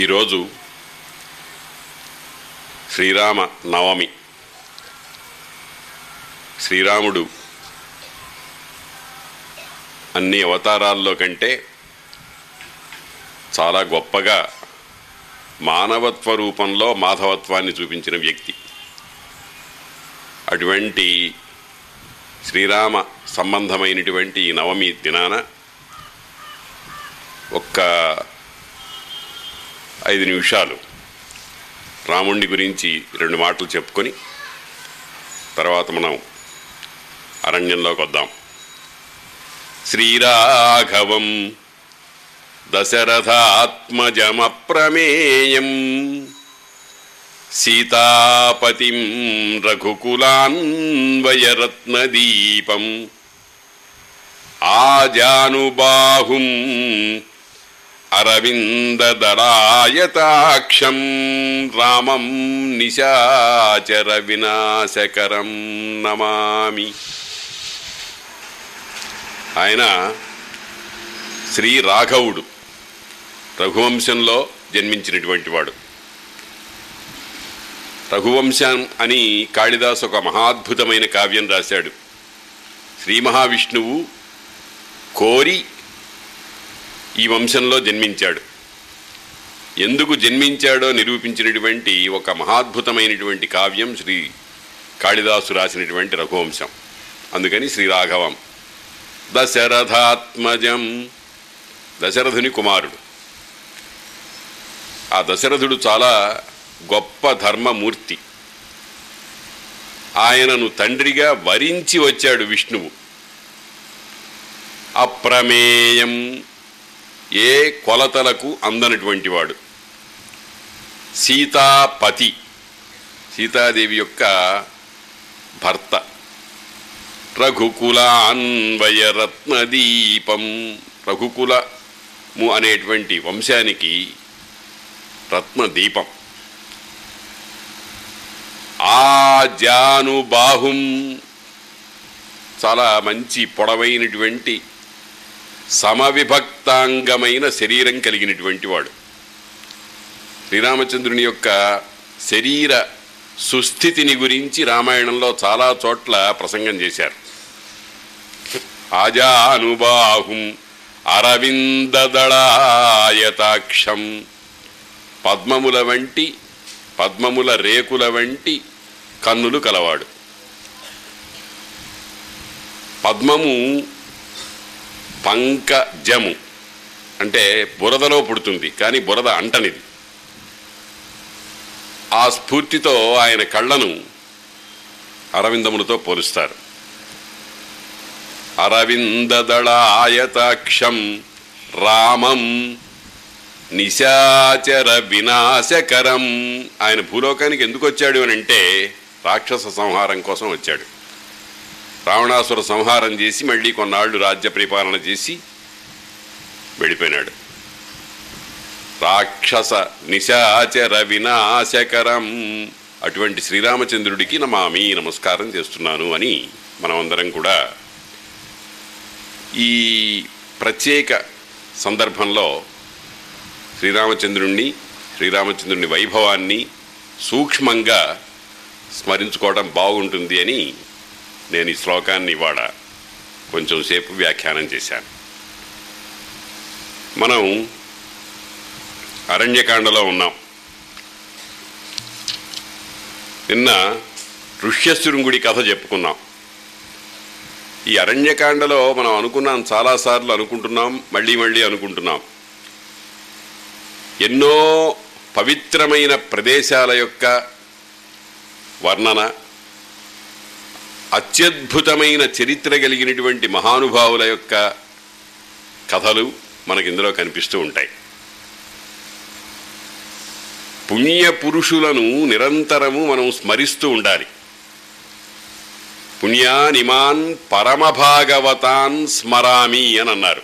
ఈరోజు శ్రీరామ నవమి. శ్రీరాముడు అన్ని అవతారాల్లో కంటే చాలా గొప్పగా మానవత్వ రూపంలో మాధవత్వాన్ని చూపించిన వ్యక్తి. అటువంటి శ్రీరామ సంబంధమైనటువంటి ఈ నవమి దినాన ఒక్క ఐదు నిమిషాలు. రాముణ్ణి గురించి రెండు మాటలు చెప్పుకొని తర్వాత మనం అరణ్యంలోకి వద్దాం. శ్రీరాఘవం దశరథాత్మజమప్రమేయం సీతాపతిం రఘుకులాన్వయరత్నదీపం ఆజానుబాహుం అరవిందదళాయతాక్షం రామం నిశాచర వినాశకరం నమామి. ఆయన శ్రీ రాఘవుడు రఘువంశంలో జన్మించినటువంటి వాడు. రఘువంశం అని కాళిదాస్ ఒక మహాద్భుతమైన కావ్యం రాశాడు. శ్రీ మహావిష్ణువు కోరి ఈ వంశంలో జన్మించాడు. ఎందుకు జన్మించాడో నిరూపించినటువంటి ఒక మహాద్భుతమైనటువంటి కావ్యం శ్రీ కాళిదాసు రాసినటువంటి రఘువంశం. అందుకని శ్రీ రాఘవం దశరథాత్మజం దశరథుని కుమారుడు. ఆ దశరథుడు చాలా గొప్ప ధర్మమూర్తి. ఆయనను తండ్రిగా వరించి వచ్చాడు విష్ణువు. అప్రమేయం ఏ కొలతలకు అందనటువంటి వాడు సీతాపతి సీతాదేవి యొక్క భర్త. రఘుకులాన్వయరత్నదీపం. రఘుకులము అనేటువంటి వంశానికి రత్నదీపం. ఆ జానుబాహుం చాలా మంచి పొడవైనటువంటి సమవిభక్తాంగమైన శరీరం కలిగినటువంటి వాడు. శ్రీరామచంద్రుని యొక్క శరీర సుస్థితిని గురించి రామాయణంలో చాలా చోట్ల ప్రసంగం చేశారు. ఆజానుబాహుం అరవిందదళాయతాక్షం పద్మముల వంటి పద్మముల రేకుల వంటి కన్నులు కలవాడు. పద్మము పంకజము. అంటే బురదలో పుడుతుంది కానీ బురద అంటనిది. ఆ స్ఫూర్తితో ఆయన కళ్ళను అరవిందములతో పోలుస్తారు. అరవిందదళాయతాక్షం రామం నిశాచర వినాశకరం. ఆయన భూలోకానికి ఎందుకు వచ్చాడు అని అంటే రాక్షస సంహారం కోసం వచ్చాడు. రావణాసుర సంహారం చేసి మళ్ళీ కొన్నాళ్ళు రాజ్య పరిపాలన చేసి వెళ్ళిపోయినాడు. రాక్షస నిశాచర వినాశకరం. అటువంటి శ్రీరామచంద్రుడికి నమామి నమస్కారం చేస్తున్నాను అని మనమందరం కూడా ఈ ప్రత్యేక సందర్భంలో శ్రీరామచంద్రుణ్ణి శ్రీరామచంద్రుని వైభవాన్ని సూక్ష్మంగా స్మరించుకోవడం బాగుంటుంది అని నేను ఈ శ్లోకాన్ని ఇవాడ కొంచెం సేపు వ్యాఖ్యానం చేశాను. మనం అరణ్యకాండలో ఉన్నాం. నిన్న ఋష్యశృంగుడి కథ చెప్పుకున్నాం. ఈ అరణ్యకాండలో మనం అనుకున్నాం చాలాసార్లు అనుకుంటున్నాం మళ్ళీ మళ్ళీ అనుకుంటున్నాం. ఎన్నో పవిత్రమైన ప్రదేశాల యొక్క వర్ణన అత్యద్భుతమైన చరిత్ర కలిగినటువంటి మహానుభావుల యొక్క కథలు మనకి ఇందులో కనిపిస్తూ ఉంటాయి. పుణ్య పురుషులను నిరంతరము మనం స్మరిస్తూ ఉండాలి. పుణ్యానిమాన్ పరమభాగవతాన్ స్మరామి అని అన్నారు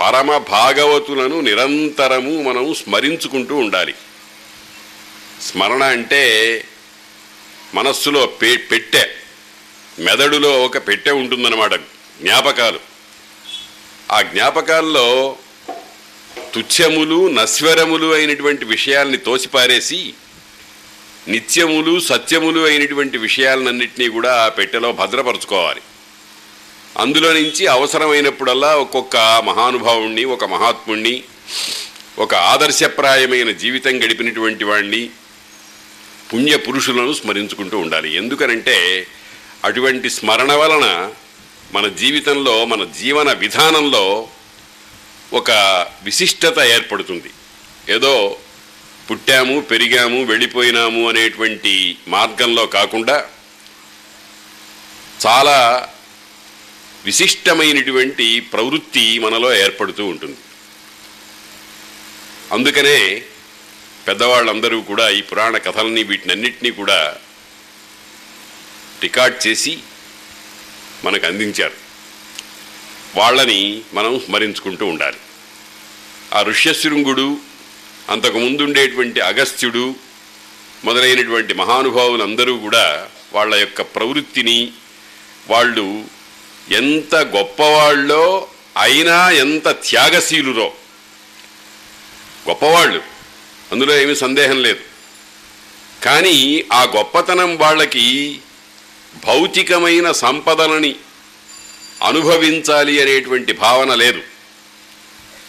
పరమ భాగవతులను నిరంతరము మనం స్మరించుకుంటూ ఉండాలి. స్మరణ అంటే మనస్సులో పె పెట్టె. మెదడులో ఒక పెట్టె ఉంటుందన్నమాట. జ్ఞాపకాలు. ఆ జ్ఞాపకాల్లో తుచ్చములు నశ్వరములు అయినటువంటి విషయాల్ని తోసిపారేసి నిత్యములు సత్యములు అయినటువంటి విషయాలన్నింటినీ కూడా ఆ పెట్టెలో భద్రపరచుకోవాలి. అందులో నుంచి అవసరమైనప్పుడల్లా ఒక్కొక్క మహానుభావుణ్ణి ఒక మహాత్ముణ్ణి ఒక ఆదర్శప్రాయమైన జీవితం గడిపినటువంటి వాణ్ణి పుణ్య పురుషులను స్మరించుకుంటూ ఉండాలి. ఎందుకనంటే అటువంటి స్మరణ వలన మన జీవితంలో మన జీవన విధానంలో ఒక విశిష్టత ఏర్పడుతుంది. ఏదో పుట్టాము పెరిగాము వెళ్ళిపోయినాము అనేటువంటి మార్గంలో కాకుండా చాలా విశిష్టమైనటువంటి ప్రవృత్తి మనలో ఏర్పడుతూ ఉంటుంది. అందుకనే పెద్దవాళ్ళందరూ కూడా ఈ పురాణ కథల్ని వీటినన్నింటినీ కూడా రికార్డ్ చేసి మనకు అందించారు. వాళ్ళని మనం స్మరించుకుంటూ ఉండాలి. ఆ ఋష్యశృంగుడు అంతకు ముందుండేటువంటి అగస్త్యుడు మొదలైనటువంటి మహానుభావులందరూ కూడా వాళ్ళ యొక్క ప్రవృత్తిని వాళ్ళు ఎంత గొప్పవాళ్ళో అయినా ఎంత త్యాగశీలురో. గొప్పవాళ్ళు అందులో ఏమీ సందేహం లేదు. కానీ ఆ గొప్పతనం వాళ్ళకి భౌతికమైన సంపదలని అనుభవించాలి అనేటువంటి భావన లేదు.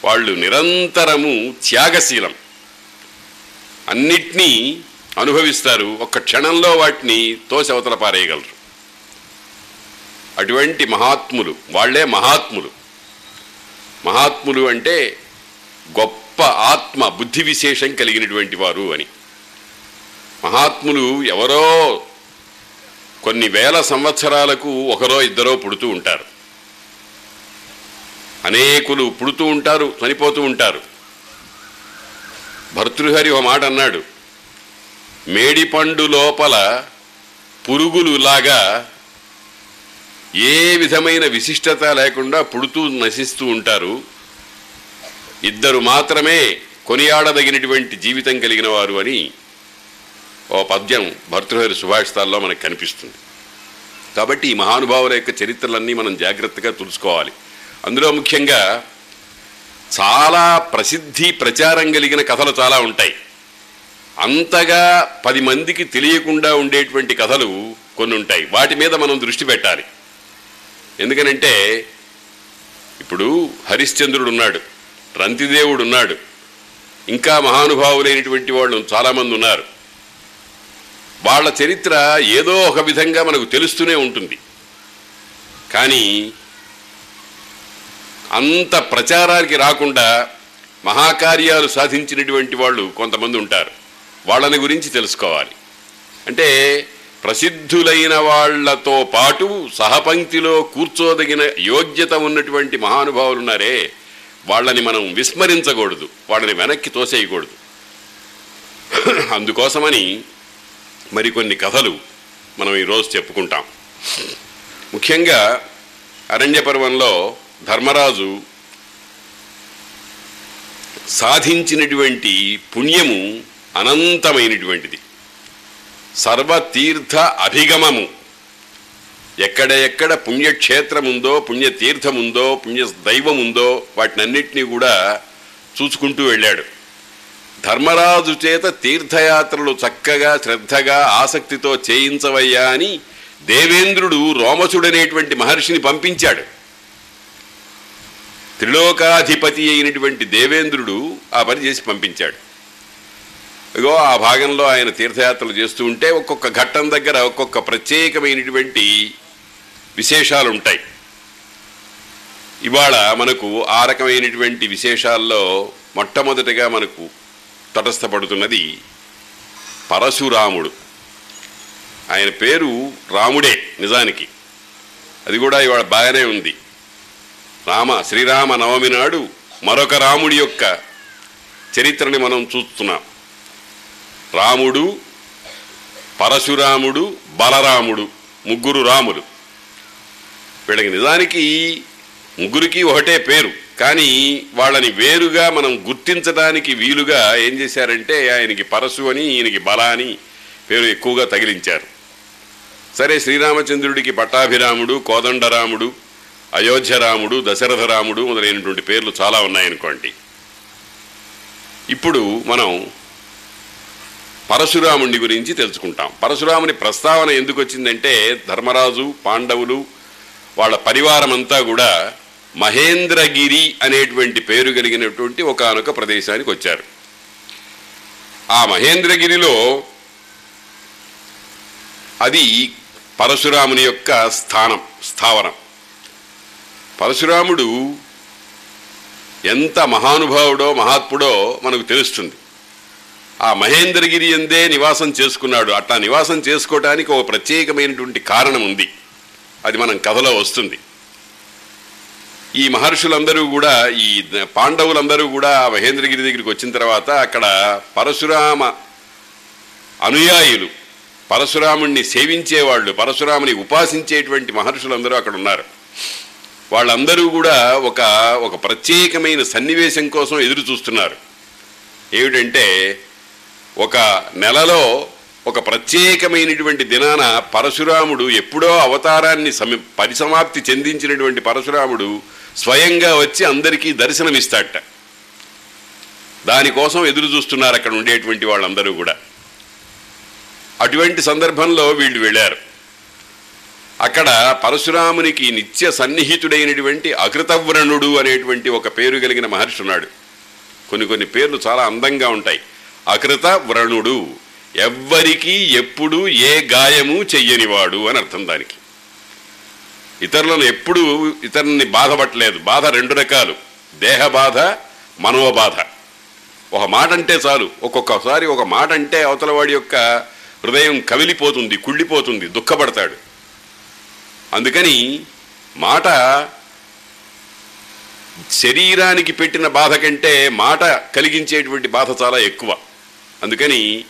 వాళ్ళు నిరంతరము త్యాగశీలం. అన్నిటినీ అనుభవిస్తారు. ఒక్క క్షణంలో వాటిని తోసవతల పారేయగలరు. అటువంటి మహాత్ములు వాళ్ళే మహాత్ములు. మహాత్ములు అంటే గొప్ప ఆత్మ బుద్ధి విశేషం కలిగినటువంటి వారు అని. మహాత్ములు ఎవరో కొన్ని వేల సంవత్సరాలకు ఒకరో ఇద్దరో పుడుతూ ఉంటారు. అనేకులు పుడుతూ ఉంటారు చనిపోతూ ఉంటారు. భర్తృహరి ఒక మాట అన్నాడు మేడిపండు లోపల పురుగులులాగా ఏ విధమైన విశిష్టత లేకుండా పుడుతూ నశిస్తూ ఉంటారు. ఇద్దరు మాత్రమే కొనియాడదగినటువంటి జీవితం కలిగిన వారు అని ఓ పద్యం భర్తృహరి సుభాషితాల్లో మనకు కనిపిస్తుంది. కాబట్టి ఈ మహానుభావుల యొక్క చరిత్రలన్నీ మనం జాగ్రత్తగా తెలుసుకోవాలి. అందులో ముఖ్యంగా చాలా ప్రసిద్ధి ప్రచారం కలిగిన కథలు చాలా ఉంటాయి. అంతగా పది మందికి తెలియకుండా ఉండేటువంటి కథలు కొన్ని ఉంటాయి. వాటి మీద మనం దృష్టి పెట్టాలి. ఎందుకనంటే ఇప్పుడు హరిశ్చంద్రుడు ఉన్నాడు రంతిదేవుడు ఉన్నాడు ఇంకా మహానుభావులైనటువంటి వాళ్ళు చాలామంది ఉన్నారు. వాళ్ళ చరిత్ర ఏదో ఒక విధంగా మనకు తెలుస్తూనే ఉంటుంది. కానీ అంత ప్రచారానికి రాకుండా మహాకార్యాలు సాధించినటువంటి వాళ్ళు కొంతమంది ఉంటారు. వాళ్ళని గురించి తెలుసుకోవాలి. అంటే ప్రసిద్ధులైన వాళ్ళతో పాటు సహపంక్తిలో కూర్చోదగిన యోగ్యత ఉన్నటువంటి మహానుభావులు ఉన్నారే వాళ్ళని మనం విస్మరించకూడదు వాళ్ళని వెనక్కి తోసేయకూడదు. అందుకోసమని మరికొన్ని కథలు మనం ఈరోజు చెప్పుకుంటాం. ముఖ్యంగా అరణ్య పర్వంలో ధర్మరాజు సాధించినటువంటి పుణ్యము అనంతమైనటువంటిది. సర్వతీర్థ అభిగమము. ఎక్కడ ఎక్కడ పుణ్యక్షేత్రం ఉందో పుణ్య దైవం ఉందో వాటినన్నిటినీ కూడా చూసుకుంటూ వెళ్ళాడు. ధర్మరాజు చేత తీర్థయాత్రలు చక్కగా శ్రద్ధగా ఆసక్తితో చేయించవయ్యా అని దేవేంద్రుడు రోమసుడనేటువంటి మహర్షిని పంపించాడు. త్రిలోకాధిపతి అయినటువంటి దేవేంద్రుడు ఆ పని చేసి పంపించాడు. ఇగో ఆ భాగంలో ఆయన తీర్థయాత్రలు చేస్తూ ఉంటే ఒక్కొక్క ఘట్టం దగ్గర ఒక్కొక్క ప్రత్యేకమైనటువంటి విశేషాలు ఉంటాయి ఇవాళ మనకు ఆ రకమైనటువంటి విశేషాల్లో మొట్టమొదటిగా మనకు తటస్థపడుతున్నది పరశురాముడు. ఆయన పేరు రాముడే నిజానికి. అది కూడా ఇవాళ బాగానే ఉంది. రామ శ్రీరామ నవమి నాడు మరొక రాముడి యొక్క చరిత్రని మనం చూస్తున్నాం. రాముడు పరశురాముడు బలరాముడు ముగ్గురు రాములు. వీళ్ళకి నిజానికి ముగ్గురికి ఒకటే పేరు. కానీ వాళ్ళని వేరుగా మనం గుర్తించడానికి వీలుగా ఏం చేశారంటే ఆయనకి పరశు అని ఈయనకి బల అని పేరు ఎక్కువగా తగిలించారు. సరే శ్రీరామచంద్రుడికి పట్టాభిరాముడు కోదండరాముడు అయోధ్యరాముడు దశరథరాముడు మొదలైనటువంటి పేర్లు చాలా ఉన్నాయనుకోండి. ఇప్పుడు మనం పరశురాముడి గురించి తెలుసుకుంటాం. పరశురాముని ప్రస్తావన ఎందుకు వచ్చిందంటే ధర్మరాజు పాండవులు వాళ్ళ పరివారం అంతా కూడా మహేంద్రగిరి అనేటువంటి పేరు కలిగినటువంటి ఒకనొక ప్రదేశానికి వచ్చారు. ఆ మహేంద్రగిరిలో అది పరశురాముని యొక్క స్థానం స్థావరం. పరశురాముడు ఎంత మహానుభావుడో మహాత్ముడో మనకు తెలుస్తుంది. ఆ మహేంద్రగిరి ఎందే నివాసం చేసుకున్నాడు. అట్లా నివాసం చేసుకోవటానికి ఒక ప్రత్యేకమైనటువంటి కారణం ఉంది. అది మనం కథలో వస్తుంది. ఈ మహర్షులందరూ కూడా ఈ పాండవులందరూ కూడా మహేంద్రగిరి దగ్గరికి వచ్చిన తర్వాత అక్కడ పరశురామ అనుయాయులు పరశురాముణ్ణి సేవించేవాళ్ళు పరశురాముని ఉపాసించేటువంటి మహర్షులందరూ అక్కడ ఉన్నారు. వాళ్ళందరూ కూడా ఒక ఒక ప్రత్యేకమైన సన్నివేశం కోసం ఎదురు చూస్తున్నారు. ఏమిటంటే ఒక నెలలో ఒక ప్రత్యేకమైనటువంటి దినాన పరశురాముడు ఎప్పుడో అవతారాన్ని సమి పరిసమాప్తి చెందించినటువంటి పరశురాముడు స్వయంగా వచ్చి అందరికీ దర్శనమిస్తాడట. దానికోసం ఎదురు చూస్తున్నారు అక్కడ ఉండేటువంటి వాళ్ళందరూ కూడా. అటువంటి సందర్భంలో వీళ్ళు వెళ్ళారు. అక్కడ పరశురామునికి నిత్య సన్నిహితుడైనటువంటి అకృతవ్రణుడు అనేటువంటి ఒక పేరు కలిగిన మహర్షి ఉన్నాడు. కొన్ని కొన్ని పేర్లు చాలా అందంగా ఉంటాయి. అకృత వ్రణుడు ఎవ్వరికీ ఎప్పుడు ఏ గాయము చెయ్యనివాడు అని అర్థం దానికి. ఇతరులను ఎప్పుడూ ఇతరుల్ని బాధపట్టలేదు. బాధ రెండు రకాలు. దేహ బాధ మనోబాధ. ఒక మాట అంటే చాలు. ఒక్కొక్కసారి ఒక మాట అంటే అవతలవాడి యొక్క హృదయం కవిలిపోతుంది కుళ్ళిపోతుంది దుఃఖపడతాడు. అందుకని మాట శరీరానికి పెట్టిన బాధ కంటే మాట కలిగించేటువంటి బాధ చాలా ఎక్కువ. అందుకని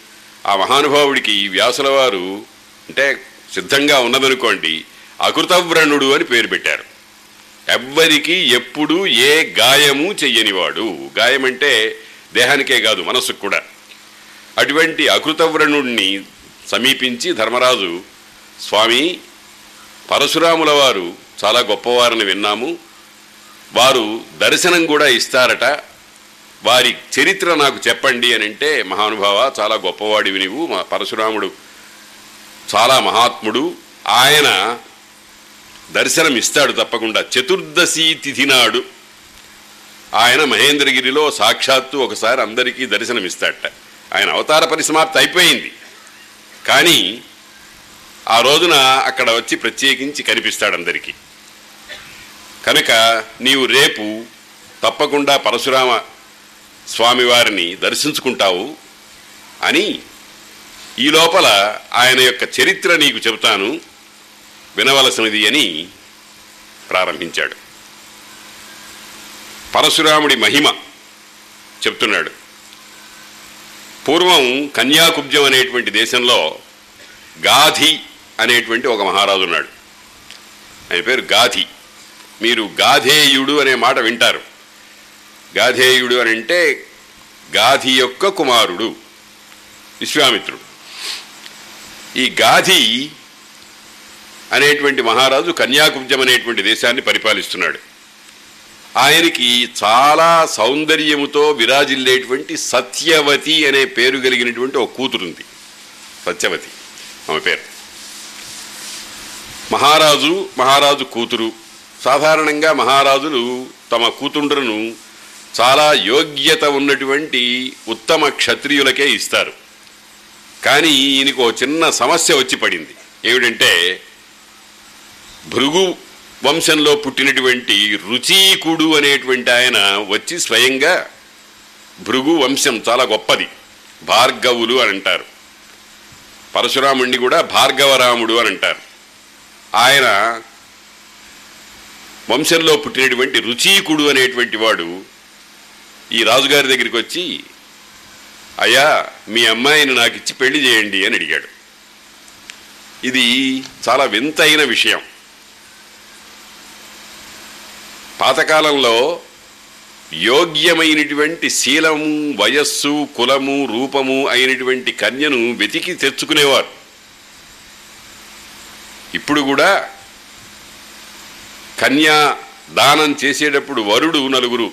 ఆ మహానుభావుడికి వ్యాసుల వారు అంటే సిద్ధంగా ఉన్నదనుకోండి అకృతవ్రణుడు అని పేరు పెట్టారు. ఎవ్వరికి ఎప్పుడు ఏ గాయము చెయ్యనివాడు. గాయం అంటే దేహానికే కాదు మనస్సుకు కూడా. అటువంటి అకృతవ్రణుణ్ణి సమీపించి ధర్మరాజు స్వామి పరశురాముల వారు చాలా గొప్పవారని విన్నాము. వారు దర్శనం కూడా ఇస్తారట. వారి చరిత్ర నాకు చెప్పండి అని అంటే మహానుభావ చాలా గొప్పవాడివి నీవు. మా పరశురాముడు చాలా మహాత్ముడు. ఆయన దర్శనం ఇస్తాడు తప్పకుండా. చతుర్దశి తిథి నాడు ఆయన మహేంద్రగిరిలో సాక్షాత్తు ఒకసారి అందరికీ దర్శనం ఇస్తాడట ఆయన అవతార పరిసమాప్తి అయిపోయింది. కానీ ఆ రోజున అక్కడ వచ్చి ప్రత్యేకించి కనిపిస్తాడు అందరికీ. కనుక నీవు రేపు తప్పకుండా పరశురామ స్వామివారిని దర్శించుకుంటావు అని ఈ లోపల ఆయన యొక్క చరిత్ర నీకు చెబుతాను. వినవలసినది అని ప్రారంభించాడు. పరశురాముడి మహిమ చెప్తున్నాడు. పూర్వం కన్యాకుబ్జం అనేటువంటి దేశంలో గాధి అనేటువంటి ఒక మహారాజు ఉన్నాడు. ఆయన పేరు గాధి. మీరు గాధేయుడు అనే మాట వింటారు. గాధేయుడు అని అంటే గాధి యొక్క కుమారుడు విశ్వామిత్రుడు. ఈ గాధి అనేటువంటి మహారాజు కన్యాకుబ్జం అనేటువంటి దేశాన్ని పరిపాలిస్తున్నాడు. ఆయనకి చాలా సౌందర్యముతో విరాజిల్లేటువంటి సత్యవతి అనే పేరు కలిగినటువంటి ఒక కూతురుంది. సత్యవతి ఆమె పేరు. మహారాజు మహారాజు కూతురు. సాధారణంగా మహారాజులు తమ కూతుండ్రును చాలా యోగ్యత ఉన్నటువంటి ఉత్తమ క్షత్రియులకే ఇస్తారు. కానీ ఈయనకు ఓ చిన్న సమస్య వచ్చి పడింది. ఏమిటంటే భృగు వంశంలో పుట్టినటువంటి రుచీకుడు అనేటువంటి ఆయన వచ్చి స్వయంగా భృగు వంశం చాలా గొప్పది. భార్గవులు అని అంటారు. పరశురాముణ్ణి కూడా భార్గవరాముడు అని అంటారు. ఆయన వంశంలో పుట్టినటువంటి రుచీకుడు అనేటువంటి వాడు ఈ రాజుగారి దగ్గరికి వచ్చి అయ్యా మీ అమ్మాయిని నాకు ఇచ్చి పెళ్ళి చేయండి అని అడిగాడు. ఇది చాలా వింతైన విషయం. పాతకాలంలో యోగ్యమైనటువంటి శీలము వయస్సు కులము రూపము అయినటువంటి కన్యను వెతికి తెచ్చుకునేవారు. ఇప్పుడు కూడా కన్యా దానం చేసేటప్పుడు వరుడు నలుగురు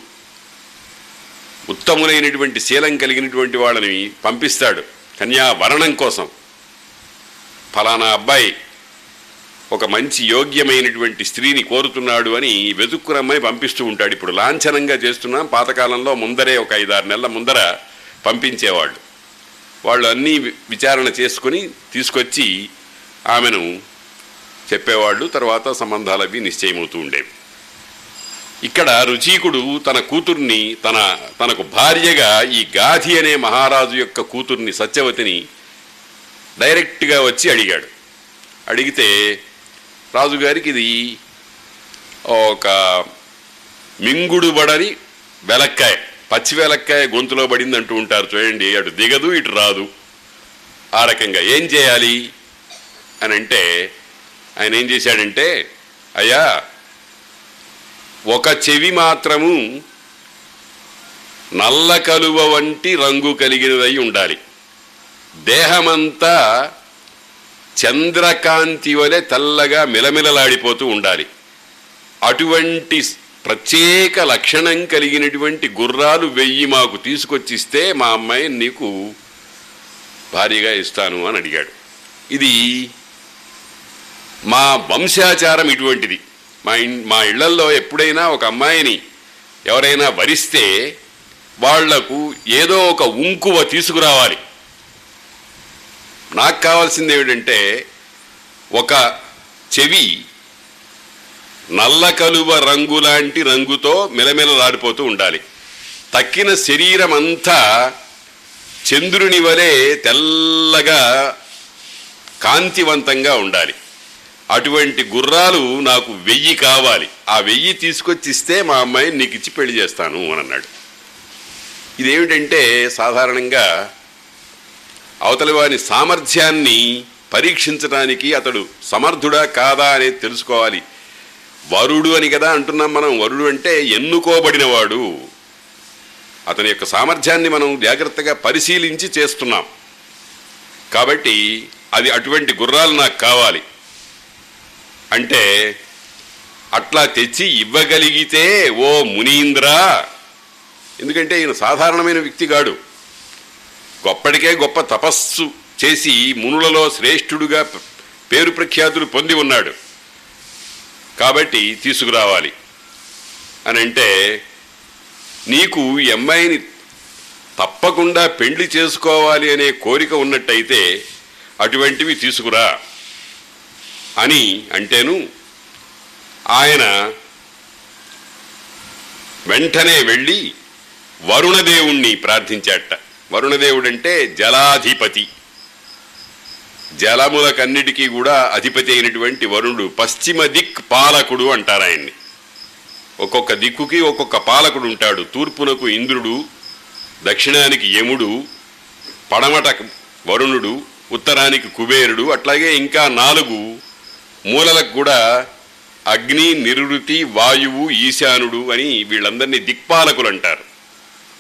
ఉత్తములైనటువంటి శీలం కలిగినటువంటి వాళ్ళని పంపిస్తాడు. కన్యా వరణం కోసం. ఫలానా అబ్బాయి ఒక మంచి యోగ్యమైనటువంటి స్త్రీని కోరుతున్నాడు అని వెతుక్కురమ్మని పంపిస్తూ ఉంటాడు. ఇప్పుడు లాంఛనంగా చేస్తున్నాం పాతకాలంలో ముందరే ఒక ఐదారు నెలల ముందర పంపించేవాళ్ళు. వాళ్ళు అన్నీ విచారణ చేసుకుని తీసుకొచ్చి ఆమెను చెప్పేవాళ్ళు తర్వాత సంబంధాలు అవి నిశ్చయమవుతూ ఉండేవి. ఇక్కడ రుచీకుడు తన కూతుర్ని తన తనకు భార్యగా ఈ గాధి అనే మహారాజు యొక్క కూతుర్ని సత్యవతిని డైరెక్ట్గా వచ్చి అడిగాడు. అడిగితే రాజుగారికి ఇది ఒక మింగుడుబడని వెలక్కాయ పచ్చి వెలక్కాయ గొంతులో పడింది అంటూ ఉంటారు. చూడండి అటు దిగదు ఇటు రాదు. ఆ రకంగా ఏం చేయాలి అని అంటే ఆయన ఏం చేశాడంటే అయ్యా ఒక చెవి మాత్రము నల్ల కలువ వంటి రంగు కలిగినదై ఉండాలి. దేహమంతా చంద్రకాంతి వలె తెల్లగా మిలమిలలాడిపోతూ ఉండాలి. అటువంటి ప్రత్యేక లక్షణం కలిగినటువంటి గుర్రాలు వెయ్యి మాకు తీసుకొచ్చిస్తే మా అమ్మాయి నీకు భారీగా ఇస్తాను అని అడిగాడు. ఇది మా వంశాచారం ఇటువంటిది. మా మా ఇళ్ళల్లో ఎప్పుడైనా ఒక అమ్మాయిని ఎవరైనా వరిస్తే వాళ్ళకు ఏదో ఒక ఉంకువ తీసుకురావాలి. నాకు కావాల్సింది ఏమిటంటే ఒక చెవి నల్ల కలువ రంగు లాంటి రంగుతో మెలమెలలాడిపోతూ ఉండాలి. తక్కిన శరీరం అంతా చంద్రుని వలె తెల్లగా కాంతివంతంగా ఉండాలి. అటువంటి గుర్రాలు నాకు వెయ్యి కావాలి. ఆ వెయ్యి తీసుకొచ్చి ఇస్తే మా అమ్మాయిని నీకు ఇచ్చి పెళ్ళి చేస్తాను అని అన్నాడు. ఇదేమిటంటే సాధారణంగా అవతలి వారి సామర్థ్యాన్ని పరీక్షించడానికి అతడు సమర్థుడా కాదా అనేది తెలుసుకోవాలి. వరుడు అని కదా అంటున్నాం మనం. వరుడు అంటే ఎన్నుకోబడినవాడు. అతని యొక్క సామర్థ్యాన్ని మనం జాగ్రత్తగా పరిశీలించి చేస్తున్నాం. కాబట్టి అది అటువంటి గుర్రాలు నాకు కావాలి. అంటే అట్లా తెచ్చి ఇవ్వగలిగితే ఓ మునీంద్ర. ఎందుకంటే ఈయన సాధారణమైన వ్యక్తి కాడు. గొప్పటికే గొప్ప తపస్సు చేసి మునులలో శ్రేష్ఠుడుగా పేరు ప్రఖ్యాతులు పొంది ఉన్నాడు. కాబట్టి తీసుకురావాలి. అని అంటే నీకు ఈ అమ్మాయిని తప్పకుండా పెళ్ళి చేసుకోవాలి అనే కోరిక ఉన్నట్టయితే అటువంటివి తీసుకురా అని అంటేను ఆయన వెంటనే వెళ్ళి వరుణదేవుణ్ణి ప్రార్థించాట వరుణదేవుడంటే జలాధిపతి. జలములకన్నిటికీ కూడా అధిపతి అయినటువంటి వరుణుడు పశ్చిమ దిక్ పాలకుడు అంటారు ఆయన్ని. ఒక్కొక్క దిక్కుకి ఒక్కొక్క పాలకుడు ఉంటాడు. తూర్పునకు ఇంద్రుడు దక్షిణానికి యముడు పడమట వరుణుడు ఉత్తరానికి కుబేరుడు అట్లాగే ఇంకా నాలుగు మూలలకు కూడా అగ్ని నిరుతి వాయువు ఈశానుడు అని వీళ్ళందరినీ దిక్పాలకులు అంటారు.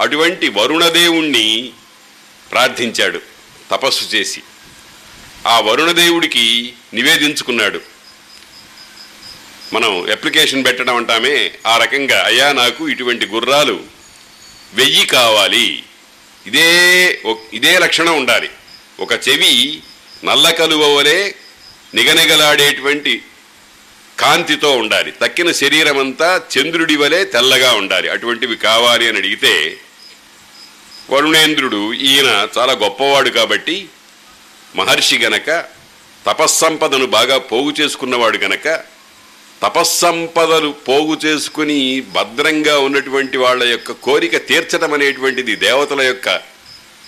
అటువంటి వరుణదేవుణ్ణి ప్రార్థించాడు తపస్సు చేసి. ఆ వరుణదేవుడికి నివేదించుకున్నాడు. మనం అప్లికేషన్ పెట్టడం అంటామే ఆ రకంగా అయ్యా నాకు ఇటువంటి గుర్రాలు వెయ్యి కావాలి. ఇదే ఇదే లక్షణం ఉండాలి. ఒక చెవి నల్ల కలువ వలె నిగనిగలాడేటువంటి కాంతితో ఉండాలి. తక్కిన శరీరం అంతా చంద్రుడి వలె తెల్లగా ఉండాలి. అటువంటివి కావాలి అని అడిగితే వరుణేంద్రుడు ఈయన చాలా గొప్పవాడు కాబట్టి మహర్షి గనక తపస్సంపదను బాగా పోగు చేసుకున్నవాడు గనక తపస్సంపదలు పోగు చేసుకుని భద్రంగా ఉన్నటువంటి వాళ్ళ యొక్క కోరిక తీర్చడం అనేటువంటిది దేవతల యొక్క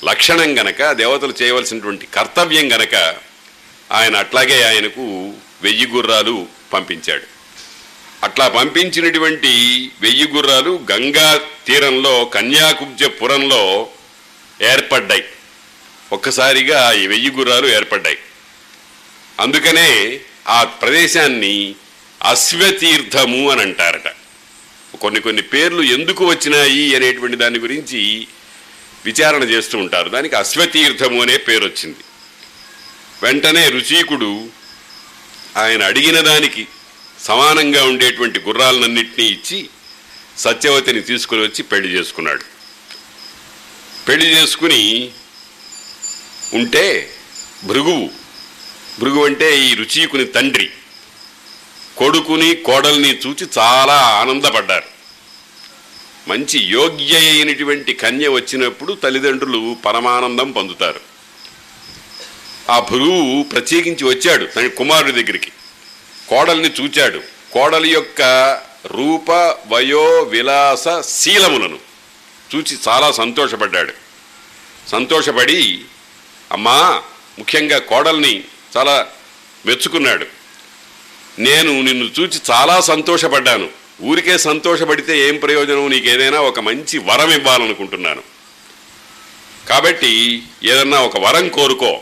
లక్షణం గనక దేవతలు చేయవలసినటువంటి కర్తవ్యం గనక ఆయన అట్లాగే ఆయనకు వెయ్యి గుర్రాలు పంపించాడు. అట్లా పంపించినటువంటి వెయ్యి గుర్రాలు గంగా తీరంలో కన్యాకుబ్జపురంలో ఏర్పడ్డాయి. ఒక్కసారిగా ఈ వెయ్యి గుర్రాలు ఏర్పడ్డాయి. అందుకనే ఆ ప్రదేశాన్ని అశ్వతీర్థము అని అంటారట. కొన్ని కొన్ని పేర్లు ఎందుకు వచ్చినాయి అనేటువంటి దాని గురించి విచారణ చేస్తూ ఉంటారు. దానికి అశ్వతీర్థము అనే పేరు వచ్చింది వెంటనే రుచీకుడు ఆయన అడిగిన దానికి సమానంగా ఉండేటువంటి గుర్రాలన్నింటినీ ఇచ్చి సత్యవతిని తీసుకుని వచ్చి పెళ్ళి చేసుకున్నాడు. పెళ్ళి చేసుకుని ఉంటే భృగువు. భృగు అంటే ఈ రుచీకుని తండ్రి. కొడుకుని కోడల్ని చూచి చాలా ఆనందపడ్డారు. మంచి యోగ్య అయినటువంటి కన్య వచ్చినప్పుడు తల్లిదండ్రులు పరమానందం పొందుతారు. ఆ భృగువు ప్రత్యేకించి వచ్చాడు తన కుమారుడి దగ్గరికి. కోడల్ని చూచాడు. కోడలి యొక్క రూప వయో విలాస శీలములను చూచి చాలా సంతోషపడ్డాడు. సంతోషపడి అమ్మా ముఖ్యంగా కోడల్ని చాలా మెచ్చుకున్నాడు. నేను నిన్ను చూచి చాలా సంతోషపడ్డాను. ఊరికే సంతోషపడితే ఏం ప్రయోజనం నీకు ఏదైనా ఒక మంచి వరం ఇవ్వాలనుకుంటున్నాను. కాబట్టి ఏదన్నా ఒక వరం కోరుకో.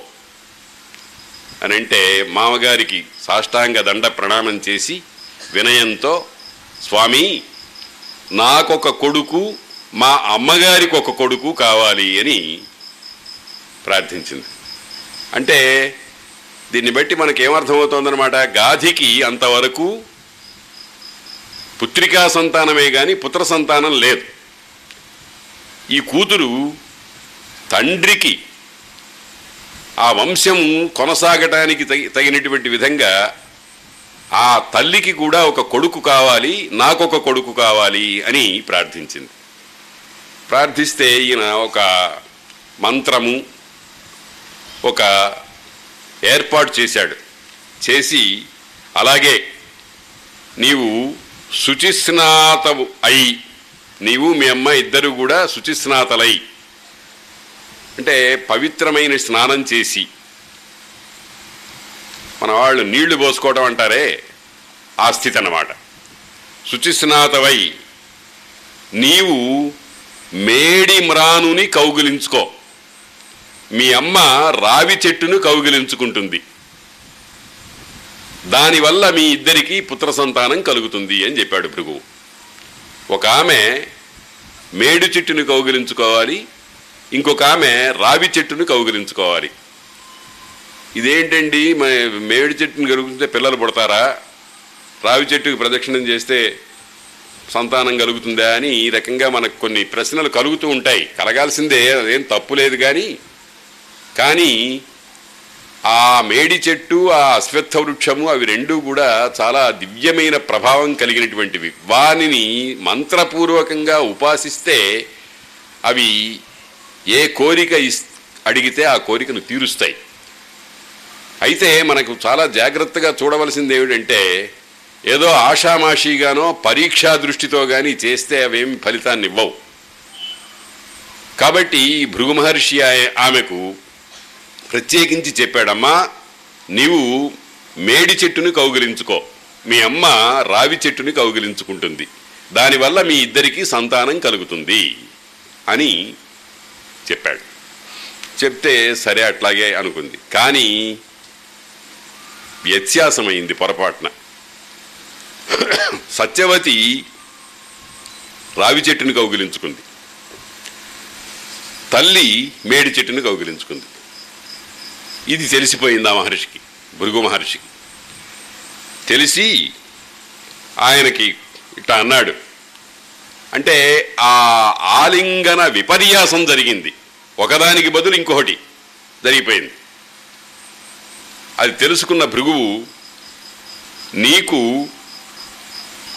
అని అంటే మామగారికి సాష్టాంగ దండ ప్రణామం చేసి వినయంతో స్వామి నాకొక కొడుకు మా అమ్మగారికి ఒక కొడుకు కావాలి అని ప్రార్థించింది. అంటే దీన్ని బట్టి మనకేమర్థమవుతోందనమాట గాధికి అంతవరకు పుత్రికా సంతానమే కానీ పుత్ర సంతానం లేదు. ఈ కూతురు తండ్రికి ఆ వంశం కొనసాగటానికి తగి తగినటువంటి విధంగా ఆ తల్లికి కూడా ఒక కొడుకు కావాలి నాకొక కొడుకు కావాలి అని ప్రార్థించింది. ప్రార్థిస్తే ఈయన ఒక మంత్రము ఒక ఏర్పాటు చేశాడు. చేసి అలాగే నీవు శుచిస్నాతవు అయి నీవు మీ అమ్మ ఇద్దరు కూడా శుచిస్నాతలై అంటే పవిత్రమైన స్నానం చేసి మన వాళ్ళు నీళ్ళు పోసుకోవడం అంటారే ఆ స్థితి అన్నమాట శుచిస్నాతవై నీవు మేడి మ్రానుని కౌగిలించుకో. మీ అమ్మ రావి చెట్టును కౌగిలించుకుంటుంది. దానివల్ల మీ ఇద్దరికీ పుత్ర సంతానం కలుగుతుంది అని చెప్పాడు భృగువు ఒక ఆమె మేడు చెట్టును కౌగిలించుకోవాలి ఇంకొక ఆమె రావి చెట్టును కౌగిలించుకోవాలి. ఇదేంటండి? మేడి చెట్టును కలుగుతుంటే పిల్లలు పుడతారా? రావి చెట్టుకు ప్రదక్షిణం చేస్తే సంతానం కలుగుతుందా అని ఈ రకంగా మనకు కొన్ని ప్రశ్నలు కలుగుతూ ఉంటాయి. కలగాల్సిందే అదేం తప్పు లేదు కానీ కానీ ఆ మేడి చెట్టు ఆ అశ్వత్థ వృక్షము అవి రెండూ కూడా చాలా దివ్యమైన ప్రభావం కలిగినటువంటివి. వానిని మంత్రపూర్వకంగా ఉపాసిస్తే అవి ఏ కోరిక ఇస్ అడిగితే ఆ కోరికను తీరుస్తాయి. అయితే మనకు చాలా జాగ్రత్తగా చూడవలసింది ఏమిటంటే ఏదో ఆషామాషీగానో పరీక్షా దృష్టితో కానీ చేస్తే అవేమి ఫలితాన్ని ఇవ్వవు. కాబట్టి ఈ భృగు మహర్షి ఆమెకు ప్రత్యేకించి చెప్పాడమ్మా నీవు మేడి చెట్టుని కౌగిలించుకో. మీ అమ్మ రావి చెట్టుని కౌగిలించుకుంటుంది. దానివల్ల మీ ఇద్దరికీ సంతానం కలుగుతుంది అని చెప్పాడు. చెప్తే సరే అట్లాగే అనుకుంది. కానీ వ్యత్యాసమైంది పొరపాటున. సత్యవతి రావి చెట్టుని కౌగిలించుకుంది. తల్లి మేడి చెట్టుని కౌగిలించుకుంది. ఇది తెలిసిపోయింది ఆ మహర్షికి? భృగు మహర్షికి. తెలిసి ఆయనకి ఇట్లా అన్నాడు. అంటే ఆ ఆలింగన విపర్యాసం జరిగింది. ఒకదానికి బదులు ఇంకొకటి జరిగిపోయింది. అది తెలుసుకున్న భృగువు నీకు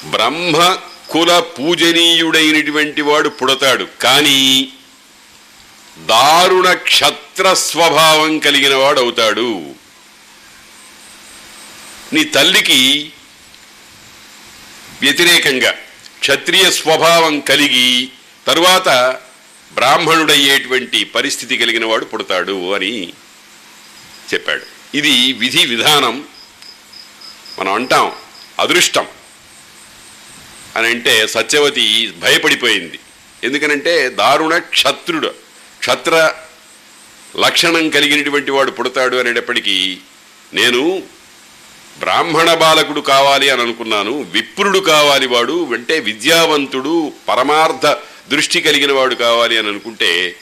బ్రహ్మ కుల పూజనీయుడైనటువంటి వాడు పుడతాడు. కానీ దారుణ క్షత్ర స్వభావం కలిగిన వాడు అవుతాడు. నీ తల్లికి వ్యతిరేకంగా క్షత్రియ స్వభావం కలిగి తరువాత బ్రాహ్మణుడయ్యేటువంటి పరిస్థితి కలిగిన వాడు పుడతాడు అని చెప్పాడు. ఇది విధి విధానం. మనం అంటాం అదృష్టం. అని అంటే సత్యవతి భయపడిపోయింది. ఎందుకనంటే దారుణ క్షత్రుడు క్షత్ర లక్షణం కలిగినటువంటి వాడు పుడతాడు అనేటప్పటికీ నేను బ్రాహ్మణ బాలకుడు కావాలి అని అనుకున్నాను విప్రుడు కావాలి వాడు అంటే విద్యావంతుడు పరమార్థ దృష్టి కలిగిన వాడు కావాలి అని అనుకుంటే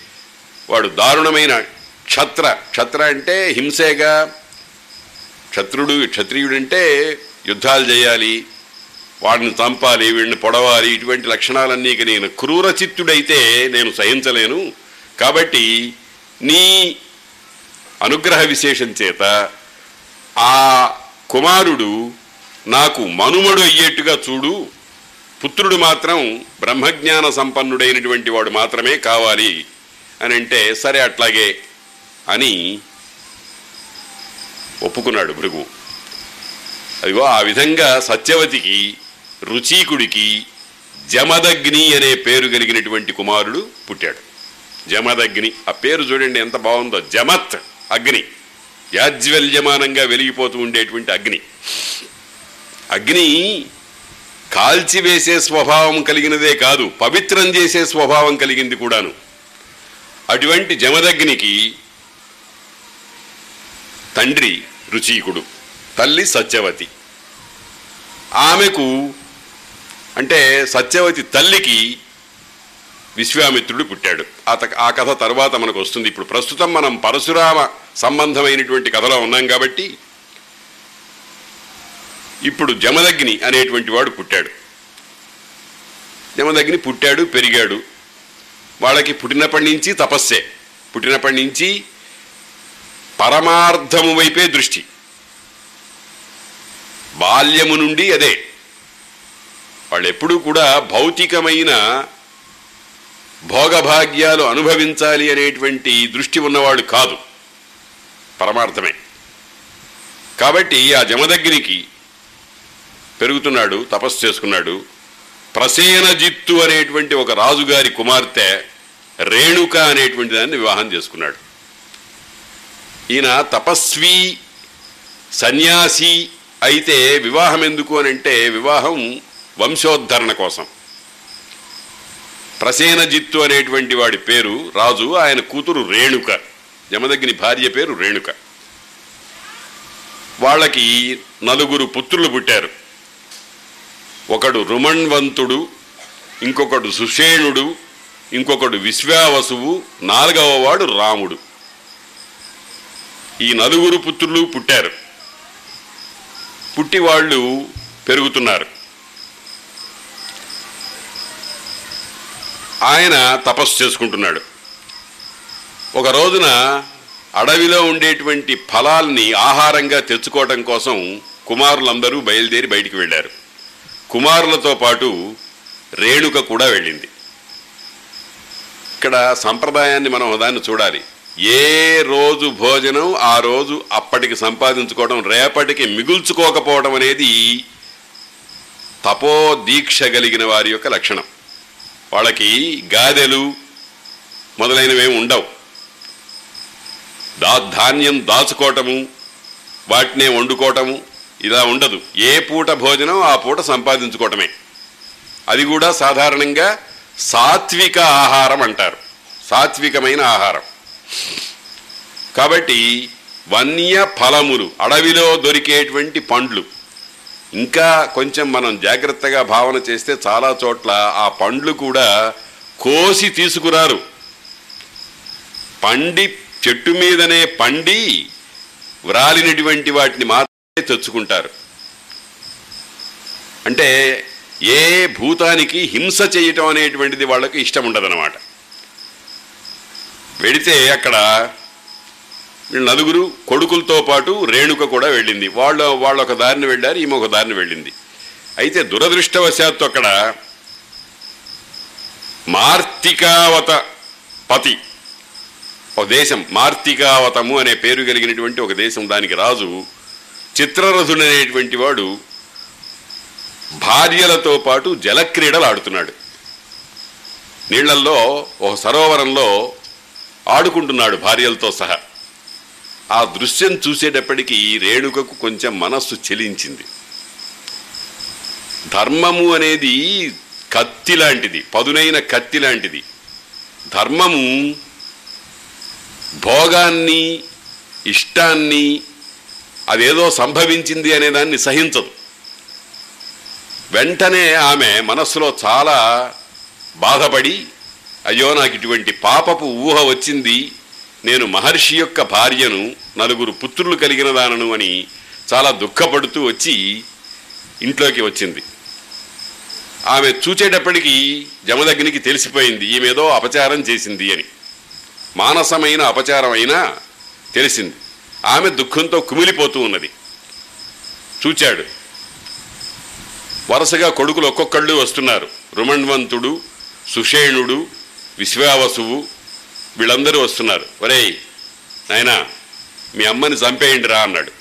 వాడు దారుణమైన క్షత్ర. క్షత్ర అంటే హింసేగా. క్షత్రుడు క్షత్రియుడంటే యుద్ధాలు చేయాలి వాడిని చంపాలి వీడిని పొడవాలి ఇటువంటి లక్షణాలన్నీ నేను క్రూర చిత్తుడైతే నేను సహించలేను. కాబట్టి నీ అనుగ్రహ విశేషం చేత ఆ కుమారుడు నాకు మనుమడు అయ్యేట్టుగా చూడు. పుత్రుడు మాత్రం బ్రహ్మజ్ఞాన సంపన్నుడైనటువంటి వాడు మాత్రమే కావాలి. అని అంటే సరే అట్లాగే అని ఒప్పుకున్నాడు భృగు. అదిగో ఆ విధంగా సత్యవతికి రుచీకుడికి జమదగ్ని అనే పేరు కలిగినటువంటి కుమారుడు పుట్టాడు. జమదగ్ని. ఆ పేరు చూడండి ఎంత బాగుందో. జమత్ అగ్ని. యాజ్వల్యమానంగా వెలిగిపోతూ ఉండేటువంటి అగ్ని. అగ్ని కాల్చివేసే స్వభావం కలిగినదే కాదు పవిత్రం చేసే స్వభావం కలిగింది కూడాను. అటువంటి జమదగ్నికి తండ్రి రుచీకుడు తల్లి సత్యవతి. ఆమెకు అంటే సత్యవతి తల్లికి విశ్వామిత్రుడు పుట్టాడు. ఆ త- ఆ కథ తర్వాత మనకు వస్తుంది. ఇప్పుడు ప్రస్తుతం మనం పరశురామ సంబంధమైనటువంటి కథలో ఉన్నాం కాబట్టి ఇప్పుడు జమదగ్ని అనేటువంటి వాడు పుట్టాడు. జమదగ్ని పుట్టాడు పెరిగాడు. వాళ్ళకి పుట్టినప్పటి నుంచి తపస్సే. పుట్టినప్పటి నుంచి పరమార్థము వైపే దృష్టి. బాల్యము నుండి అదే. వాళ్ళు ఎప్పుడూ కూడా భౌతికమైన భోగభాగ్యాలు అనుభవించాలి అనేటువంటి దృష్టి ఉన్నవాడు కాదు. పరమార్థమే. కాబట్టి ఆ జమదగ్నికి పెరుగుతున్నాడు తపస్సు చేసుకున్నాడు. ప్రసేనజిత్తు అనేటువంటి ఒక రాజుగారి కుమార్తె రేణుక అనేటువంటి దాన్ని వివాహం చేసుకున్నాడు. ఈయన తపస్వి సన్యాసి అయితే వివాహం ఎందుకు అని అంటే వివాహం వంశోద్ధరణ కోసం. ప్రసేనజిత్తు అనేటువంటి వాడి పేరు రాజు ఆయన కూతురు రేణుక. యమదగ్ని భార్య పేరు రేణుక. వాళ్ళకి నలుగురు పుత్రులు పుట్టారు. ఒకడు రుమణ్వంతుడు ఇంకొకడు సుషేణుడు ఇంకొకడు విశ్వావసువు నాలుగవ వాడు రాముడు. ఈ నలుగురు పుత్రులు పుట్టారు. పుట్టి వాళ్ళు పెరుగుతున్నారు. ఆయన తపస్సు చేసుకుంటున్నాడు. ఒక రోజున అడవిలో ఉండేటువంటి ఫలాల్ని ఆహారంగా తెచ్చుకోవటం కోసం కుమారులందరూ బయలుదేరి బయటికి వెళ్ళారు. కుమారులతో పాటు రేణుక కూడా వెళ్ళింది. ఇక్కడ సంప్రదాయాన్ని మనం దాన్ని చూడాలి. ఏ రోజు భోజనం ఆ రోజు అప్పటికి సంపాదించుకోవడం రేపటికి మిగుల్చుకోకపోవడం అనేది తపో దీక్ష కలిగిన వారి యొక్క లక్షణం. వాళ్ళకి గాదెలు మొదలైనవి ఉండవు. దా ధాన్యం దాచుకోవటము వాటినే వండుకోవటము ఇలా ఉండదు. ఏ పూట భోజనం ఆ పూట సంపాదించుకోవటమే అది కూడా సాధారణంగా సాత్విక ఆహారం అంటారు. సాత్వికమైన ఆహారం. కాబట్టి వన్య ఫలములు అడవిలో దొరికేటువంటి పండ్లు ఇంకా కొంచెం మనం జాగ్రత్తగా భావన చేస్తే చాలా చోట్ల ఆ పండ్లు కూడా కోసి తీసుకురారు. పండి చెట్టు మీదనే పండి వ్రాలినటువంటి వాటిని మాత్రమే తెచ్చుకుంటారు. అంటే ఏ భూతానికి హింస చేయటం అనేటువంటిది వాళ్ళకి ఇష్టం ఉండదన్నమాట. వెడితే అక్కడ వీళ్ళు నలుగురు కొడుకులతో పాటు రేణుక కూడా వెళ్ళింది. వాళ్ళు వాళ్ళు ఒక దారిని వెళ్ళారు ఈమె ఒక దారిని వెళ్ళింది. అయితే దురదృష్టవశాత్తు అక్కడ మార్తికావత పతి ఒక దేశం మార్తికావతము అనే పేరు కలిగినటువంటి ఒక దేశం దానికి రాజు చిత్రరథుడు అనేటువంటి వాడు భార్యలతో పాటు జలక్రీడలు ఆడుతున్నాడు. నీళ్ళల్లో ఒక సరోవరంలో ఆడుకుంటున్నాడు భార్యలతో సహా. ఆ దృశ్యం చూసేటప్పటికీ రేణుకకు కొంచెం మనస్సు చెలించింది. ధర్మము అనేది కత్తి లాంటిది పదునైన కత్తి లాంటిది. ధర్మము భోగాన్ని ఇష్టాన్ని అదేదో సంభవించింది అనేదాన్ని సహించదు. వెంటనే ఆమె మనస్సులో చాలా బాధపడి అయ్యో నాకు ఇటువంటి పాపపు ఊహ వచ్చింది నేను మహర్షి యొక్క భార్యను నలుగురు పుత్రులు కలిగిన దానను అని చాలా దుఃఖపడుతూ వచ్చి ఇంట్లోకి వచ్చింది. ఆమె చూచేటప్పటికీ జమదగ్నికి తెలిసిపోయింది ఈమెదో అపచారం చేసింది అని. మానసమైన అపచారమైనా తెలిసింది. ఆమె దుఃఖంతో కుమిలిపోతూ ఉన్నది. చూచాడు. వరుసగా కొడుకులు ఒక్కొక్కళ్ళు వస్తున్నారు. రుమణ్వంతుడు సుషేణుడు విశ్వావసువు వీళ్ళందరూ వస్తున్నారు. ఒరేయ్ నాయనా మీ అమ్మని చంపేయండి రా అన్నాడు.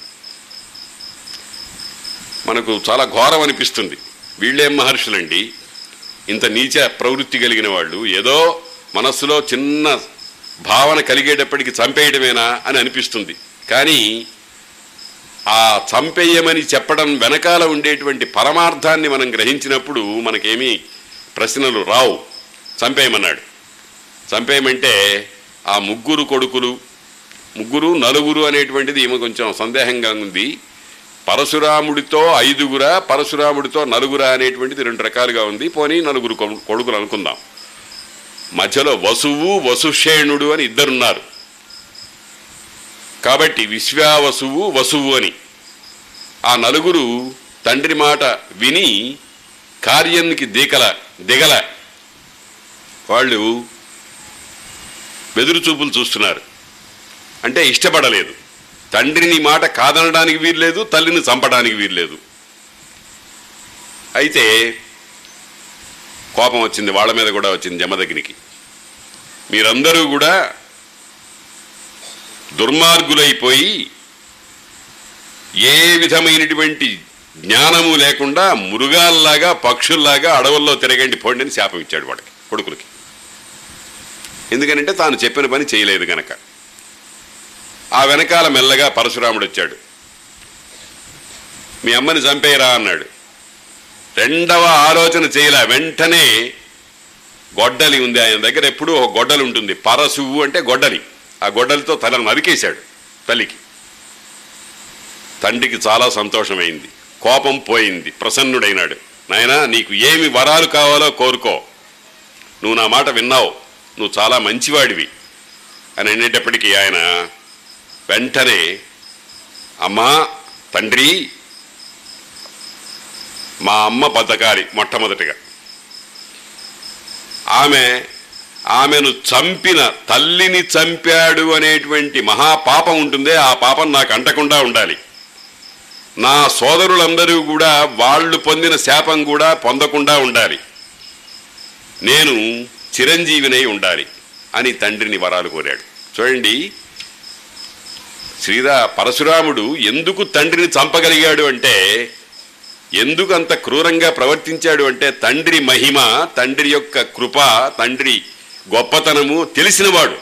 మనకు చాలా ఘోరం అనిపిస్తుంది. వీళ్ళేం మహర్షులండి. ఇంత నీచ ప్రవృత్తి కలిగిన వాళ్ళు ఏదో మనస్సులో చిన్న భావన కలిగేటప్పటికి చంపేయడమేనా అని అనిపిస్తుంది. కానీ ఆ చంపేయమని చెప్పడం వెనకాల ఉండేటువంటి పరమార్థాన్ని మనం గ్రహించినప్పుడు మనకేమీ ప్రశ్నలు రావు. చంపేయమన్నాడు. చంపేయమంటే ఆ ముగ్గురు కొడుకులు ముగ్గురు నలుగురు అనేటువంటిది ఈమె కొంచెం సందేహంగా ఉంది. పరశురాముడితో ఐదుగురా పరశురాముడితో నలుగురా అనేటువంటిది రెండు రకాలుగా ఉంది. పోనీ నలుగురు కొడుకులు అనుకుందాం. మధ్యలో వసువు వసుషేణుడు అని ఇద్దరున్నారు. కాబట్టి విశ్వావసువు వసువు అని. ఆ నలుగురు తండ్రి మాట విని కార్యానికి దిగల దిగల. వాళ్ళు వెదురు చూపులు చూస్తున్నారు. అంటే ఇష్టపడలేదు. తండ్రిని మాట కాదనడానికి వీల్లేదు తల్లిని చంపడానికి వీల్లేదు. అయితే కోపం వచ్చింది వాళ్ళ మీద కూడా వచ్చింది జమదగ్నికి. మీరందరూ కూడా దుర్మార్గులైపోయి ఏ విధమైనటువంటి జ్ఞానము లేకుండా మృగాల్లాగా పక్షుల్లాగా అడవుల్లో తిరగండి పోండి అని శాపం ఇచ్చాడు వాడికి కొడుకులకి. ఎందుకనంటే తాను చెప్పిన పని చేయలేదు కనుక ఆ వెనకాల మెల్లగా పరశురాముడు వచ్చాడు. మీ అమ్మని చంపేయరా అన్నాడు. రెండవ ఆలోచన చేయలే వెంటనే గొడ్డలి ఉంది ఆయన దగ్గర ఎప్పుడూ ఒక గొడ్డలి ఉంటుంది. పరశువు అంటే గొడ్డలి. ఆ గొడ్డలితో తలను నరికేశాడు తల్లికి. తండ్రికి చాలా సంతోషమైంది. కోపం పోయింది. ప్రసన్నుడైనాడు. నాయనా నీకు ఏమి వరాలు కావాలో కోరుకో. నువ్వు నా మాట విన్నావు. నువ్వు చాలా మంచివాడివి అని అనేటప్పటికీ ఆయన వెంటనే అమ్మా తండ్రి మా అమ్మ బతకాలి మొట్టమొదటిగా. ఆమె ఆమెను చంపిన తల్లిని చంపాడు అనేటువంటి మహాపాపం ఉంటుందే ఆ పాపం నాకు అంటకుండా ఉండాలి. నా సోదరులందరూ కూడా వాళ్ళు పొందిన శాపం కూడా పొందకుండా ఉండాలి. నేను చిరంజీవినై ఉండాలి అని తండ్రిని వరాలు కోరాడు. చూడండి శ్రీరా పరశురాముడు ఎందుకు తండ్రిని చంపగలిగాడు అంటే ఎందుకు అంత క్రూరంగా ప్రవర్తించాడు అంటే తండ్రి మహిమ తండ్రి యొక్క కృప తండ్రి గొప్పతనము తెలిసినవాడు.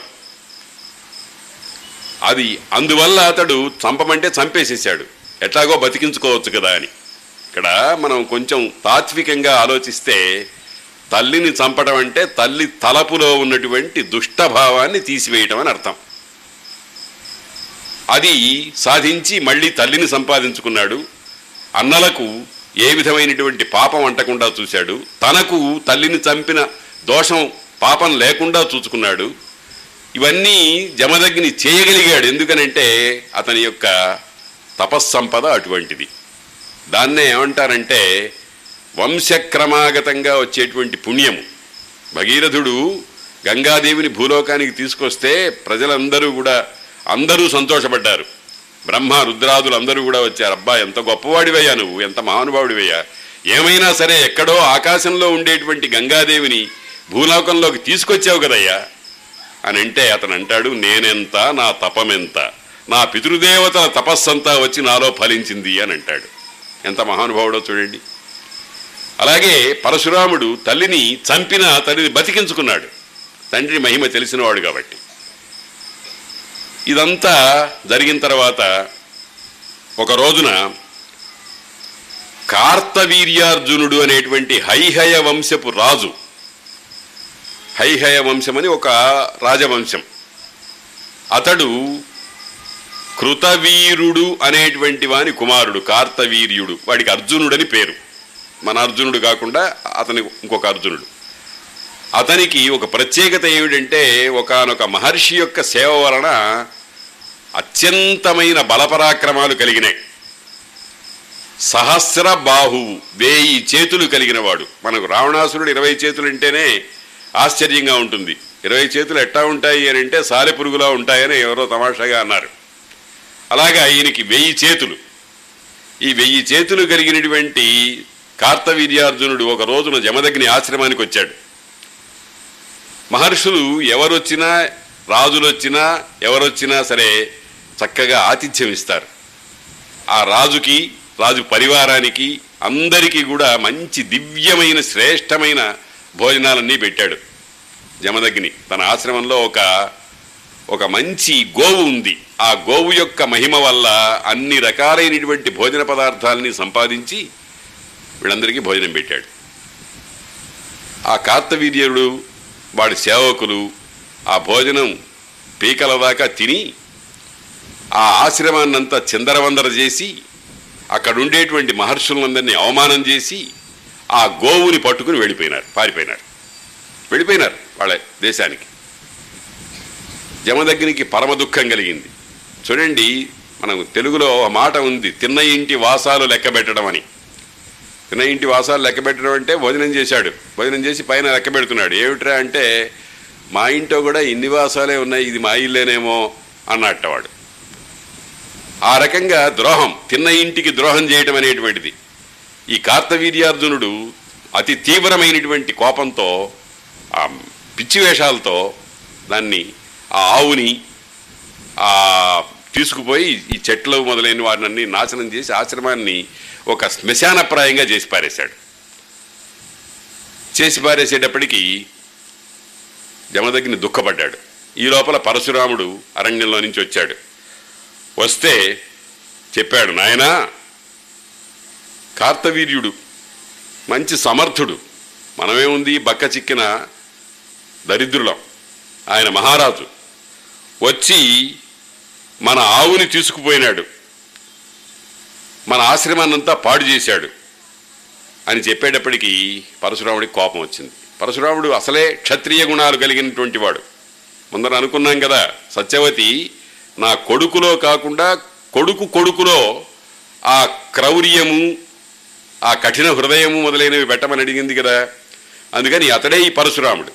అది అందువల్ల అతడు చంపమంటే చంపేసేసాడు ఎట్లాగో బతికించుకోవచ్చు కదా అని. ఇక్కడ మనం కొంచెం తాత్వికంగా ఆలోచిస్తే తల్లిని చంపడం అంటే తల్లి తలపులో ఉన్నటువంటి దుష్టభావాన్ని తీసివేయటం అని అర్థం. అది సాధించి మళ్ళీ తల్లిని సంపాదించుకున్నాడు. అన్నలకు ఏ విధమైనటువంటి పాపం అంటకుండా చూశాడు. తనకు తల్లిని చంపిన దోషం పాపం లేకుండా చూసుకున్నాడు. ఇవన్నీ జమదగ్ని చేయగలిగాడు. ఎందుకనంటే అతని యొక్క తపస్సంపద అటువంటిది. దాన్నే ఏమంటారంటే వంశక్రమాగతంగా వచ్చేటువంటి పుణ్యము. భగీరథుడు గంగాదేవిని భూలోకానికి తీసుకొస్తే ప్రజలందరూ కూడా అందరూ సంతోషపడ్డారు. బ్రహ్మ రుద్రాదులు అందరూ కూడా వచ్చారు. అబ్బా ఎంత గొప్పవాడివయ్యా నువ్వు ఎంత మహానుభావుడివయ్యా. ఏమైనా సరే ఎక్కడో ఆకాశంలో ఉండేటువంటి గంగాదేవిని భూలోకంలోకి తీసుకొచ్చావు కదయ్యా. అని అంటే అతను అంటాడు నేనెంత నా తపమెంత నా పితృదేవతల తపస్సంతా వచ్చి నాలో ఫలించింది అని అంటాడు. ఎంత మహానుభావుడో చూడండి. అలాగే పరశురాముడు తల్లిని చంపిన తల్లిని బతికించుకున్నాడు. తండ్రి మహిమ తెలిసినవాడు కాబట్టి. ఇదంతా జరిగిన తర్వాత ఒక రోజున కార్తవీర్యార్జునుడు అనేటువంటి హైహయ వంశపు రాజు హైహయ వంశం అని ఒక రాజవంశం. అతడు కృతవీరుడు అనేటువంటి వాని కుమారుడు కార్తవీర్యుడు వాడికి అర్జునుడని పేరు. మన అర్జునుడు కాకుండా అతని ఇంకొక అర్జునుడు. అతనికి ఒక ప్రత్యేకత ఏమిటంటే ఒకానొక మహర్షి యొక్క సేవ వలన అత్యంతమైన బలపరాక్రమాలు కలిగినాయి. సహస్ర బాహువు వేయి చేతులు కలిగినవాడు. మనకు రావణాసురుడు ఇరవై చేతులు అంటేనే ఆశ్చర్యంగా ఉంటుంది. ఇరవై చేతులు ఎట్టా ఉంటాయి అని అంటే సాలె పురుగులా ఉంటాయని ఎవరో తమాషాగా అన్నారు. అలాగా ఈయనకి వెయ్యి చేతులు. ఈ వెయ్యి చేతులు కలిగినటువంటి కార్తవీర్యార్జునుడు ఒక రోజున జమదగ్ని ఆశ్రమానికి వచ్చాడు. మహర్షులు ఎవరొచ్చినా రాజులొచ్చినా ఎవరొచ్చినా సరే చక్కగా ఆతిథ్యం ఇస్తారు ఆ రాజుకి రాజు పరివారానికి అందరికీ కూడా మంచి దివ్యమైన శ్రేష్టమైన భోజనాలన్నీ పెట్టాడు జమదగ్ని తన ఆశ్రమంలో ఒక ఒక మంచి గోవు ఉంది. ఆ గోవు యొక్క మహిమ వల్ల అన్ని రకాలైనటువంటి భోజన పదార్థాలని సంపాదించి వీళ్ళందరికీ భోజనం పెట్టాడు. ఆ కార్తవీర్యుడు వాడి సేవకులు ఆ భోజనం పీకల దాకా తిని ఆ ఆశ్రమాన్నంతా చిందరవందర చేసి అక్కడ ఉండేటువంటి మహర్షులందరినీ అవమానం చేసి ఆ గోవుని పట్టుకుని వెళ్ళిపోయినారు పారిపోయినారు. వెళ్ళిపోయినారు వాళ్ళ దేశానికి. జమదగ్నికి పరమ దుఃఖం కలిగింది. చూడండి మనం తెలుగులో ఒక మాట ఉంది తిన్న ఇంటి వాసాలు లెక్క పెట్టడం అని ఇంటి వాసాలు లెక్క పెట్టడం అంటే భోజనం చేశాడు. భోజనం చేసి పైన లెక్క పెడుతున్నాడు. ఏమిట్రా అంటే మా ఇంట్లో కూడా ఇన్ని వాసాలే ఉన్నాయి ఇది మా ఇల్లేనేమో అన్నట్టవాడు ఆ రకంగా ద్రోహం తిన్న ఇంటికి ద్రోహం చేయటం అనేటువంటిది. ఈ కార్తవీర్యార్జునుడు అతి తీవ్రమైనటువంటి కోపంతో ఆ పిచ్చి వేషాలతో దాన్ని ఆ ఆవుని ఆ తీసుకుపోయి ఈ చెట్లు మొదలైన వారిని నాశనం చేసి ఆశ్రమాన్ని ఒక శ్మశానప్రాయంగా చేసి పారేశాడు. చేసి పారేసేటప్పటికీ జమదగ్ని దుఃఖపడ్డాడు. ఈ లోపల పరశురాముడు అరణ్యంలో నుంచి వచ్చాడు. వస్తే చెప్పాడు నాయనా కార్తవీర్యుడు మంచి సమర్థుడు మనమేముంది బక్క చిక్కిన దరిద్రులం. ఆయన మహారాజు. వచ్చి మన ఆవుని తీసుకుపోయినాడు. మన ఆశ్రమాన్నంతా పాడు చేశాడు అని చెప్పేటప్పటికీ పరశురాముడికి కోపం వచ్చింది. పరశురాముడు అసలే క్షత్రియ గుణాలు కలిగినటువంటి వాడు. ముందర అనుకున్నాం కదా సత్యవతి నా కొడుకులో కాకుండా కొడుకు కొడుకులో ఆ క్రౌర్యము ఆ కఠిన హృదయము మొదలైనవి పెట్టమని అడిగింది కదా. అందుకని అతడే ఈ పరశురాముడు.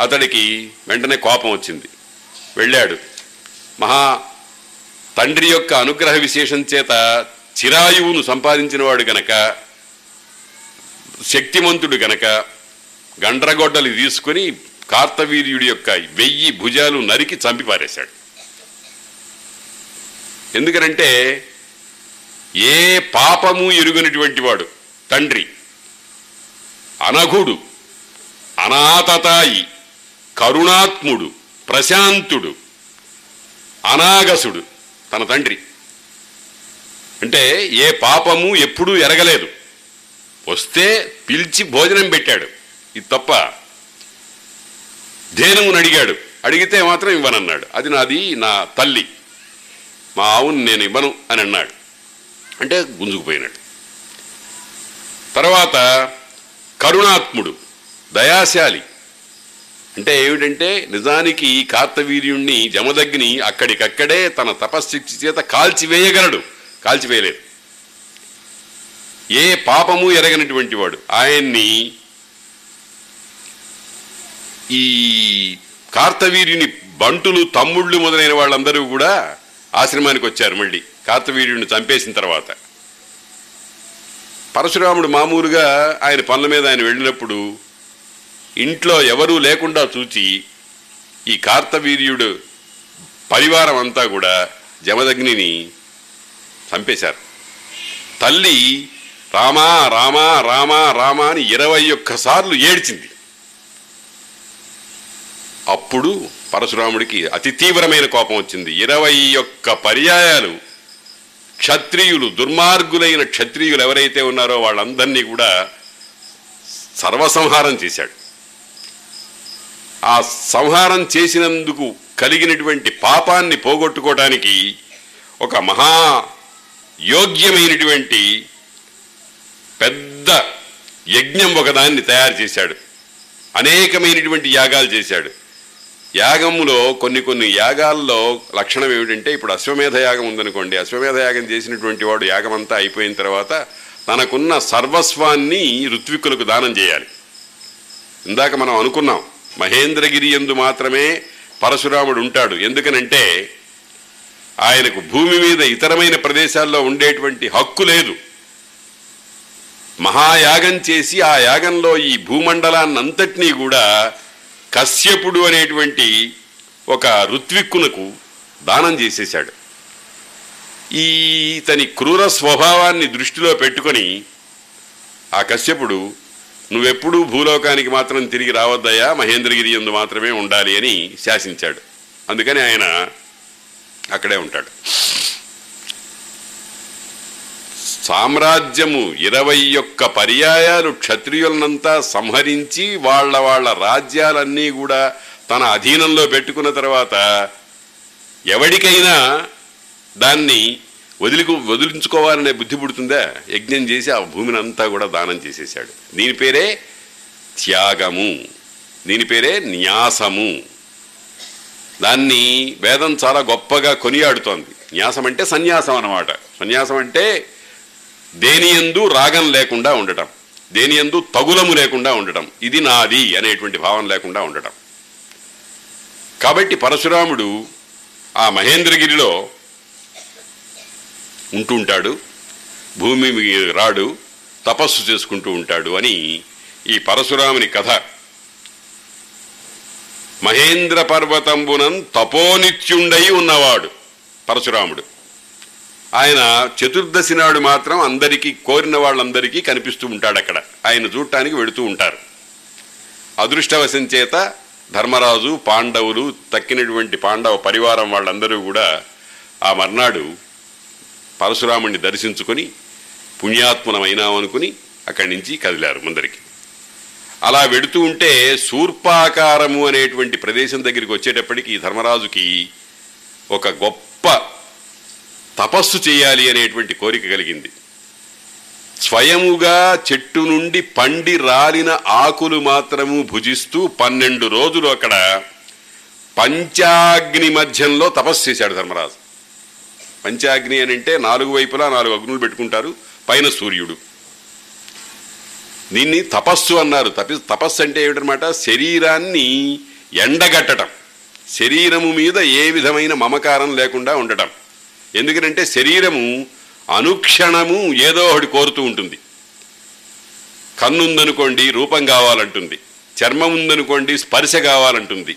అతడికి వెంటనే కోపం వచ్చింది. వెళ్ళాడు. మహా తండ్రి యొక్క అనుగ్రహ విశేషం చేత చిరాయువును సంపాదించినవాడు గనక శక్తిమంతుడు గనక గండ్రగొడ్డలు తీసుకుని కార్తవీర్యుడి యొక్క వెయ్యి భుజాలు నరికి చంపి పారేశాడు ఎందుకనంటే ఏ పాపము ఎరుగనటువంటి వాడు తండ్రి అనఘుడు అనాథతాయి కరుణాత్ముడు ప్రశాంతుడు అనాగసుడు తన తండ్రి. అంటే ఏ పాపము ఎప్పుడూ ఎరగలేదు. వస్తే పిలిచి భోజనం పెట్టాడు. ఇది తప్ప ధేనువుని అడిగాడు? అడిగితే మాత్రం ఇవ్వనన్నాడు. అది నాది నా తల్లి. మా ఆవును నేను ఇవ్వను అని అన్నాడు. అంటే గుంజుకుపోయినాడు. తర్వాత కరుణాత్ముడు దయాశాలి. అంటే ఏమిటంటే నిజానికి ఈ కార్తవీర్యుణ్ణి జమదగ్ని అక్కడికక్కడే తన తపశక్తి చేత కాల్చివేయగలడు. కాల్చివేయలేదు. ఏ పాపము ఎరగనటువంటి వాడు. ఆయన్ని ఈ కార్తవీర్యుని బంటులు తమ్ముళ్ళు మొదలైన వాళ్ళందరూ కూడా ఆశ్రమానికి వచ్చారు మళ్ళీ. కార్తవీర్యుడిని చంపేసిన తర్వాత. పరశురాముడు మామూలుగా ఆయన పనుల మీద ఆయన వెళ్ళినప్పుడు ఇంట్లో ఎవరూ లేకుండా చూచి ఈ కార్తవీర్యుడు పరివారం అంతా కూడా జమదగ్నిని చంపేశారు. తల్లి రామా రామా రామా రామా అని ఇరవై ఒక్కసార్లు ఏడ్చింది. అప్పుడు పరశురాముడికి అతి తీవ్రమైన కోపం వచ్చింది. ఇరవై ఒక్క పర్యాయాలు క్షత్రియులు దుర్మార్గులైన క్షత్రియులు ఎవరైతే ఉన్నారో వాళ్ళందరినీ కూడా సర్వసంహారం చేశాడు. ఆ సంహారం చేసినందుకు కలిగినటువంటి పాపాన్ని పోగొట్టుకోవటానికి ఒక మహా యోగ్యమైనటువంటి పెద్ద యజ్ఞం ఒకదాన్ని తయారు చేశాడు. అనేకమైనటువంటి యాగాలు చేశాడు. యాగములో కొన్ని కొన్ని యాగాల్లో లక్షణం ఏమిటంటే ఇప్పుడు అశ్వమేధ యాగం ఉందనుకోండి. అశ్వమేధ యాగం చేసినటువంటి వాడు యాగం అంతా అయిపోయిన తర్వాత తనకున్న సర్వస్వాన్ని ఋత్వికులకు దానం చేయాలి. ఇందాక మనం అనుకున్నాం. మహేంద్రగిరి ఎందు మాత్రమే పరశురాముడు ఉంటాడు. ఎందుకనంటే ఆయనకు భూమి మీద ఇతరమైన ప్రదేశాల్లో ఉండేటువంటి హక్కు లేదు. మహాయాగం చేసి ఆ యాగంలో ఈ భూమండలాన్నంతటినీ కూడా కశ్యపుడు అనేటువంటి ఒక ఋత్విక్కునకు దానం చేసేశాడు. ఈ ఇతని క్రూర స్వభావాన్ని దృష్టిలో పెట్టుకొని ఆ కశ్యపుడు నువ్వెప్పుడూ భూలోకానికి మాత్రం తిరిగి రావద్దయ్యా మహేంద్రగిరి ఎందు మాత్రమే ఉండాలి అని శాసించాడు. అందుకని ఆయన అక్కడే ఉంటాడు. సామ్రాజ్యము ఇరవై ఒక్క పర్యాయాలు క్షత్రియులనంతా సంహరించి వాళ్ళ వాళ్ళ రాజ్యాలన్నీ కూడా తన అధీనంలో పెట్టుకున్న తర్వాత ఎవడికైనా దాన్ని వదిలి వదిలించుకోవాలనే బుద్ధి పుడుతుందా? యజ్ఞం చేసి ఆ భూమిని అంతా కూడా దానం చేసేసాడు దీని పేరే త్యాగము. దీని పేరే న్యాసము. దాన్ని వేదం చాలా గొప్పగా కొనియాడుతోంది. న్యాసం అంటే సన్యాసం అన్నమాట. సన్యాసం అంటే దేనియందు రాగం లేకుండా ఉండటం. దేనియందు తగులము లేకుండా ఉండటం. ఇది నాది అనేటువంటి భావం లేకుండా ఉండటం. కాబట్టి పరశురాముడు ఆ మహేంద్రగిరిలో ఉంటుంటాడు భూమి రాడు తపస్సు చేసుకుంటూ ఉంటాడు అని ఈ పరశురాముని కథ. మహేంద్ర పర్వతంబునం తపోనిత్యుండై ఉన్నవాడు పరశురాముడు. ఆయన చతుర్దశి నాడు మాత్రం అందరికీ కోరిన వాళ్ళందరికీ కనిపిస్తూ ఉంటాడు అక్కడ. ఆయన చూడటానికి వెళుతూ ఉంటారు. అదృష్టవశం చేత ధర్మరాజు పాండవులు తక్కినటువంటి పాండవ పరివారం వాళ్ళందరూ కూడా ఆ మర్నాడు పరశురాముణ్ణి దర్శించుకొని పుణ్యాత్మనమైనామనుకుని అక్కడి నుంచి కదిలారు ముందరికి. అలా వెడుతూ ఉంటే శూర్పాకారము అనేటువంటి ప్రదేశం దగ్గరికి వచ్చేటప్పటికి ధర్మరాజుకి ఒక గొప్ప తపస్సు చేయాలి అనేటువంటి కోరిక కలిగింది. స్వయముగా చెట్టు నుండి పండి రాలిన ఆకులు మాత్రము భుజిస్తూ పన్నెండు రోజులు అక్కడ పంచాగ్ని మధ్యంలో తపస్సు చేశాడు ధర్మరాజు. పంచాగ్ని అని అంటే నాలుగు వైపులా నాలుగు అగ్నులు పెట్టుకుంటారు పైన సూర్యుడు. దీన్ని తపస్సు అన్నారు. తపి తపస్సు అంటే ఏమిటనమాట శరీరాన్ని ఎండగట్టడం. శరీరము మీద ఏ విధమైన మమకారం లేకుండా ఉండటం ఎందుకంటే శరీరము అనుక్షణము ఏదో ఒకటి కోరుతూ ఉంటుంది. కన్నుందనుకోండి రూపం కావాలంటుంది. చర్మం ఉందనుకోండి స్పర్శ కావాలంటుంది.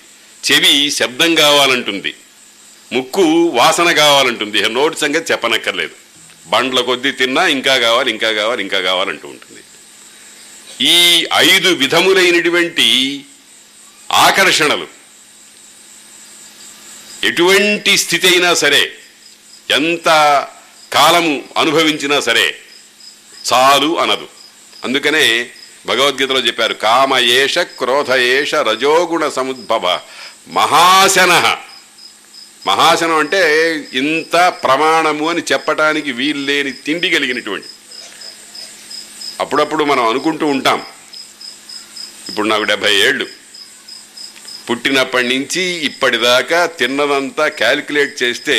చెవి శబ్దం కావాలంటుంది. ముక్కు వాసన కావాలంటుంది. నోటి సంగతి చెప్పనక్కర్లేదు. బండ్ల కొద్దీ తిన్నా ఇంకా కావాలి ఇంకా కావాలి ఇంకా కావాలంటూ ఉంటుంది. ఈ ఐదు విధములైనటువంటి ఆకర్షణలు ఎటువంటి స్థితి అయినా సరే ఎంత కాలము అనుభవించినా సరే చాలు అనదు. అందుకనే భగవద్గీతలో చెప్పారు కామయేష క్రోధయేష రజోగుణ సముద్భవ మహాశన మహాసనం అంటే ఇంత ప్రమాణము అని చెప్పటానికి వీలు లేని తిండి కలిగినటువంటి. అప్పుడప్పుడు మనం అనుకుంటూ ఉంటాం. ఇప్పుడు నాకు డెబ్భై ఏళ్ళు. పుట్టినప్పటి నుంచి ఇప్పటిదాకా తిన్నదంతా క్యాలిక్యులేట్ చేస్తే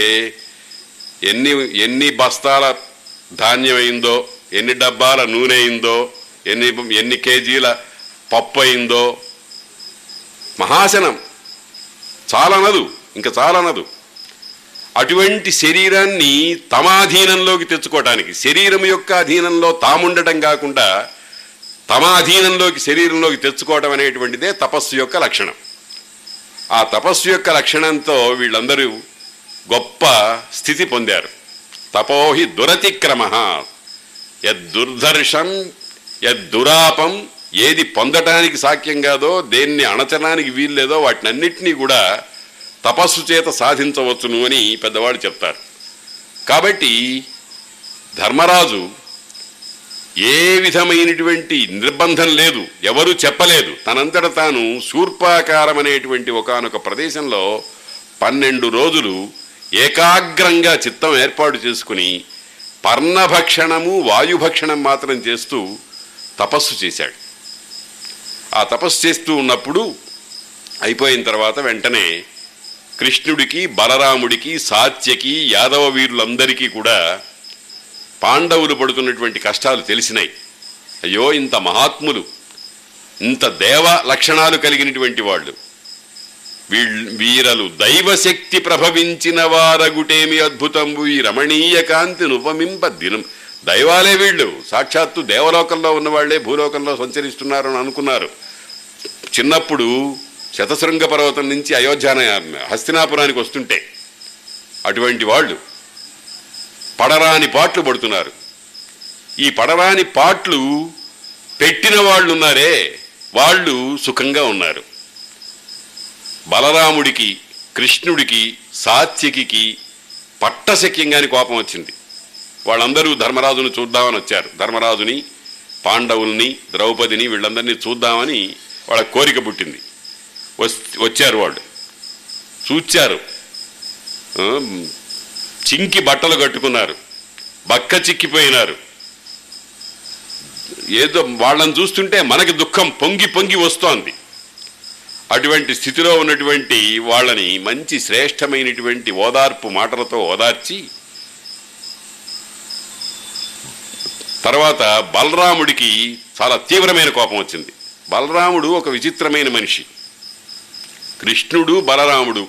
ఎన్ని ఎన్ని బస్తాల ధాన్యం అయిందో ఎన్ని డబ్బాల నూనె అయిందో ఎన్ని ఎన్ని కేజీల పప్పు అయిందో మహాశనం చాలనదు ఇంకా చాలనదు అటువంటి శరీరాన్ని తమ అధీనంలోకి తెచ్చుకోవటానికి శరీరం యొక్క అధీనంలో తాముండటం కాకుండా తమ అధీనంలోకి శరీరంలోకి తెచ్చుకోవటం అనేటువంటిదే తపస్సు యొక్క లక్షణం. ఆ తపస్సు యొక్క లక్షణంతో వీళ్ళందరూ గొప్ప స్థితి పొందారు. తపోహి దురతిక్రమ. యద్దుర్ధర్షం యద్దురాపం ఏది పొందటానికి సాధ్యం కాదో దేన్ని అణచడానికి వీల్లేదో వాటినన్నిటినీ కూడా తపస్సు చేత సాధించవచ్చును అని పెద్దవాళ్ళు చెప్తారు. కాబట్టి ధర్మరాజు ఏ విధమైనటువంటి నిర్బంధం లేదు ఎవరు చెప్పలేదు. తనంతట తాను శూర్పాకారం అనేటువంటి ఒకనొక ప్రదేశంలో పన్నెండు రోజులు ఏకాగ్రంగా చిత్తం ఏర్పాటు చేసుకుని పర్ణభక్షణము వాయుభక్షణం మాత్రం చేస్తూ తపస్సు చేశాడు. ఆ తపస్సు చేస్తూ ఉన్నప్పుడు అయిపోయిన తర్వాత వెంటనే కృష్ణుడికి బలరాముడికి సాత్యకి యాదవ వీరులందరికీ కూడా పాండవులు పడుతున్నటువంటి కష్టాలు తెలిసినాయి. అయ్యో ఇంత మహాత్ములు ఇంత దేవ లక్షణాలు కలిగినటువంటి వాళ్ళు. వీళ్ వీరలు దైవశక్తి ప్రభవించిన వారగుటేమి అద్భుతంబు ఈ రమణీయ కాంతి నుపమింప దినం. దైవాలే వీళ్ళు సాక్షాత్తు దేవలోకంలో ఉన్నవాళ్ళే భూలోకంలో సంచరిస్తున్నారు అని అనుకున్నారు. చిన్నప్పుడు శతశృంగ పర్వతం నుంచి అయోధ్యాన హస్తినాపురానికి వస్తుంటే అటువంటి వాళ్ళు పడరాని పాట్లు పడుతున్నారు. ఈ పడరాని పాట్లు పెట్టిన వాళ్ళు ఉన్నారే వాళ్ళు సుఖంగా ఉన్నారు. బలరాముడికి కృష్ణుడికి సాత్యకి పట్టశక్యంగాని కోపం వచ్చింది. వాళ్ళందరూ ధర్మరాజుని చూద్దామని వచ్చారు. ధర్మరాజుని పాండవుల్ని ద్రౌపదిని వీళ్ళందరినీ చూద్దామని వాళ్ళ కోరిక పుట్టింది. వచ్చారు వాళ్ళు. చూచారు చింకి బట్టలు కట్టుకున్నారు. బక్క చిక్కిపోయినారు. ఏదో వాళ్ళని చూస్తుంటే మనకి దుఃఖం పొంగి పొంగి వస్తోంది. అటువంటి స్థితిలో ఉన్నటువంటి వాళ్ళని మంచి శ్రేష్టమైనటువంటి ఓదార్పు మాటలతో ఓదార్చి తర్వాత బలరాముడికి చాలా తీవ్రమైన కోపం వచ్చింది. బలరాముడు ఒక విచిత్రమైన మనిషి. కృష్ణుడు బలరాముడు.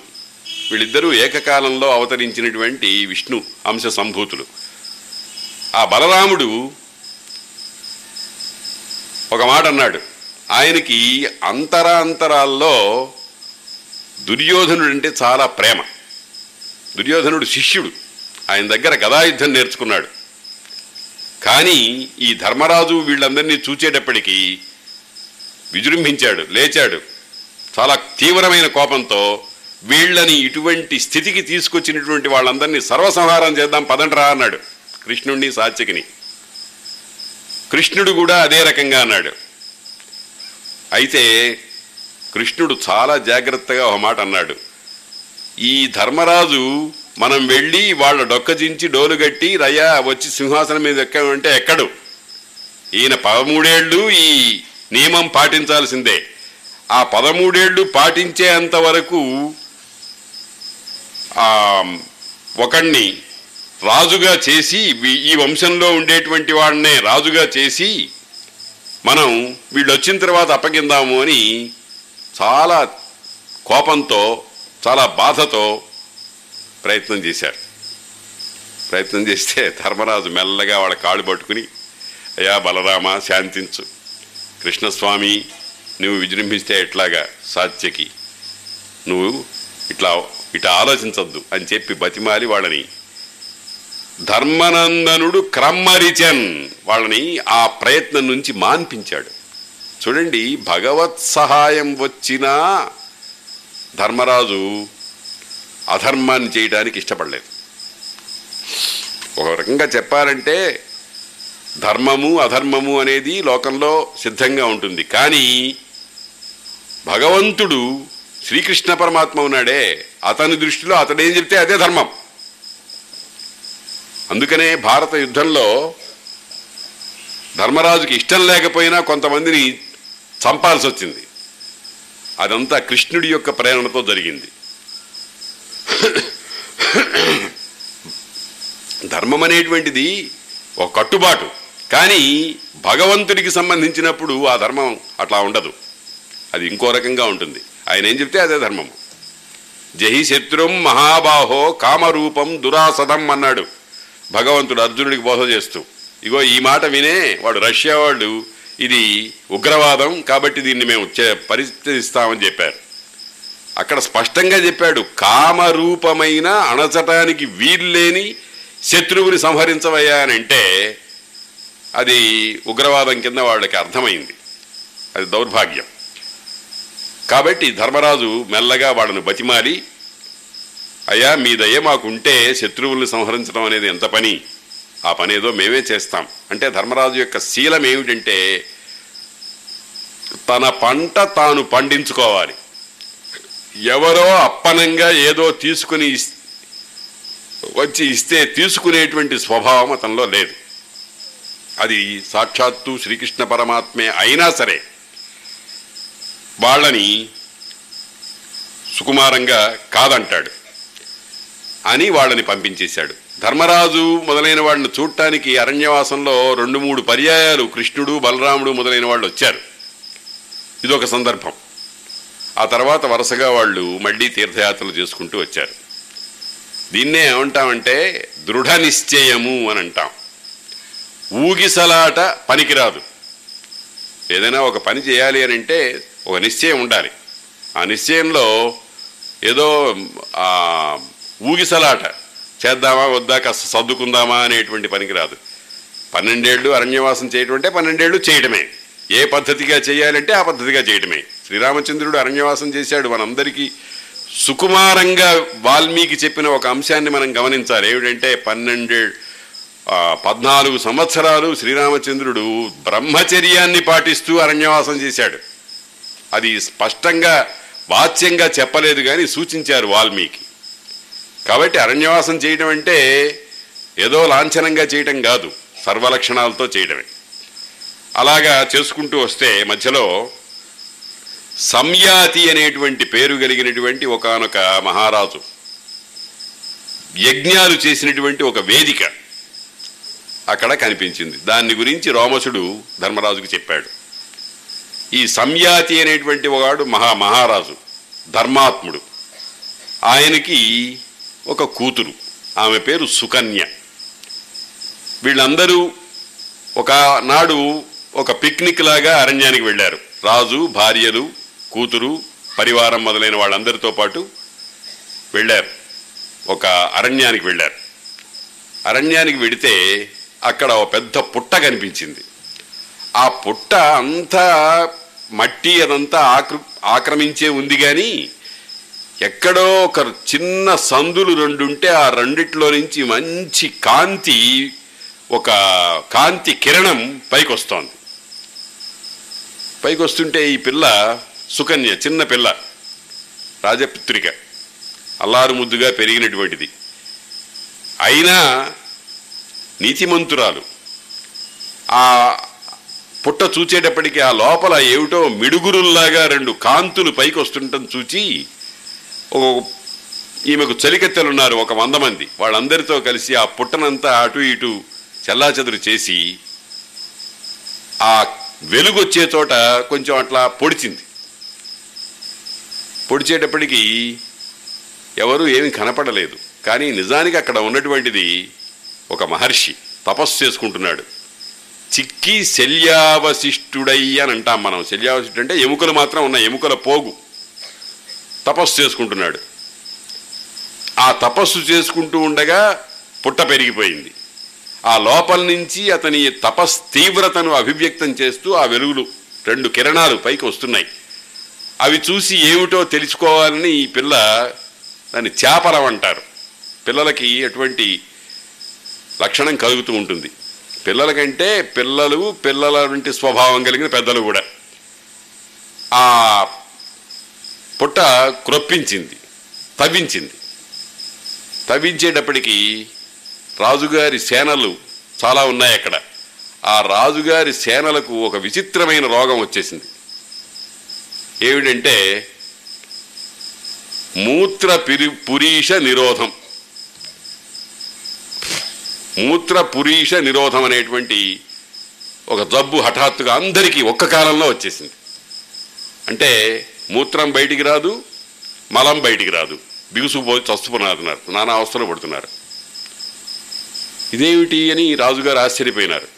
వీళ్ళిద్దరూ ఏకకాలంలో అవతరించినటువంటి విష్ణు అంశ సంభూతులు ఆ బలరాముడు ఒక మాట అన్నాడు. ఆయనకి అంతరాంతరాల్లో దుర్యోధనుడు అంటే చాలా ప్రేమ. దుర్యోధనుడు శిష్యుడు. ఆయన దగ్గర గదాయుద్ధం నేర్చుకున్నాడు. కానీ ఈ ధర్మరాజు వీళ్ళందరినీ చూచేటప్పటికీ విజృంభించాడు లేచాడు. చాలా తీవ్రమైన కోపంతో వీళ్ళని ఇటువంటి స్థితికి తీసుకొచ్చినటువంటి వాళ్ళందరినీ సర్వసంహారం చేద్దాం పదండ్రా అన్నాడు. కృష్ణుణ్ణి సాత్యకిని కృష్ణుడు కూడా అదే రకంగా అన్నాడు. అయితే కృష్ణుడు చాలా జాగ్రత్తగా ఒక మాట అన్నాడు. ఈ ధర్మరాజు మనం వెళ్ళి వాళ్ళ డొక్కజించి డోలుగట్టి రయ్యా వచ్చి సింహాసనం మీద ఎక్కామంటే ఎక్కడు? ఈయన పదమూడేళ్ళు ఈ నియమం పాటించాల్సిందే. ఆ పదమూడేళ్ళు పాటించేంత వరకు ఒకణ్ణి రాజుగా చేసి ఈ వంశంలో ఉండేటువంటి వాడినే రాజుగా చేసి మనం వీళ్ళు వచ్చిన తర్వాత అప్పగిందాము అని చాలా కోపంతో చాలా బాధతో ప్రయత్నం చేశారు. ప్రయత్నం చేస్తే ధర్మరాజు మెల్లగా వాళ్ళ కాళ్ళు పట్టుకుని అయ్యా బలరామ శాంతించు. కృష్ణస్వామి నువ్వు విజృంభిస్తే ఎట్లాగా సాత్యకి నువ్వు ఇట్లా ఇట్లా ఆలోచించద్దు అని చెప్పి బతిమాలి వాళ్ళని. ధర్మనందనుడు క్రమ్మరిచన్ వాళ్ళని ఆ ప్రయత్నం నుంచి మాన్పించాడు. చూడండి భగవత్ సహాయం వచ్చినా ధర్మరాజు అధర్మాన్ని చేయడానికి ఇష్టపడలేదు. ఒక రకంగా చెప్పాలంటే ధర్మము అధర్మము అనేది లోకంలో సిద్ధంగా ఉంటుంది. కానీ భగవంతుడు శ్రీకృష్ణ పరమాత్మ ఉన్నాడే. అతని దృష్టిలో అతడేం చెప్తే అదే ధర్మం. అందుకనే భారత యుద్ధంలో ధర్మరాజుకి ఇష్టం లేకపోయినా కొంతమందిని చంపాల్సి వచ్చింది. అదంతా కృష్ణుడి యొక్క ప్రేరణతో జరిగింది. ధర్మం అనేటువంటిది ఒక కట్టుబాటు. కానీ భగవంతుడికి సంబంధించినప్పుడు ఆ ధర్మం అట్లా ఉండదు. అది ఇంకో రకంగా ఉంటుంది. ఆయన ఏం చెప్తే అదే ధర్మము జహి శత్రుం మహాబాహో కామరూపం దురాసదం అన్నాడు. భగవంతుడు అర్జునుడికి బోధ చేస్తూ ఇగో ఈ మాట వినే వాడు రష్యా వాళ్ళు ఇది ఉగ్రవాదం కాబట్టి దీన్ని మేము చే- పరిస్థితిస్తామని చెప్పారు. అక్కడ స్పష్టంగా చెప్పాడు కామరూపమైన అణచటానికి వీల్లేని శత్రువుని సంహరించవయ్యా అని అంటే అది ఉగ్రవాదం కింద వాళ్ళకి అర్థమైంది. అది దౌర్భాగ్యం. కాబట్టి ధర్మరాజు మెల్లగా వాళ్ళను బతిమాలి. అయ్యా మీ దయ మాకుంటే శత్రువుల్ని సంహరించడం అనేది ఎంత పని? ఆ పని ఏదో మేమే చేస్తాం. అంటే ధర్మరాజు యొక్క శీలం ఏమిటంటే తన పంట తాను పండించుకోవాలి. ఎవరో అప్పనంగా ఏదో తీసుకుని ఇస్- వచ్చి ఇస్తే తీసుకునేటువంటి స్వభావం అతనిలో లేదు. అది సాక్షాత్తు శ్రీకృష్ణ పరమాత్మే అయినా సరే. వాళ్ళని సుకుమారంగా కాదంటాడు అని వాళ్ళని పంపించేశాడు. ధర్మరాజు మొదలైన వాళ్ళని చూడటానికి అరణ్యవాసంలో రెండు మూడు పర్యాయాలు కృష్ణుడు బలరాముడు మొదలైన వాళ్ళు వచ్చారు. ఇదొక సందర్భం. ఆ తర్వాత వరుసగా వాళ్ళు మళ్ళీ తీర్థయాత్రలు చేసుకుంటూ వచ్చారు. దీన్నే ఏమంటామంటే దృఢ నిశ్చయము అని అంటాం. ఊగిసలాట పనికిరాదు. ఏదైనా ఒక పని చేయాలి అని అంటే ఒక నిశ్చయం ఉండాలి. ఆ నిశ్చయంలో ఏదో ఊగిసలాట చేద్దామా వద్దా కాస్త సర్దుకుందామా అనేటువంటి పనికిరాదు పన్నెండేళ్ళు అరణ్యవాసం చేయటం అంటే పన్నెండేళ్ళు చేయటమే. ఏ పద్ధతిగా చేయాలంటే ఆ పద్ధతిగా చేయటమే. శ్రీరామచంద్రుడు అరణ్యవాసం చేశాడు. మనందరికీ సుకుమారంగా వాల్మీకి చెప్పిన ఒక అంశాన్ని మనం గమనించాలి. ఏమిటంటే పన్నెండే పద్నాలుగు సంవత్సరాలు శ్రీరామచంద్రుడు బ్రహ్మచర్యాన్ని పాటిస్తూ అరణ్యవాసం చేశాడు. అది స్పష్టంగా వాచ్యంగా చెప్పలేదు కానీ సూచించారు వాల్మీకి. కాబట్టి అరణ్యవాసం చేయడం అంటే ఏదో లాంఛనంగా చేయటం కాదు సర్వలక్షణాలతో చేయడమే. అలాగా చేసుకుంటూ వస్తే మధ్యలో సంయాతి అనేటువంటి పేరు కలిగినటువంటి ఒకానొక మహారాజు యజ్ఞాలు చేసినటువంటి ఒక వేదిక అక్కడ కనిపించింది. దాన్ని గురించి రోమసుడు ధర్మరాజుకు చెప్పాడు. ఈ సంయాతి అనేటువంటి ఒకడు మహా మహారాజు ధర్మాత్ముడు. ఆయనకి ఒక కూతురు ఆమె పేరు సుకన్య. వీళ్ళందరూ ఒక నాడు ఒక పిక్నిక్ లాగా అరణ్యానికి వెళ్ళారు. రాజు భార్యలు కూతురు పరివారం మొదలైన వాళ్ళందరితో పాటు వెళ్ళారు. ఒక అరణ్యానికి వెళ్ళారు. అరణ్యానికి వెడితే అక్కడ ఒక పెద్ద పుట్ట కనిపించింది. ఆ పుట్ట అంతా మట్టి అదంతా ఆక్ర ఆక్రమించే ఉంది కానీ ఎక్కడో ఒక చిన్న సందులు రెండుంటే ఆ రెండిట్లో నుంచి మంచి కాంతి ఒక కాంతి కిరణం పైకి వస్తోంది పైకి వస్తుంటే ఈ పిల్ల సుకన్య చిన్న పిల్ల రాజపుత్రిక అల్లారు ముద్దుగా పెరిగినటువంటిది. అయినా నీతిమంతురాలు ఆ పుట్ట చూచేటప్పటికి ఆ లోపల ఏమిటో మిడుగురుల్లాగా రెండు కాంతులు పైకి వస్తుండటం చూచి ఓ ఈమెకు చలికత్తెలున్నారు ఒక వంద మంది. వాళ్ళందరితో కలిసి ఆ పుట్టనంతా అటు ఇటు చెల్లాచెదురు చేసి ఆ వెలుగు వచ్చే చోట కొంచెం అట్లా పొడిచింది. పొడిచేటప్పటికీ ఎవరు ఏమీ కనపడలేదు. కానీ నిజానికి అక్కడ ఉన్నటువంటిది ఒక మహర్షి తపస్సు చేసుకుంటున్నాడు. చిక్కి శల్యావశిష్టుడై అని అంటాం మనం. శల్యావశిష్ఠుడు అంటే ఎముకలు మాత్రం ఉన్న ఎముకల పోగు. తపస్సు చేసుకుంటున్నాడు. ఆ తపస్సు చేసుకుంటూ ఉండగా పుట్ట పెరిగిపోయింది. ఆ లోపల నుంచి అతని తపస్ తీవ్రతను అభివ్యక్తం చేస్తూ ఆ వెలుగులు రెండు కిరణాలు పైకి వస్తున్నాయి. అవి చూసి ఏమిటో తెలుసుకోవాలని ఈ పిల్ల దాన్ని చేపలం అంటారు పిల్లలకి ఎటువంటి లక్షణం కలుగుతూ ఉంటుంది. పిల్లలకంటే పిల్లలు పిల్లల వంటి స్వభావం కలిగిన పెద్దలు కూడా. ఆ పుట్ట క్రొప్పించింది తవ్వించింది. తవ్వించేటప్పటికీ రాజుగారి సేనలు చాలా ఉన్నాయి అక్కడ. ఆ రాజుగారి సేనలకు ఒక విచిత్రమైన రోగం వచ్చేసింది. ఏమిటంటే మూత్ర పిరి పురీష నిరోధం. మూత్ర పురీష నిరోధం అనేటువంటి ఒక జబ్బు హఠాత్తుగా అందరికీ ఒక్క కాలంలో వచ్చేసింది. అంటే మూత్రం బయటికి రాదు మలం బయటికి రాదు. బిగుసుకుపోయి చస్తున్నారు నానా అవస్థలు పడుతున్నారు. ఇదేమిటి అని రాజుగారు ఆశ్చర్యపోయినారు.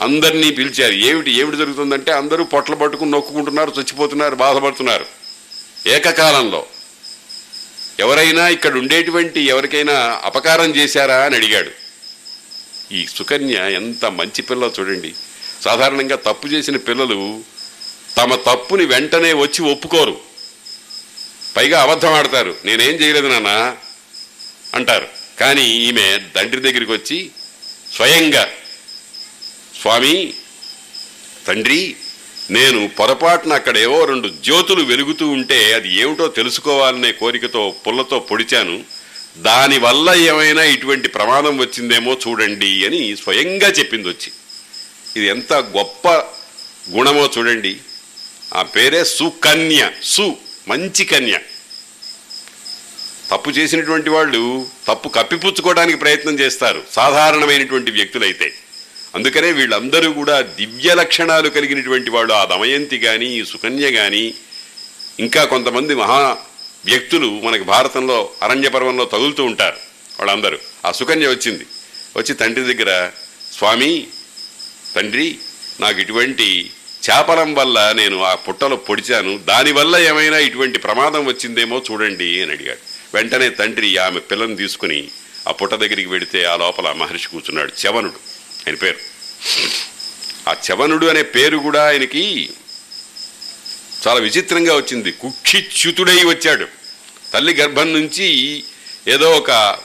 అందరినీ పిలిచారు. ఏమిటి ఏమిటి జరుగుతుందంటే అందరూ పొట్ల పట్టుకుని నొక్కుకుంటున్నారు చచ్చిపోతున్నారు బాధపడుతున్నారు. ఏకకాలంలో. ఎవరైనా ఇక్కడ ఉండేటువంటి ఎవరికైనా అపకారం చేశారా అని అడిగాడు. ఈ సుకన్య ఎంత మంచి పిల్ల చూడండి. సాధారణంగా తప్పు చేసిన పిల్లలు తమ తప్పుని వెంటనే వచ్చి ఒప్పుకోరు. పైగా అబద్ధం ఆడతారు. నేనేం చేయలేదు నాన్న అంటారు. కానీ ఈమె తండ్రి దగ్గరికి వచ్చి స్వయంగా స్వామి తండ్రి నేను పొరపాటున అక్కడేవో రెండు జ్యోతులు వెలుగుతూ ఉంటే అది ఏమిటో తెలుసుకోవాలనే కోరికతో పుల్లతో పొడిచాను. దానివల్ల ఏమైనా ఇటువంటి ప్రమాదం వచ్చిందేమో చూడండి అని స్వయంగా చెప్పింది వచ్చి. ఇది ఎంత గొప్ప గుణమో చూడండి. ఆ పేరే సుకన్య సు మంచి కన్య. తప్పు చేసినటువంటి వాళ్ళు తప్పు కప్పిపుచ్చుకోవడానికి ప్రయత్నం చేస్తారు సాధారణమైనటువంటి వ్యక్తులైతే. అందుకనే వీళ్ళందరూ కూడా దివ్య లక్షణాలు కలిగినటువంటి వాళ్ళు ఆ దమయంతి కానీ ఈ సుకన్య కానీ ఇంకా కొంతమంది మహా వ్యక్తులు మనకి భారతంలో అరణ్య పర్వంలో తగులుతూ ఉంటారు వాళ్ళందరూ. ఆ సుకన్య వచ్చింది. వచ్చి తండ్రి దగ్గర స్వామి తండ్రి నాకు ఇటువంటి చేపలం వల్ల నేను ఆ పుట్టలో పొడిచాను. దానివల్ల ఏమైనా ఇటువంటి ప్రమాదం వచ్చిందేమో చూడండి అని అడిగాడు. వెంటనే తండ్రి ఆమె పిల్లని తీసుకుని ఆ పుట్ట దగ్గరికి వెడితే ఆ లోపల మహర్షి కూర్చున్నాడు చవనుడు ఆయన పేరు. ఆ చవనుడు అనే పేరు కూడా ఆయనకి చాలా విచిత్రంగా వచ్చింది. కుక్షిచ్యుతుడై వచ్చాడు. తల్లి గర్భం నుంచి ఏదో ఒక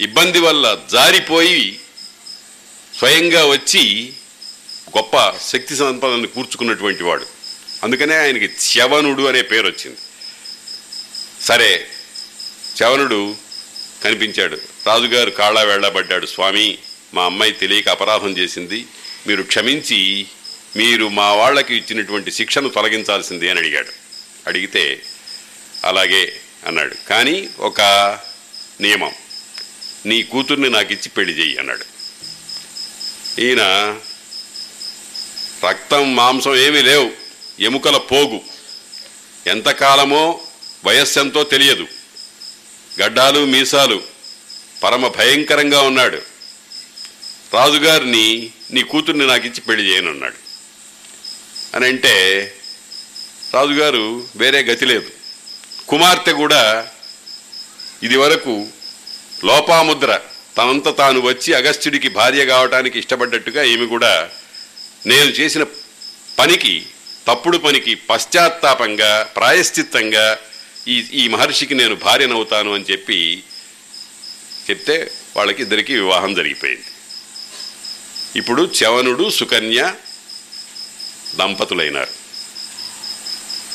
ఇబ్బంది వల్ల జారిపోయి స్వయంగా వచ్చి గొప్ప శక్తి సంపదను కూర్చుకున్నటువంటి వాడు. అందుకనే ఆయనకి చవనుడు అనే పేరు వచ్చింది. సరే చవనుడు కనిపించాడు. రాజుగారు కాళ్ళ వెళ్ళబడ్డాడు. స్వామి మా అమ్మాయి తెలియక అపరాధం చేసింది. మీరు క్షమించి మీరు మా వాళ్ళకి ఇచ్చినటువంటి శిక్షను తొలగించాల్సింది అని అడిగాడు. అడిగితే అలాగే అన్నాడు. కానీ ఒక నియమం. నీ కూతుర్ని నాకు ఇచ్చి పెళ్ళి చేయి అన్నాడు. ఈయన రక్తం మాంసం ఏమీ లేవు. ఎముకల పోగు. ఎంతకాలమో వయస్సెంతో తెలియదు. గడ్డాలు మీసాలు. పరమ భయంకరంగా ఉన్నాడు. రాజుగారిని నీ కూతుర్ని నాకు ఇచ్చి పెళ్ళి చేయనన్నాడు. అని అంటే రాజుగారు వేరే గతి లేదు. కుమార్తె కూడా ఇది వరకు లోపాముద్ర తనంత తాను వచ్చి అగస్త్యుడికి భార్య కావటానికి ఇష్టపడ్డట్టుగా ఈమె కూడా నేను చేసిన పనికి తప్పుడు పనికి పశ్చాత్తాపంగా ప్రాయశ్చిత్తంగా ఈ ఈ మహర్షికి నేను భార్యనవుతాను అని చెప్పి చెప్తే వాళ్ళకి ఇద్దరికి వివాహం జరిగిపోయింది. ఇప్పుడు చవనుడు సుకన్య దంపతులైనారు.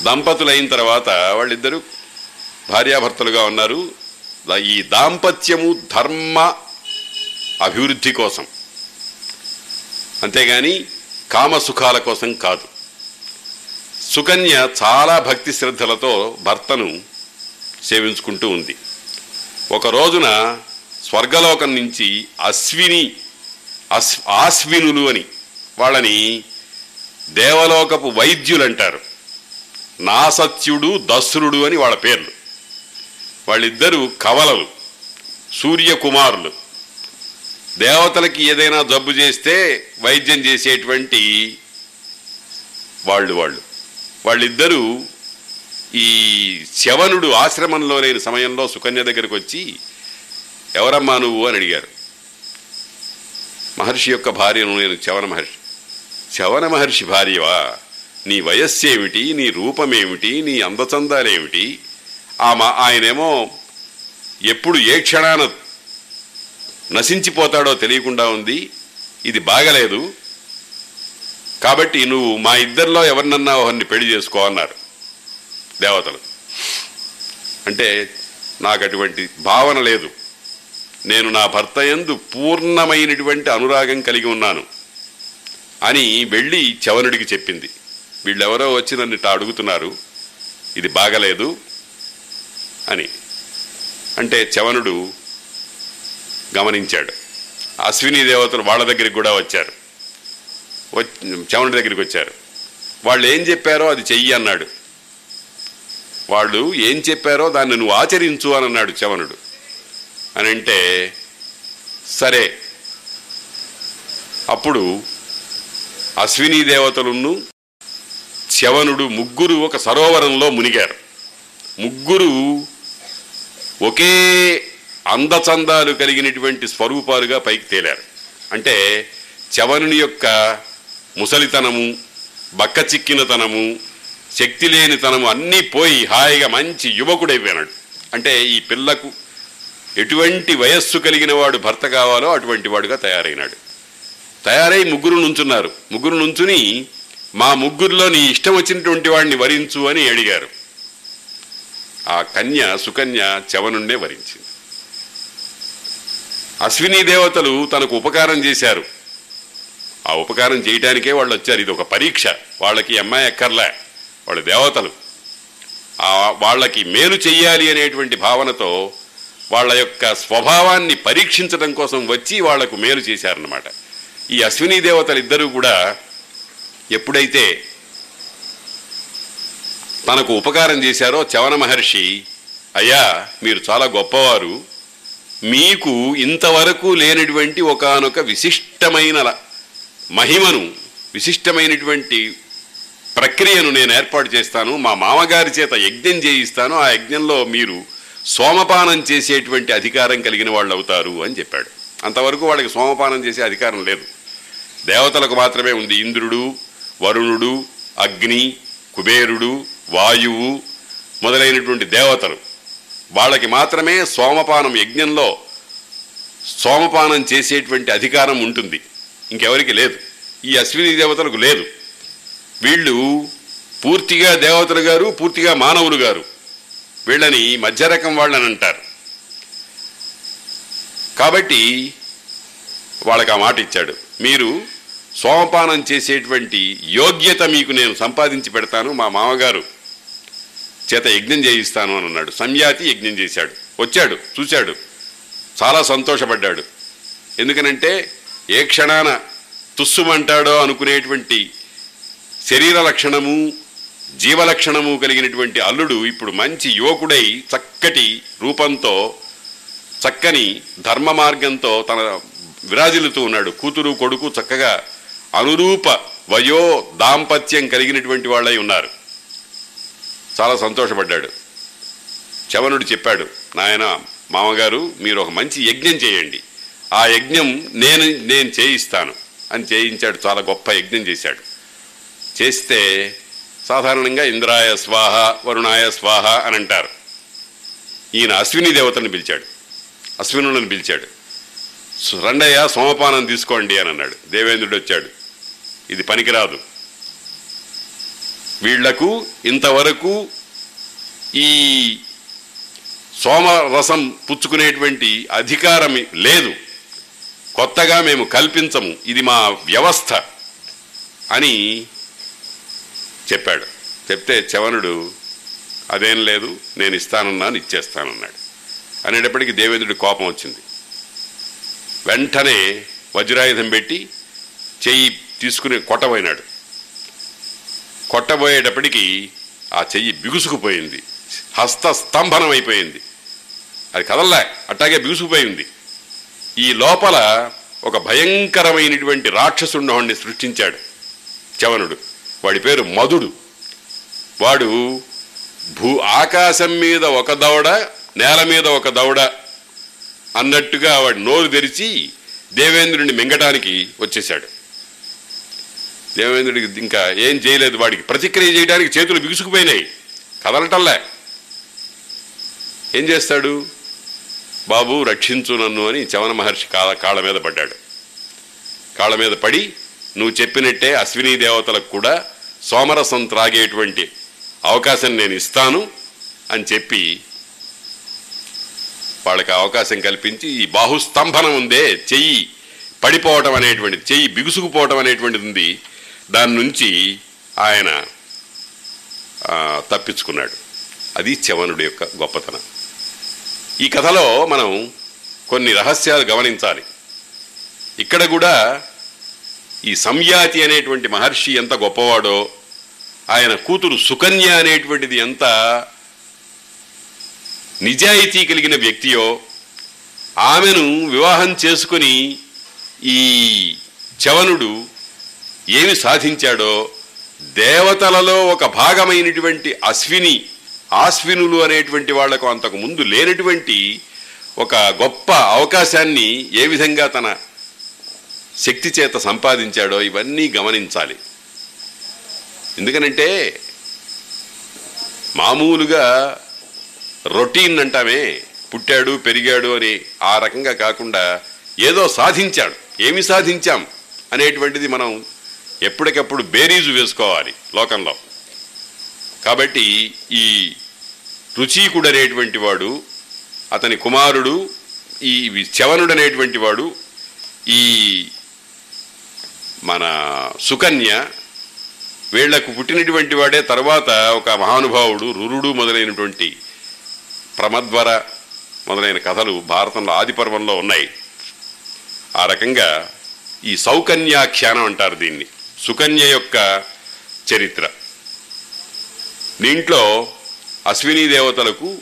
దంపతులైన తర్వాత వాళ్ళిద్దరూ భార్యాభర్తలుగా ఉన్నారు. ఈ దాంపత్యము ధర్మ అభివృద్ధి కోసం. అంతేగాని కామసుఖాల కోసం కాదు. సుకన్య చాలా భక్తి శ్రద్ధలతో భర్తను సేవించుకుంటూ ఉంది. ఒక రోజున స్వర్గలోకం నుంచి అశ్విని అస్ ఆశ్వినులు అని వాళ్ళని దేవలోకపు వైద్యులు అంటారు నాసత్యుడు దస్రుడు అని వాళ్ళ పేర్లు. వాళ్ళిద్దరూ కవలలు సూర్యకుమారులు. దేవతలకి ఏదైనా జబ్బు చేస్తే వైద్యం చేసేటువంటి వాళ్ళు వాళ్ళు. వాళ్ళిద్దరూ ఈ శవనుడు ఆశ్రమంలో లేని సమయంలో సుకన్య దగ్గరకు వచ్చి ఎవరమ్మా నువ్వు? అని అడిగారు. మహర్షి యొక్క భార్యను నేను చవన మహర్షి. చవన మహర్షి భార్యవా? నీ వయస్సు ఏమిటి నీ రూపమేమిటి? నీ అందచందాలేమిటి? ఆ మా ఆయనేమో ఎప్పుడు ఏ క్షణాన నశించిపోతాడో తెలియకుండా ఉంది. ఇది బాగలేదు. కాబట్టి నువ్వు మా ఇద్దరిలో ఎవరినన్నా ఒకరిని పెళ్ళి చేసుకో అన్నారు దేవతలు. అంటే నాకు అటువంటి భావన లేదు. నేను నా భర్త యందు పూర్ణమైనటువంటి అనురాగం కలిగి ఉన్నాను అని వెళ్ళి చవనుడికి చెప్పింది. వీళ్ళెవరో వచ్చి నన్ను ఇట్లా అడుగుతున్నారు ఇది బాగలేదు అని. అంటే చవనుడు గమనించాడు. అశ్విని దేవతలు వాళ్ళ దగ్గరికి కూడా వచ్చారు. చవనుడి దగ్గరికి వచ్చారు. వాళ్ళు ఏం చెప్పారో అది చెయ్యి అన్నాడు. వాళ్ళు ఏం చెప్పారో దాన్ని నువ్వు ఆచరించు అని అన్నాడు చవనుడు. అని అంటే సరే అప్పుడు అశ్విని దేవతలును శవనుడు ముగ్గురు ఒక సరోవరంలో మునిగారు. ముగ్గురు ఒకే అందచందాలు కలిగినటువంటి స్వరూపాలుగా పైకి తేలారు. అంటే చవనుని యొక్క ముసలితనము బక్క చిక్కినతనము శక్తి లేనితనము అన్నీ పోయి హాయిగా మంచి యువకుడైపోయినాడు. అంటే ఈ పిల్లకు ఎటువంటి వయస్సు కలిగిన వాడు భర్త కావాలో అటువంటి వాడుగా తయారైనాడు. తయారై ముగ్గురు నుంచున్నారు. ముగ్గురు నుంచుని మా ముగ్గురులో నీ ఇష్టం వచ్చినటువంటి వాడిని వరించు అని అడిగారు. ఆ కన్య సుకన్య చెవనుండే వరించింది. అశ్విని దేవతలు తనకు ఉపకారం చేశారు. ఆ ఉపకారం చేయటానికే వాళ్ళు వచ్చారు. ఇది ఒక పరీక్ష. వాళ్ళకి అమ్మాయి ఎక్కర్లే వాళ్ళు దేవతలు. ఆ వాళ్ళకి మేలు చెయ్యాలి అనేటువంటి భావనతో వాళ్ళ యొక్క స్వభావాన్ని పరీక్షించడం కోసం వచ్చి వాళ్ళకు మేలు చేశారన్నమాట. ఈ అశ్విని దేవతలు ఇద్దరూ కూడా ఎప్పుడైతే తనకు ఉపకారం చేశారో చవన మహర్షి అయ్యా మీరు చాలా గొప్పవారు. మీకు ఇంతవరకు లేనటువంటి ఒకానొక విశిష్టమైన మహిమను విశిష్టమైనటువంటి ప్రక్రియను నేను ఏర్పాటు చేస్తాను. మా మామగారి చేత యజ్ఞం చేయిస్తాను. ఆ యజ్ఞంలో మీరు సోమపానం చేసేటువంటి అధికారం కలిగిన వాళ్ళు అవుతారు అని చెప్పాడు. అంతవరకు వాళ్ళకి సోమపానం చేసే అధికారం లేదు. దేవతలకు మాత్రమే ఉంది. ఇంద్రుడు వరుణుడు అగ్ని కుబేరుడు వాయువు మొదలైనటువంటి దేవతలు. వాళ్ళకి మాత్రమే సోమపానం యజ్ఞంలో సోమపానం చేసేటువంటి అధికారం ఉంటుంది. ఇంకెవరికి లేదు. ఈ అశ్విని దేవతలకు లేదు. వీళ్ళు పూర్తిగా దేవతలు గారు పూర్తిగా మానవులు గారు. వీళ్ళని మధ్య రకం వాళ్ళని అంటారు. కాబట్టి వాళ్ళకి ఆ మాట ఇచ్చాడు. మీరు సోమపానం చేసేటువంటి యోగ్యత మీకు నేను సంపాదించి పెడతాను మా మామగారు చేత యజ్ఞం చేయిస్తాను అని అన్నాడు. సంయాతి యజ్ఞం చేశాడు. వచ్చాడు చూశాడు. చాలా సంతోషపడ్డాడు. ఎందుకనంటే ఏ క్షణాన తుస్సుమంటాడో అనుకునేటువంటి శరీర లక్షణము జీవలక్షణము కలిగినటువంటి అల్లుడు ఇప్పుడు మంచి యువకుడై చక్కటి రూపంతో చక్కని ధర్మ మార్గంతో తన విరాజిల్లుతూ ఉన్నాడు. కూతురు కొడుకు చక్కగా అనురూప వయో దాంపత్యం కలిగినటువంటి వాళ్ళై ఉన్నారు. చాలా సంతోషపడ్డాడు. చవనుడు చెప్పాడు నాయన మామగారు మీరు ఒక మంచి యజ్ఞం చేయండి. ఆ యజ్ఞం నేను నేను చేయిస్తాను అని చేయించాడు. చాలా గొప్ప యజ్ఞం చేశాడు. చేస్తే సాధారణంగా ఇంద్రాయ స్వాహ వరుణాయ స్వాహ అని అంటారు. ఈయన అశ్విని దేవతలను పిలిచాడు. అశ్వినులను పిలిచాడు. రండయ్య సోమపానం తీసుకోండి అని అన్నాడు. దేవేంద్రుడు వచ్చాడు. ఇది పనికిరాదు. వీళ్ళకు ఇంతవరకు ఈ సోమరసం పుచ్చుకునేటువంటి అధికారం లేదు. కొత్తగా మేము కల్పించము. ఇది మా వ్యవస్థ అని చెప్పాడు. చెప్తే చవనుడు అదేం లేదు నేను ఇస్తానన్నాను ఇచ్చేస్తానన్నాడు. అనేటప్పటికీ దేవేంద్రుడి కోపం వచ్చింది. వెంటనే వజ్రాయుధం పెట్టి చెయ్యి తీసుకుని కొట్టబోయినాడు. కొట్టబోయేటప్పటికీ ఆ చెయ్యి బిగుసుకుపోయింది. హస్త స్తంభనం అయిపోయింది. అది కదల్లా అట్టాగే బిగుసుకుపోయింది ఈ లోపల ఒక భయంకరమైనటువంటి రాక్షసుండవాణ్ణి సృష్టించాడు చవనుడు. వాడి పేరు మధుడు. వాడు భూ ఆకాశం మీద ఒక దవడ నేల మీద ఒక దవడ అన్నట్టుగా వాడి నోరు తెరిచి దేవేంద్రుడిని మింగటానికి వచ్చేశాడు. దేవేంద్రుడికి ఇంకా ఏం చేయలేదు వాడికి. ప్రతిక్రియ చేయడానికి చేతులు బిగుసుకుపోయినాయి. కదలటంలే. ఏం చేస్తాడు? బాబు రక్షించు నన్ను అని చవన మహర్షి కాళ్ళ కాళ్ళ మీద పడ్డాడు. కాళ్ళ మీద పడి నువ్వు చెప్పినట్టే అశ్విని దేవతలకు కూడా సోమరసం త్రాగేటువంటి అవకాశం నేను ఇస్తాను అని చెప్పి వాళ్ళకి అవకాశం కల్పించి ఈ బాహుస్తంభనం ఉందే చెయ్యి పడిపోవటం అనేటువంటిది చెయ్యి బిగుసుకుపోవటం అనేటువంటిది ఉంది. దాని నుంచి ఆయన తప్పించుకున్నాడు. అది చవనుడి యొక్క గొప్పతనం. ఈ కథలో మనం కొన్ని రహస్యాలు గమనించాలి. ఇక్కడ కూడా ఈ సంయాతి అనేటువంటి మహర్షి ఎంత గొప్పవాడో ఆయన కూతురు సుకన్య అనేటువంటిది ఎంత నిజాయితీ కలిగిన వ్యక్తియో ఆమెను వివాహం చేసుకుని ఈ చవనుడు ఏమి సాధించాడో దేవతలలో ఒక భాగమైనటువంటి అశ్విని ఆశ్వినులు అనేటువంటి వాళ్ళకు అంతకు ముందు లేనటువంటి ఒక గొప్ప అవకాశాన్ని ఏ విధంగా తన శక్తి చేత సంపాదించాడో ఇవన్నీ గమనించాలి. ఎందుకనంటే మామూలుగా రొటీన్ అంటామే పుట్టాడు పెరిగాడు అని ఆ రకంగా కాకుండా ఏదో సాధించాడు. ఏమి సాధించాం అనేటువంటిది మనం ఎప్పటికప్పుడు బేరీజు వేసుకోవాలి లోకంలో. కాబట్టి ఈ రుచీకుడు అనేటువంటి వాడు అతని కుమారుడు ఈ చవనుడు అనేటువంటి వాడు ఈ మన సుకన్య వీళ్ళకు పుట్టినటువంటి వాడే తర్వాత ఒక మహానుభావుడు రురుడు మొదలైనటువంటి ప్రమద్వర మొదలైన కథలు భారతంలో ఆదిపర్వంలో ఉన్నాయి. ఆ రకంగా ఈ సౌకన్యాఖ్యానం అంటారు దీన్ని. సుకన్య యొక్క చరిత్ర. దీంట్లో అశ్విని దేవతలకు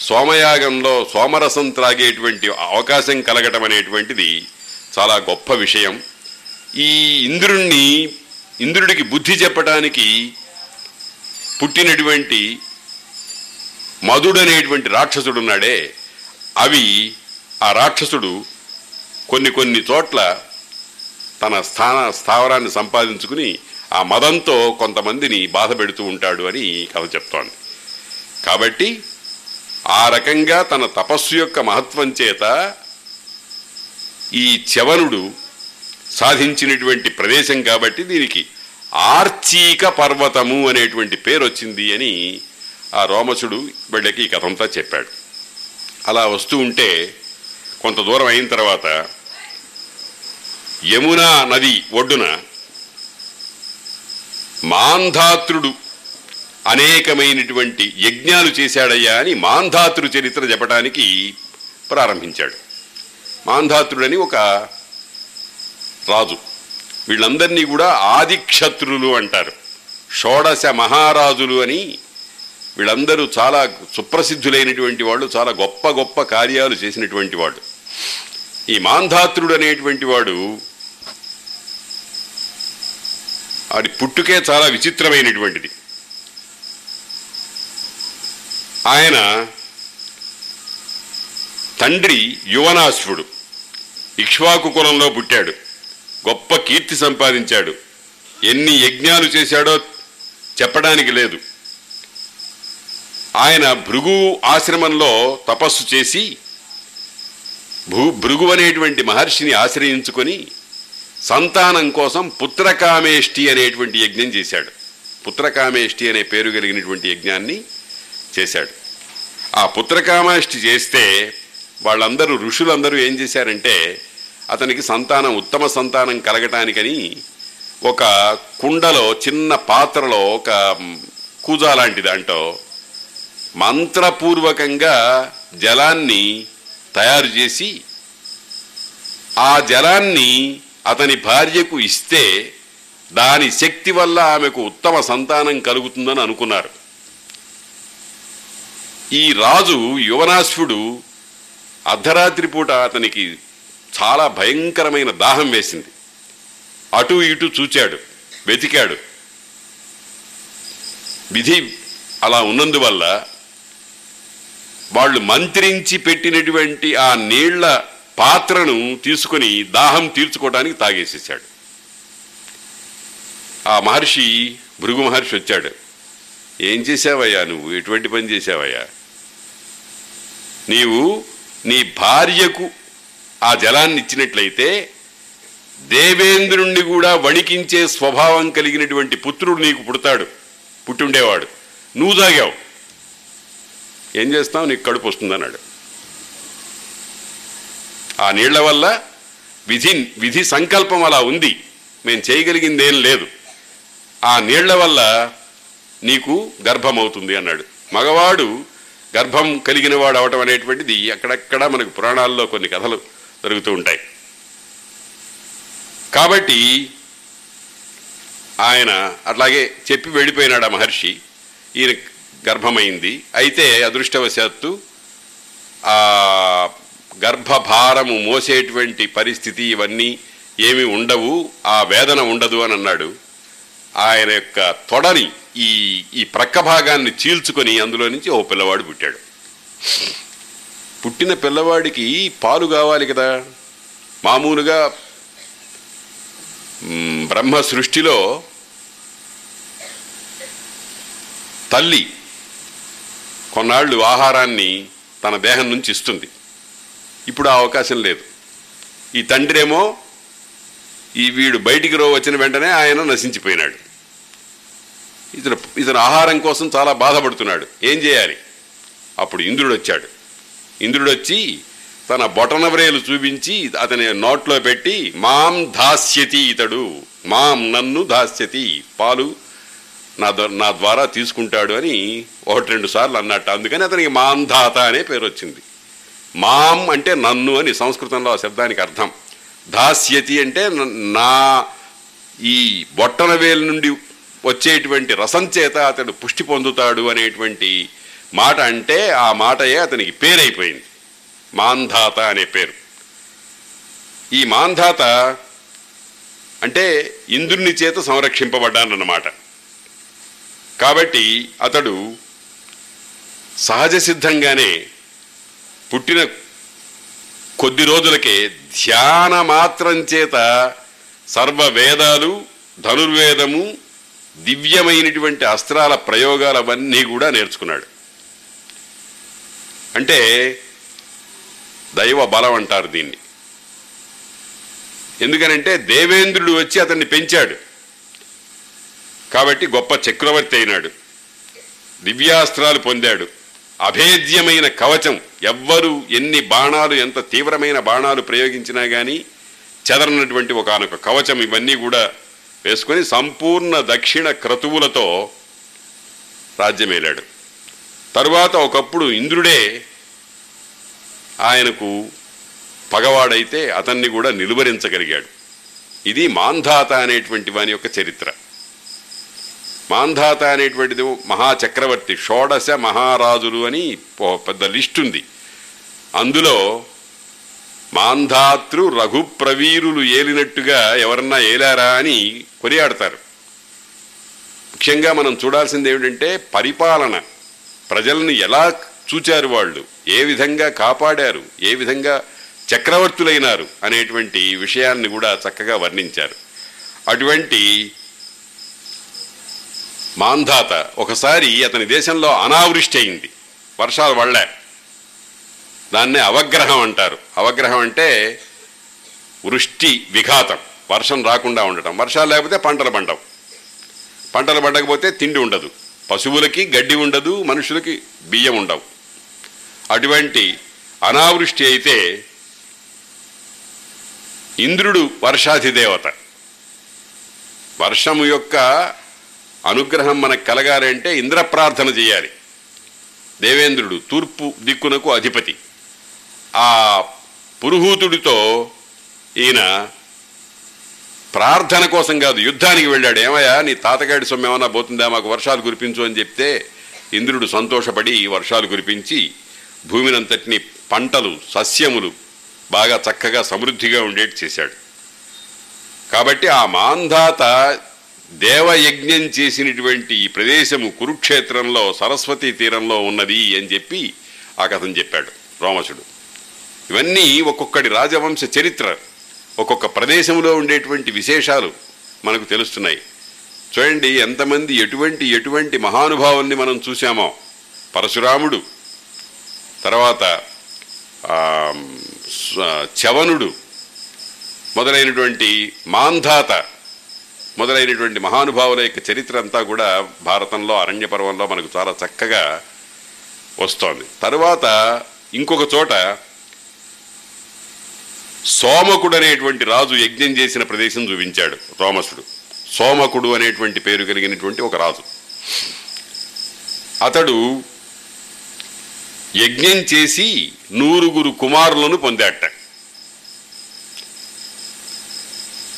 సోమయాగంలో సోమరసం త్రాగేటువంటి అవకాశం కలగటం అనేటువంటిది చాలా గొప్ప విషయం. ఈ ఇంద్రుణ్ణి ఇంద్రుడికి బుద్ధి చెప్పడానికి పుట్టినటువంటి మధుడనేటువంటి రాక్షసుడు ఉన్నాడే అవి ఆ రాక్షసుడు కొన్ని కొన్ని చోట్ల తన స్థాన స్థావరాన్ని సంపాదించుకుని ఆ మదంతో కొంతమందిని బాధ పెడుతూ ఉంటాడు అని కథ చెప్తోంది. కాబట్టి ఆ రకంగా తన తపస్సు యొక్క మహత్వం చేత ఈ చవనుడు సాధించినటువంటి ప్రదేశం కాబట్టి దీనికి ఆర్చీక పర్వతము అనేటువంటి పేరు వచ్చింది అని ఆ రోమసుడు బిడ్డకి ఈ కథంతా చెప్పాడు. అలా వస్తూ ఉంటే కొంత దూరం అయిన తర్వాత యమునా నది ఒడ్డున మాంధాతృడు అనేకమైనటువంటి యజ్ఞాలు చేశాడయ్యా అని మాంధాతృ చరిత్ర చెప్పడానికి ప్రారంభించాడు. మాంధాతృడని ఒక రాజు. వీళ్ళందరినీ కూడా ఆదిక్షత్రులు అంటారు. షోడశ మహారాజులు అని వీళ్ళందరూ చాలా సుప్రసిద్ధులైనటువంటి వాళ్ళు చాలా గొప్ప గొప్ప కార్యాలు చేసినటువంటి వాడు ఈ మాంధాత్రుడు అనేటువంటి వాడు వాడి పుట్టుకే చాలా విచిత్రమైనటువంటిది. ఆయన తండ్రి యువనాశ్వుడు ఇక్ష్వాకు కులంలో పుట్టాడు. గొప్ప కీర్తి సంపాదించాడు. ఎన్ని యజ్ఞాలు చేశాడో చెప్పడానికి లేదు. ఆయన భృగు ఆశ్రమంలో తపస్సు చేసి భూ భృగు అనేటువంటి మహర్షిని ఆశ్రయించుకొని సంతానం కోసం పుత్రకామేష్టి అనేటువంటి యజ్ఞం చేశాడు. పుత్రకామేష్టి అనే పేరు కలిగినటువంటి యజ్ఞాన్ని చేశాడు. ఆ పుత్రకామేష్టి చేస్తే వాళ్ళందరూ ఋషులందరూ ఏం చేశారంటే అతనికి సంతానం ఉత్తమ సంతానం కలగటానికని ఒక కుండలో చిన్న పాత్రలో ఒక కూజ లాంటి దాంట్లో మంత్రపూర్వకంగా జలాన్ని తయారు చేసి ఆ జలాన్ని అతని భార్యకు ఇస్తే దాని శక్తి వల్ల ఆమెకు ఉత్తమ సంతానం కలుగుతుందని అనుకున్నారు. ఈ రాజు యువనాశ్వుడు అర్ధరాత్రి పూట అతనికి చాలా భయంకరమైన దాహం వేసింది. అటు ఇటు చూచాడు వెతికాడు. విధి అలా ఉన్నందువల్ల వాళ్ళు మంత్రించి పెట్టినటువంటి ఆ నీళ్ళ పాత్రను తీసుకుని దాహం తీర్చుకోవడానికి తాగేసేసాడు ఆ మహర్షి భృగు మహర్షి వచ్చాడు. ఏం చేసావయ్యా నువ్వు? ఎటువంటి పని చేసావయ్యా నీవు నీ భార్యకు ఆ జలాన్ని ఇచ్చినట్లయితే దేవేంద్రుణ్ణి కూడా వణికించే స్వభావం కలిగినటువంటి పుత్రుడు నీకు పుడతాడు పుట్టుండేవాడు. నువ్వు తాగావు. ఏం చేస్తావు? నీకు కడుపు వస్తుందన్నాడు. ఆ నీళ్ళ వల్ల విధి విధి సంకల్పం అలా ఉంది. మేము చేయగలిగింది ఏం లేదు. ఆ నీళ్ళ వల్ల నీకు గర్భం అవుతుంది అన్నాడు. మగవాడు గర్భం కలిగిన వాడు అవటం అనేటువంటిది అక్కడక్కడ మనకు పురాణాల్లో కొన్ని కథలు జరుగుతూ ఉంటాయి. కాబట్టి ఆయన అట్లాగే చెప్పి వెళ్ళిపోయినాడు ఆ మహర్షి. ఈయన గర్భమైంది. అయితే అదృష్టవశాత్తు ఆ గర్భభారము మోసేటువంటి పరిస్థితి ఇవన్నీ ఏమి ఉండవు ఆ వేదన ఉండదు అని అన్నాడు. ఆయన యొక్క తొడని ఈ ఈ ప్రక్క భాగాన్ని చీల్చుకొని అందులో నుంచి ఓ పిల్లవాడు పుట్టాడు. పుట్టిన పిల్లవాడికి పాలు కావాలి కదా. మామూలుగా బ్రహ్మ సృష్టిలో తల్లి కొన్నాళ్ళు ఆహారాన్ని తన దేహం నుంచి ఇస్తుంది. ఇప్పుడు ఆ అవకాశం లేదు. ఈ తండ్రేమో ఈ వీడు బయటికి రో వచ్చిన వెంటనే ఆయన నశించిపోయినాడు. ఇతను ఇతను ఆహారం కోసం చాలా బాధపడుతున్నాడు. ఏం చేయాలి? అప్పుడు ఇంద్రుడు వచ్చాడు ఇంద్రుడొచ్చి తన బొటనవ్రేలు చూపించి అతని నోట్లో పెట్టి మాం దాస్యతి ఇతడు మాం నన్ను దాస్యతి పాలు నా నా ద్వారా తీసుకుంటాడు అని ఒకటి రెండు సార్లు అన్నట్టు. అందుకని అతనికి మాంధాత అనే పేరు వచ్చింది. మాం అంటే నన్ను అని సంస్కృతంలో ఆ శబ్దానికి అర్థం. దాస్యతి అంటే నా ఈ బొట్టన వేలు నుండి వచ్చేటువంటి రసం చేత అతడు పుష్టి పొందుతాడు అనేటువంటి మాట అంటే ఆ మాటయే అతనికి పేరైపోయింది. మాంధాత అనే పేరు. ఈ మాంధాత అంటే ఇంద్రుని చేత సంరక్షింపబడ్డానన్నమాట. కాబట్టి అతడు సహజ సిద్ధంగానే పుట్టిన కొద్ది రోజులకే ధ్యాన మాత్రం చేత సర్వ వేదాలు ధనుర్వేదము దివ్యమైనటువంటి అస్త్రాల ప్రయోగాలు అవన్నీ కూడా నేర్చుకున్నాడు. అంటే దైవ బలం అంటారు దీన్ని. ఎందుకనంటే దేవేంద్రుడు వచ్చి అతన్ని పెంచాడు. కాబట్టి గొప్ప చక్రవర్తి అయినాడు. దివ్యాస్త్రాలు పొందాడు. అభేద్యమైన కవచం. ఎవ్వరు ఎన్ని బాణాలు ఎంత తీవ్రమైన బాణాలు ప్రయోగించినా కానీ చెదరనటువంటి ఒకనొక కవచం ఇవన్నీ కూడా వేసుకొని సంపూర్ణ దక్షిణ క్రతువులతో రాజ్యమేలాడు. తరువాత ఒకప్పుడు ఇంద్రుడే ఆయనకు పగవాడైతే అతన్ని కూడా నిలువరించగలిగాడు. ఇది మాంధాత అనేటువంటి వాని యొక్క చరిత్ర. మాంధాత అనేటువంటిది మహాచక్రవర్తి షోడశ మహారాజులు అని పెద్ద లిస్ట్ ఉంది. అందులో మాంధాతృ రఘుప్రవీరులు ఏలినట్టుగా ఎవరన్నా ఏలారా అని కొనియాడతారు. ముఖ్యంగా మనం చూడాల్సింది ఏమిటంటే పరిపాలన. ప్రజలను ఎలా చూచారు వాళ్ళు? ఏ విధంగా కాపాడారు? ఏ విధంగా చక్రవర్తులైనారు? అనేటువంటి విషయాన్ని కూడా చక్కగా వర్ణించారు. అటువంటి మాంధాత ఒకసారి అతని దేశంలో అనావృష్టి అయింది. వర్షాలు పడలే దాన్నే అవగ్రహం అంటారు. అవగ్రహం అంటే వృష్టి విఘాతం. వర్షం రాకుండా ఉండటం. వర్షాలు లేకపోతే పంటలు పండవు. పంటలు పండకపోతే తిండి ఉండదు. పశువులకి గడ్డి ఉండదు మనుషులకి బియ్యం ఉండవు. అటువంటి అనావృష్టి అయితే ఇంద్రుడు వర్షాధిదేవత వర్షము యొక్క అనుగ్రహం మనకు కలగాలంటే ఇంద్ర ప్రార్థన చేయాలి. దేవేంద్రుడు తూర్పు దిక్కునకు అధిపతి. ఆ పురుహూతుడితో ఈయన ప్రార్థన కోసం కాదు యుద్ధానికి వెళ్ళాడు. ఏమయ్యా నీ తాతగాడి సొమ్ము ఏమైనా పోతుందా? మాకు వర్షాలు కురిపించు అని చెప్తే ఇంద్రుడు సంతోషపడి వర్షాలు కురిపించి భూమినంతటిని పంటలు సస్యములు బాగా చక్కగా సమృద్ధిగా ఉండేటి చేశాడు. కాబట్టి ఆ మాంధాత దేవయజ్ఞం చేసినటువంటి ఈ ప్రదేశము కురుక్షేత్రంలో సరస్వతీ తీరంలో ఉన్నది అని చెప్పి ఆ కథను చెప్పాడు రోమసుడు. ఇవన్నీ ఒక్కొక్కటి రాజవంశ చరిత్ర. ఒక్కొక్క ప్రదేశంలో ఉండేటువంటి విశేషాలు మనకు తెలుస్తున్నాయి. చూడండి ఎంతమంది ఎటువంటి ఎటువంటి మహానుభావుల్ని మనం చూసామో పరశురాముడు తర్వాత చవనుడు మొదలైనటువంటి మాంధాత మొదలైనటువంటి మహానుభావుల యొక్క చరిత్ర అంతా కూడా భారతంలో అరణ్య పర్వంలో మనకు చాలా చక్కగా వస్తోంది. తరువాత ఇంకొక చోట సోమకుడు అనేటువంటి రాజు యజ్ఞం చేసిన ప్రదేశం చూపించాడు రోమసుడు సోమకుడు అనేటువంటి పేరు కలిగినటువంటి ఒక రాజు. అతడు యజ్ఞం చేసి నూరుగురు కుమారులను పొందాట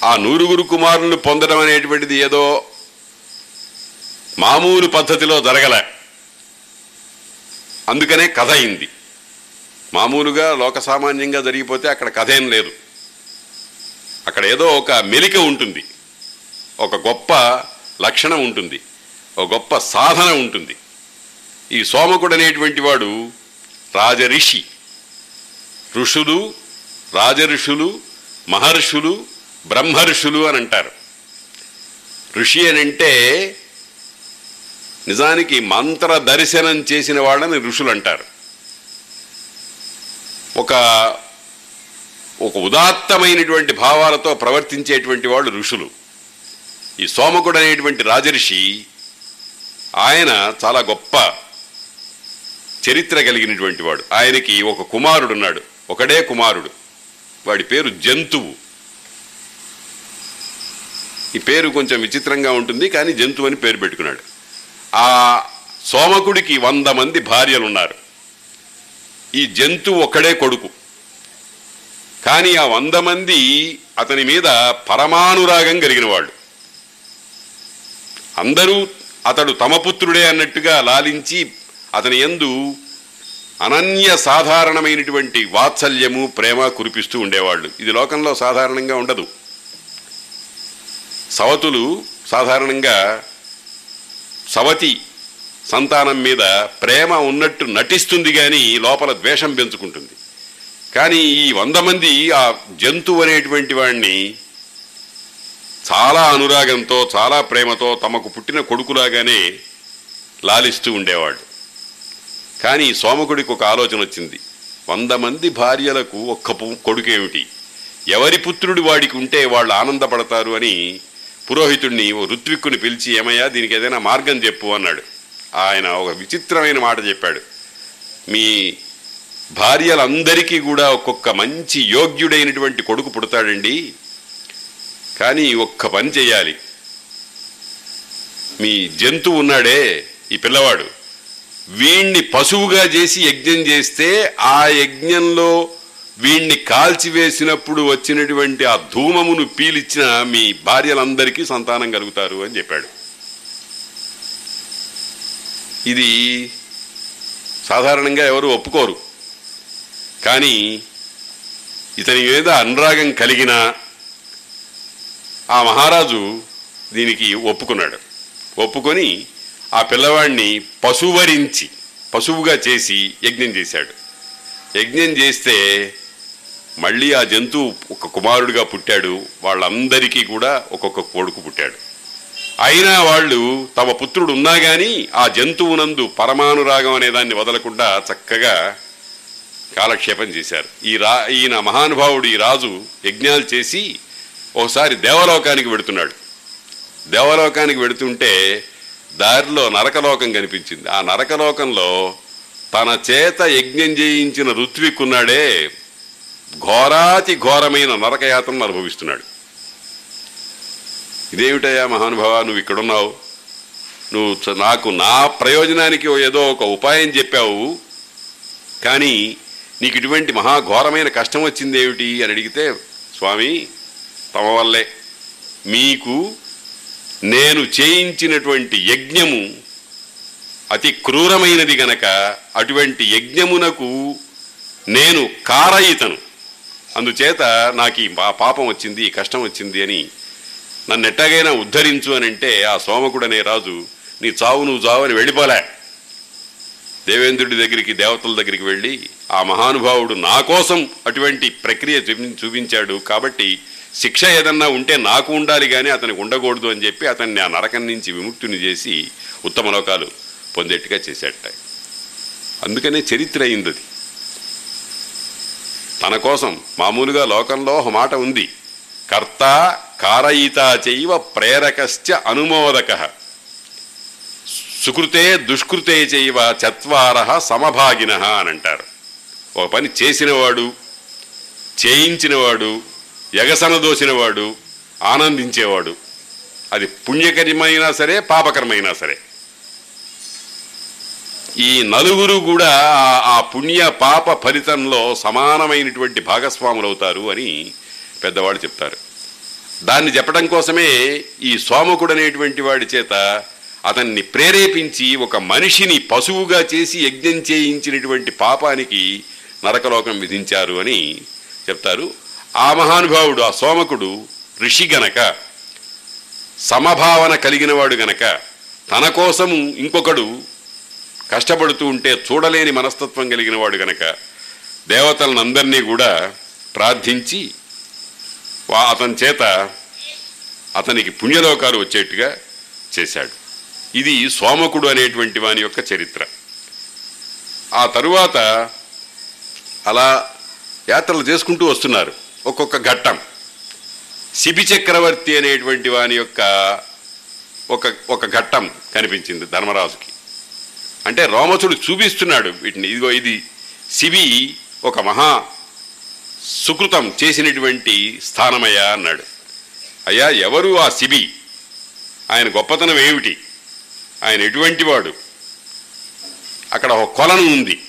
ఆ నూరుగురు కుమారులను పొందడం అనేటువంటిది ఏదో మామూలు పద్ధతిలో జరగలే. అందుకనే కథ అయింది. మామూలుగా లోక సామాన్యంగా జరిగిపోతే అక్కడ కథ ఏం లేదు. అక్కడ ఏదో ఒక మెలిక ఉంటుంది. ఒక గొప్ప లక్షణం ఉంటుంది. ఒక గొప్ప సాధన ఉంటుంది. ఈ సోమకుడు అనేటువంటి వాడు రాజరిషి. ఋషులు రాజఋషులు మహర్షులు బ్రహ్మర్షులు అని అంటారు. ఋషి అని అంటే నిజానికి మంత్ర దర్శనం చేసిన వాళ్ళని ఋషులు అంటారు. ఒక ఒక ఉదాత్తమైనటువంటి భావాలతో ప్రవర్తించేటువంటి వాళ్ళు ఋషులు. ఈ సోమకుడు అనేటువంటి రాజర్షి ఆయన చాలా గొప్ప చరిత్ర కలిగినటువంటి వాడు. ఆయనకి ఒక కుమారుడు ఉన్నాడు ఒకడే కుమారుడు. వాడి పేరు జంతువు. ఈ పేరు కొంచెం విచిత్రంగా ఉంటుంది కానీ జంతువు అని పేరు పెట్టుకున్నాడు. ఆ సోమకుడికి వంద మంది భార్యలు ఉన్నారు ఈ జంతువు ఒక్కడే కొడుకు. కానీ ఆ వంద మంది అతని మీద పరమానురాగం కలిగిన వాళ్ళు. అందరూ అతడు తమ పుత్రుడే అన్నట్టుగా లాలించి అతని యందు అనన్య సాధారణమైనటువంటి వాత్సల్యము ప్రేమ కురిపిస్తూ ఉండేవాళ్ళు. ఇది లోకంలో సాధారణంగా ఉండదు. సవతులు సాధారణంగా సవతి సంతానం మీద ప్రేమ ఉన్నట్టు నటిస్తుంది కానీ లోపల ద్వేషం పెంచుకుంటుంది. కానీ ఈ వంద మంది ఆ జంతువు అనేటువంటి వాడిని చాలా అనురాగంతో చాలా ప్రేమతో తమకు పుట్టిన కొడుకులాగానే లాలిస్తూ ఉండేవాడు. కానీ సోమకుడికి ఒక ఆలోచన వచ్చింది. వంద మంది భార్యలకు ఒక్క కొడుకేమిటి? ఎవరి పుత్రుడు వాడికి ఉంటే వాళ్ళు ఆనందపడతారు అని పురోహితుడిని ఓ ఋత్విక్కుని పిలిచి ఏమయ్యా దీనికి ఏదైనా మార్గం చెప్పు అన్నాడు. ఆయన ఒక విచిత్రమైన మాట చెప్పాడు. మీ భార్యలందరికీ కూడా ఒక్కొక్క మంచి యోగ్యుడైనటువంటి కొడుకు పుడతాడండి. కానీ ఒక్క పని చేయాలి మీ జంతువు ఉన్నాడే ఈ పిల్లవాడు. వీణ్ణి పశువుగా చేసి యజ్ఞం చేస్తే ఆ యజ్ఞంలో వీణ్ణి కాల్చివేసినప్పుడు వచ్చినటువంటి ఆ ధూమమును పీలిచ్చిన మీ భార్యలందరికీ సంతానం కలుగుతారు అని చెప్పాడు. ఇది సాధారణంగా ఎవరు ఒప్పుకోరు. కానీ ఇతని మీద అనురాగం కలిగిన ఆ మహారాజు దీనికి ఒప్పుకున్నాడు. ఒప్పుకొని ఆ పిల్లవాడిని పశువరించి పశువుగా చేసి యజ్ఞం చేశాడు. యజ్ఞం చేస్తే మళ్ళీ ఆ జంతువు ఒక కుమారుడిగా పుట్టాడు. వాళ్ళందరికీ కూడా ఒక్కొక్క కొడుకు పుట్టాడు. అయినా వాళ్ళు తమ పుత్రుడు ఉన్నా కానీ ఆ జంతువునందు పరమానురాగం అనే దాన్ని వదలకుండా చక్కగా కాలక్షేపం చేశారు. ఈ రా ఈయన మహానుభావుడు ఈ రాజు యజ్ఞాలు చేసి ఒకసారి దేవలోకానికి వెడుతున్నాడు. దేవలోకానికి వెడుతుంటే దారిలో నరకలోకం కనిపించింది. ఆ నరకలోకంలో తన చేత యజ్ఞం చేయించిన ఋత్విక్కున్నాడే ఘోరాతి ఘోరమైన నరకయాత్రను అనుభవిస్తున్నాడు. ఇదేమిటయ్యా మహానుభావ నువ్వు ఇక్కడున్నావు? నువ్వు నాకు నా ప్రయోజనానికి ఏదో ఒక ఉపాయం చెప్పావు. కానీ నీకు ఇటువంటి మహాఘోరమైన కష్టం వచ్చింది ఏమిటి అని అడిగితే స్వామి తమ వల్లే. మీకు నేను చేయించినటువంటి యజ్ఞము అతి క్రూరమైనది గనక అటువంటి యజ్ఞమునకు నేను కారయితను. అందుచేత నాకు ఈ పాపం వచ్చింది కష్టం వచ్చింది అని నన్ను ఎట్టాగైనా ఉద్ధరించు అని అంటే ఆ సోమకుడు అనే రాజు నీ చావు నువ్వు చావు అని వెళ్ళిపోలే. దేవేంద్రుడి దగ్గరికి దేవతల దగ్గరికి వెళ్ళి ఆ మహానుభావుడు నా కోసం అటువంటి ప్రక్రియ చూపించాడు కాబట్టి శిక్ష ఏదన్నా ఉంటే నాకు ఉండాలి కానీ అతనికి ఉండకూడదు అని చెప్పి అతన్ని ఆ నరకం నుంచి విముక్తుని చేసి ఉత్తమ లోకాలు పొందేట్టుగా చేసేట. అందుకనే చరిత్ర అయింది అది. తన కోసం మామూలుగా లోకంలో ఒక మాట ఉంది. కర్త కారయితా చైవ ప్రేరకశ్చ అనుమోదక. సుకృతే దుష్కృతే చైవ చత్వార సమభాగిన అని అంటారు. ఒక పని చేసినవాడు చేయించినవాడు ఎగసనదోసినవాడు ఆనందించేవాడు. అది పుణ్యకరమైనా సరే పాపకరమైనా సరే. ఈ నలుగురు కూడా ఆ- ఆ పుణ్య పాప ఫలితంలో సమానమైనటువంటి భాగస్వాములు అవుతారు అని పెద్దవాళ్ళు చెప్తారు. దాన్ని చెప్పడం కోసమే ఈ సోమకుడు అనేటువంటి వాడి చేత అతన్ని ప్రేరేపించి ఒక మనిషిని పశువుగా చేసి యజ్ఞం చేయించినటువంటి పాపానికి నరకలోకం విధించారు అని చెప్తారు. ఆ మహానుభావుడు ఆ సోమకుడు ఋషి గనక సమభావన కలిగినవాడు గనక తన కోసం ఇంకొకడు కష్టపడుతూ ఉంటే చూడలేని మనస్తత్వం కలిగిన వాడు దేవతలను అందరినీ కూడా ప్రార్థించి అతని చేత అతనికి పుణ్యలోకాలు వచ్చేట్టుగా చేశాడు. ఇది సోమకుడు అనేటువంటి వాని యొక్క చరిత్ర. ఆ తరువాత అలా యాత్రలు చేసుకుంటూ వస్తున్నారు. ఒక్కొక్క ఘట్టం. శిబి చక్రవర్తి అనేటువంటి వాని యొక్క ఒక ఒక ఘట్టం కనిపించింది ధర్మరాజుకి. అంటే రోమసుడు చూపిస్తున్నాడు వీటిని. ఇదిగో ఇది శిబి ఒక మహా సుకృతం చేసినటువంటి స్థానమయ్యా అన్నాడు. అయ్యా ఎవరు ఆ శిబి ఆయన గొప్పతనం ఏమిటి? ఆయన ఎటువంటి వాడు? అక్కడ ఒక కొలను ఉంది.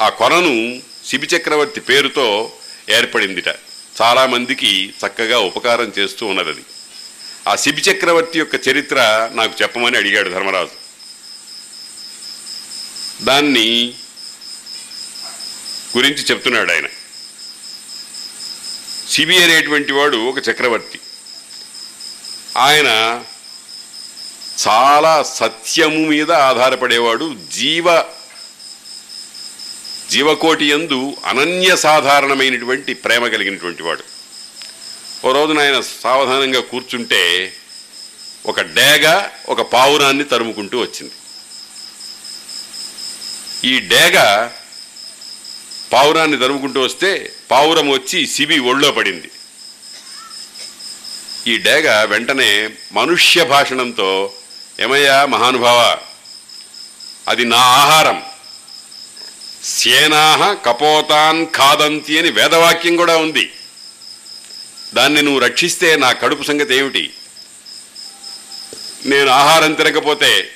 ఆ కొలను శిబి చక్రవర్తి పేరుతో ఏర్పడిందిట. చాలామందికి చక్కగా ఉపకారం చేస్తూ ఉన్నది అది ఆ శిబి చక్రవర్తి యొక్క చరిత్ర నాకు చెప్పమని అడిగాడు ధర్మరాజు. దాన్ని గురించి చెప్తున్నాడు ఆయన. సిబి అనేటువంటి వాడు ఒక చక్రవర్తి. ఆయన చాలా సత్యము మీద ఆధారపడేవాడు. జీవ జీవకోటి యందు అనన్య సాధారణమైనటువంటి ప్రేమ కలిగినటువంటి వాడు. ఓ రోజున ఆయన సావధానంగా కూర్చుంటే ఒక డేగ ఒక పావురాన్ని తరుముకుంటూ వచ్చింది. ఈ డేగ పావురాన్ని తరుముకుంటూ వస్తే పావురం వచ్చి సిబి ఒళ్ళో పడింది. ఈ డేగ వెంటనే మనుష్య భాషణంతో ఏమయ్యా మహానుభావ అది నా ఆహారం. సేనాహ కపోతాన్ ఖాదంతి అని వేదవాక్యం కూడా ఉంది. దాన్ని నువ్వు రక్షిస్తే నా కడుపు సంగతి ఏమిటి? నేను ఆహారం తినకపోతే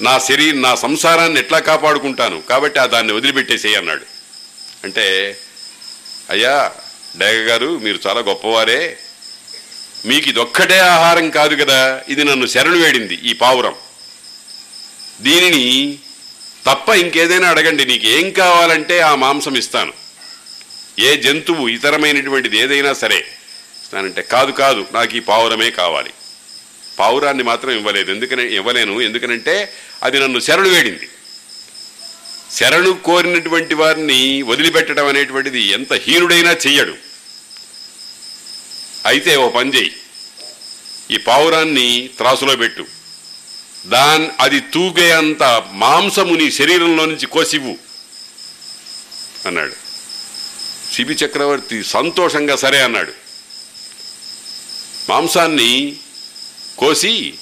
నా శరీరం నా సంసారాన్ని ఎట్లా కాపాడుకుంటాను? కాబట్టి ఆ దాన్ని వదిలిపెట్టేసేయి అన్నాడు. అంటే అయ్యా డేగ గారు మీరు చాలా గొప్పవారే. మీకు ఇదొక్కటే ఆహారం కాదు కదా ఇది నన్ను శరణు వేడింది ఈ పావురం. దీనిని తప్ప ఇంకేదైనా అడగండి నీకు ఏం కావాలంటే ఆ మాంసం ఇస్తాను. ఏ జంతువు ఇతరమైనటువంటిది ఏదైనా సరే. ఇస్తానంటే కాదు కాదు నాకు ఈ పావురమే కావాలి. పావురాన్ని మాత్రం ఇవ్వలేదు. ఎందుకని ఇవ్వలేను. ఎందుకనంటే అది నన్ను శరణు వేడింది. శరణు కోరినటువంటి వారిని వదిలిపెట్టడం అనేటువంటిది ఎంత హీనుడైనా చెయ్యడు. అయితే ఓ పని చేయి ఈ పావురాన్ని త్రాసులో పెట్టు. దాన్ అది తూగే అంత మాంసము నీ శరీరంలో నుంచి కోసివ్వు అన్నాడు. శిబి చక్రవర్తి సంతోషంగా సరే అన్నాడు. మాంసాన్ని కోసి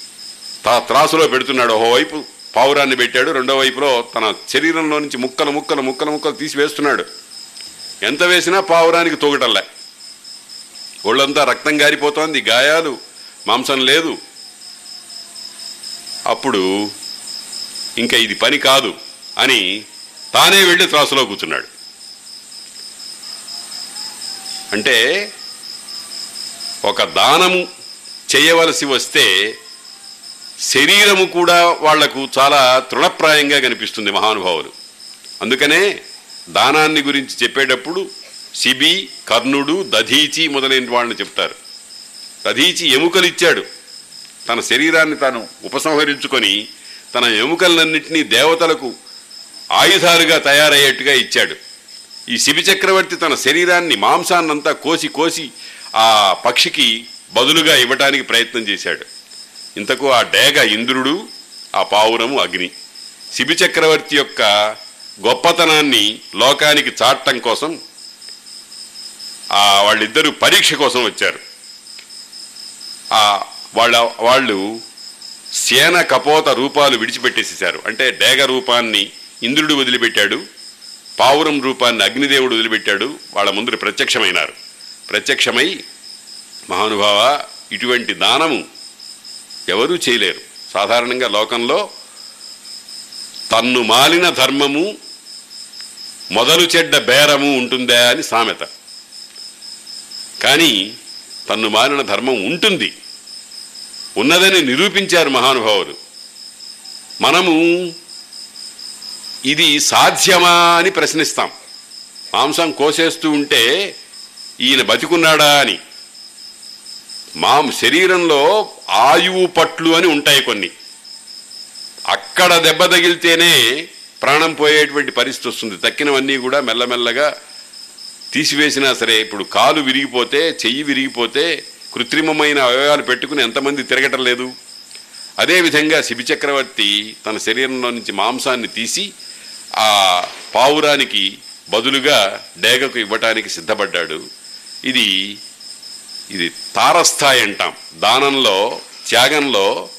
తా త్రాసులో పెడుతున్నాడు. ఓవైపు పావురాన్ని పెట్టాడు. రెండో వైపులో తన శరీరంలో నుంచి ముక్కలు ముక్కలు ముక్కలు ముక్కలు తీసి వేస్తున్నాడు. ఎంత వేసినా పావురానికి తూగటల్లా. ఒళ్ళంతా రక్తం గారిపోతోంది. గాయాలు మాంసం లేదు. అప్పుడు ఇంకా ఇది పని కాదు అని తానే వెళ్ళి త్రాసులో కూర్చున్నాడు. అంటే ఒక దానము చేయవలసి వస్తే శరీరము కూడా వాళ్ళకు చాలా తృణప్రాయంగా కనిపిస్తుంది మహానుభావులు. అందుకనే దానాన్ని గురించి చెప్పేటప్పుడు శిబి కర్ణుడు దధీచి మొదలైన వాళ్ళని చెప్తారు. దధీచి ఎముకలిచ్చాడు. తన శరీరాన్ని తాను ఉపసంహరించుకొని తన ఎముకలన్నింటినీ దేవతలకు ఆయుధాలుగా తయారయ్యేట్టుగా ఇచ్చాడు. ఈ శిబి చక్రవర్తి తన శరీరాన్ని మాంసాన్నంతా కోసి కోసి ఆ పక్షికి బదులుగా ఇవ్వటానికి ప్రయత్నం చేశాడు. ఇంతకు ఆ డేగ ఇంద్రుడు ఆ పావురము అగ్ని. శిబి చక్రవర్తి యొక్క గొప్పతనాన్ని లోకానికి చాటం కోసం ఆ వాళ్ళిద్దరూ పరీక్ష కోసం వచ్చారు. ఆ వాళ్ళ వాళ్ళు సేన కపోత రూపాలు విడిచిపెట్టేసేశారు. అంటే డేగ రూపాన్ని ఇంద్రుడు వదిలిపెట్టాడు పావురం రూపాన్ని అగ్నిదేవుడు వదిలిపెట్టాడు వాళ్ళ ముందు ప్రత్యక్షమైనారు. ప్రత్యక్షమై మహానుభావ ఇటువంటి దానము ఎవరూ చేయలేరు. సాధారణంగా లోకంలో తన్ను మాలిన ధర్మము మొదలు చెడ్డ బేరము ఉంటుందా అని సామెత. కానీ తన్ను మాలిన ధర్మం ఉంటుంది. ఉన్నదని నిరూపించారు మహానుభావులు. మనము ఇది సాధ్యమా అని ప్రశ్నిస్తాం. మాంసం కోసేస్తూ ఉంటే ఈయన బతికున్నాడా అని. మా శరీరంలో ఆయువు పట్లు అని ఉంటాయి కొన్ని. అక్కడ దెబ్బ తగిలితేనే ప్రాణం పోయేటువంటి పరిస్థితి వస్తుంది. తక్కినవన్నీ కూడా మెల్లమెల్లగా తీసివేసినా సరే ఇప్పుడు కాలు విరిగిపోతే చెయ్యి విరిగిపోతే కృత్రిమమైన అవయవాలు పెట్టుకుని ఎంతమంది తిరగటం లేదు. అదేవిధంగా శిబిచక్రవర్తి తన శరీరంలో నుంచి మాంసాన్ని తీసి ఆ పావురానికి బదులుగా డేగకు ఇవ్వటానికి సిద్ధపడ్డాడు. ఇది ఇది తారస్థాయి అంటాం. దానంలో త్యాగంలో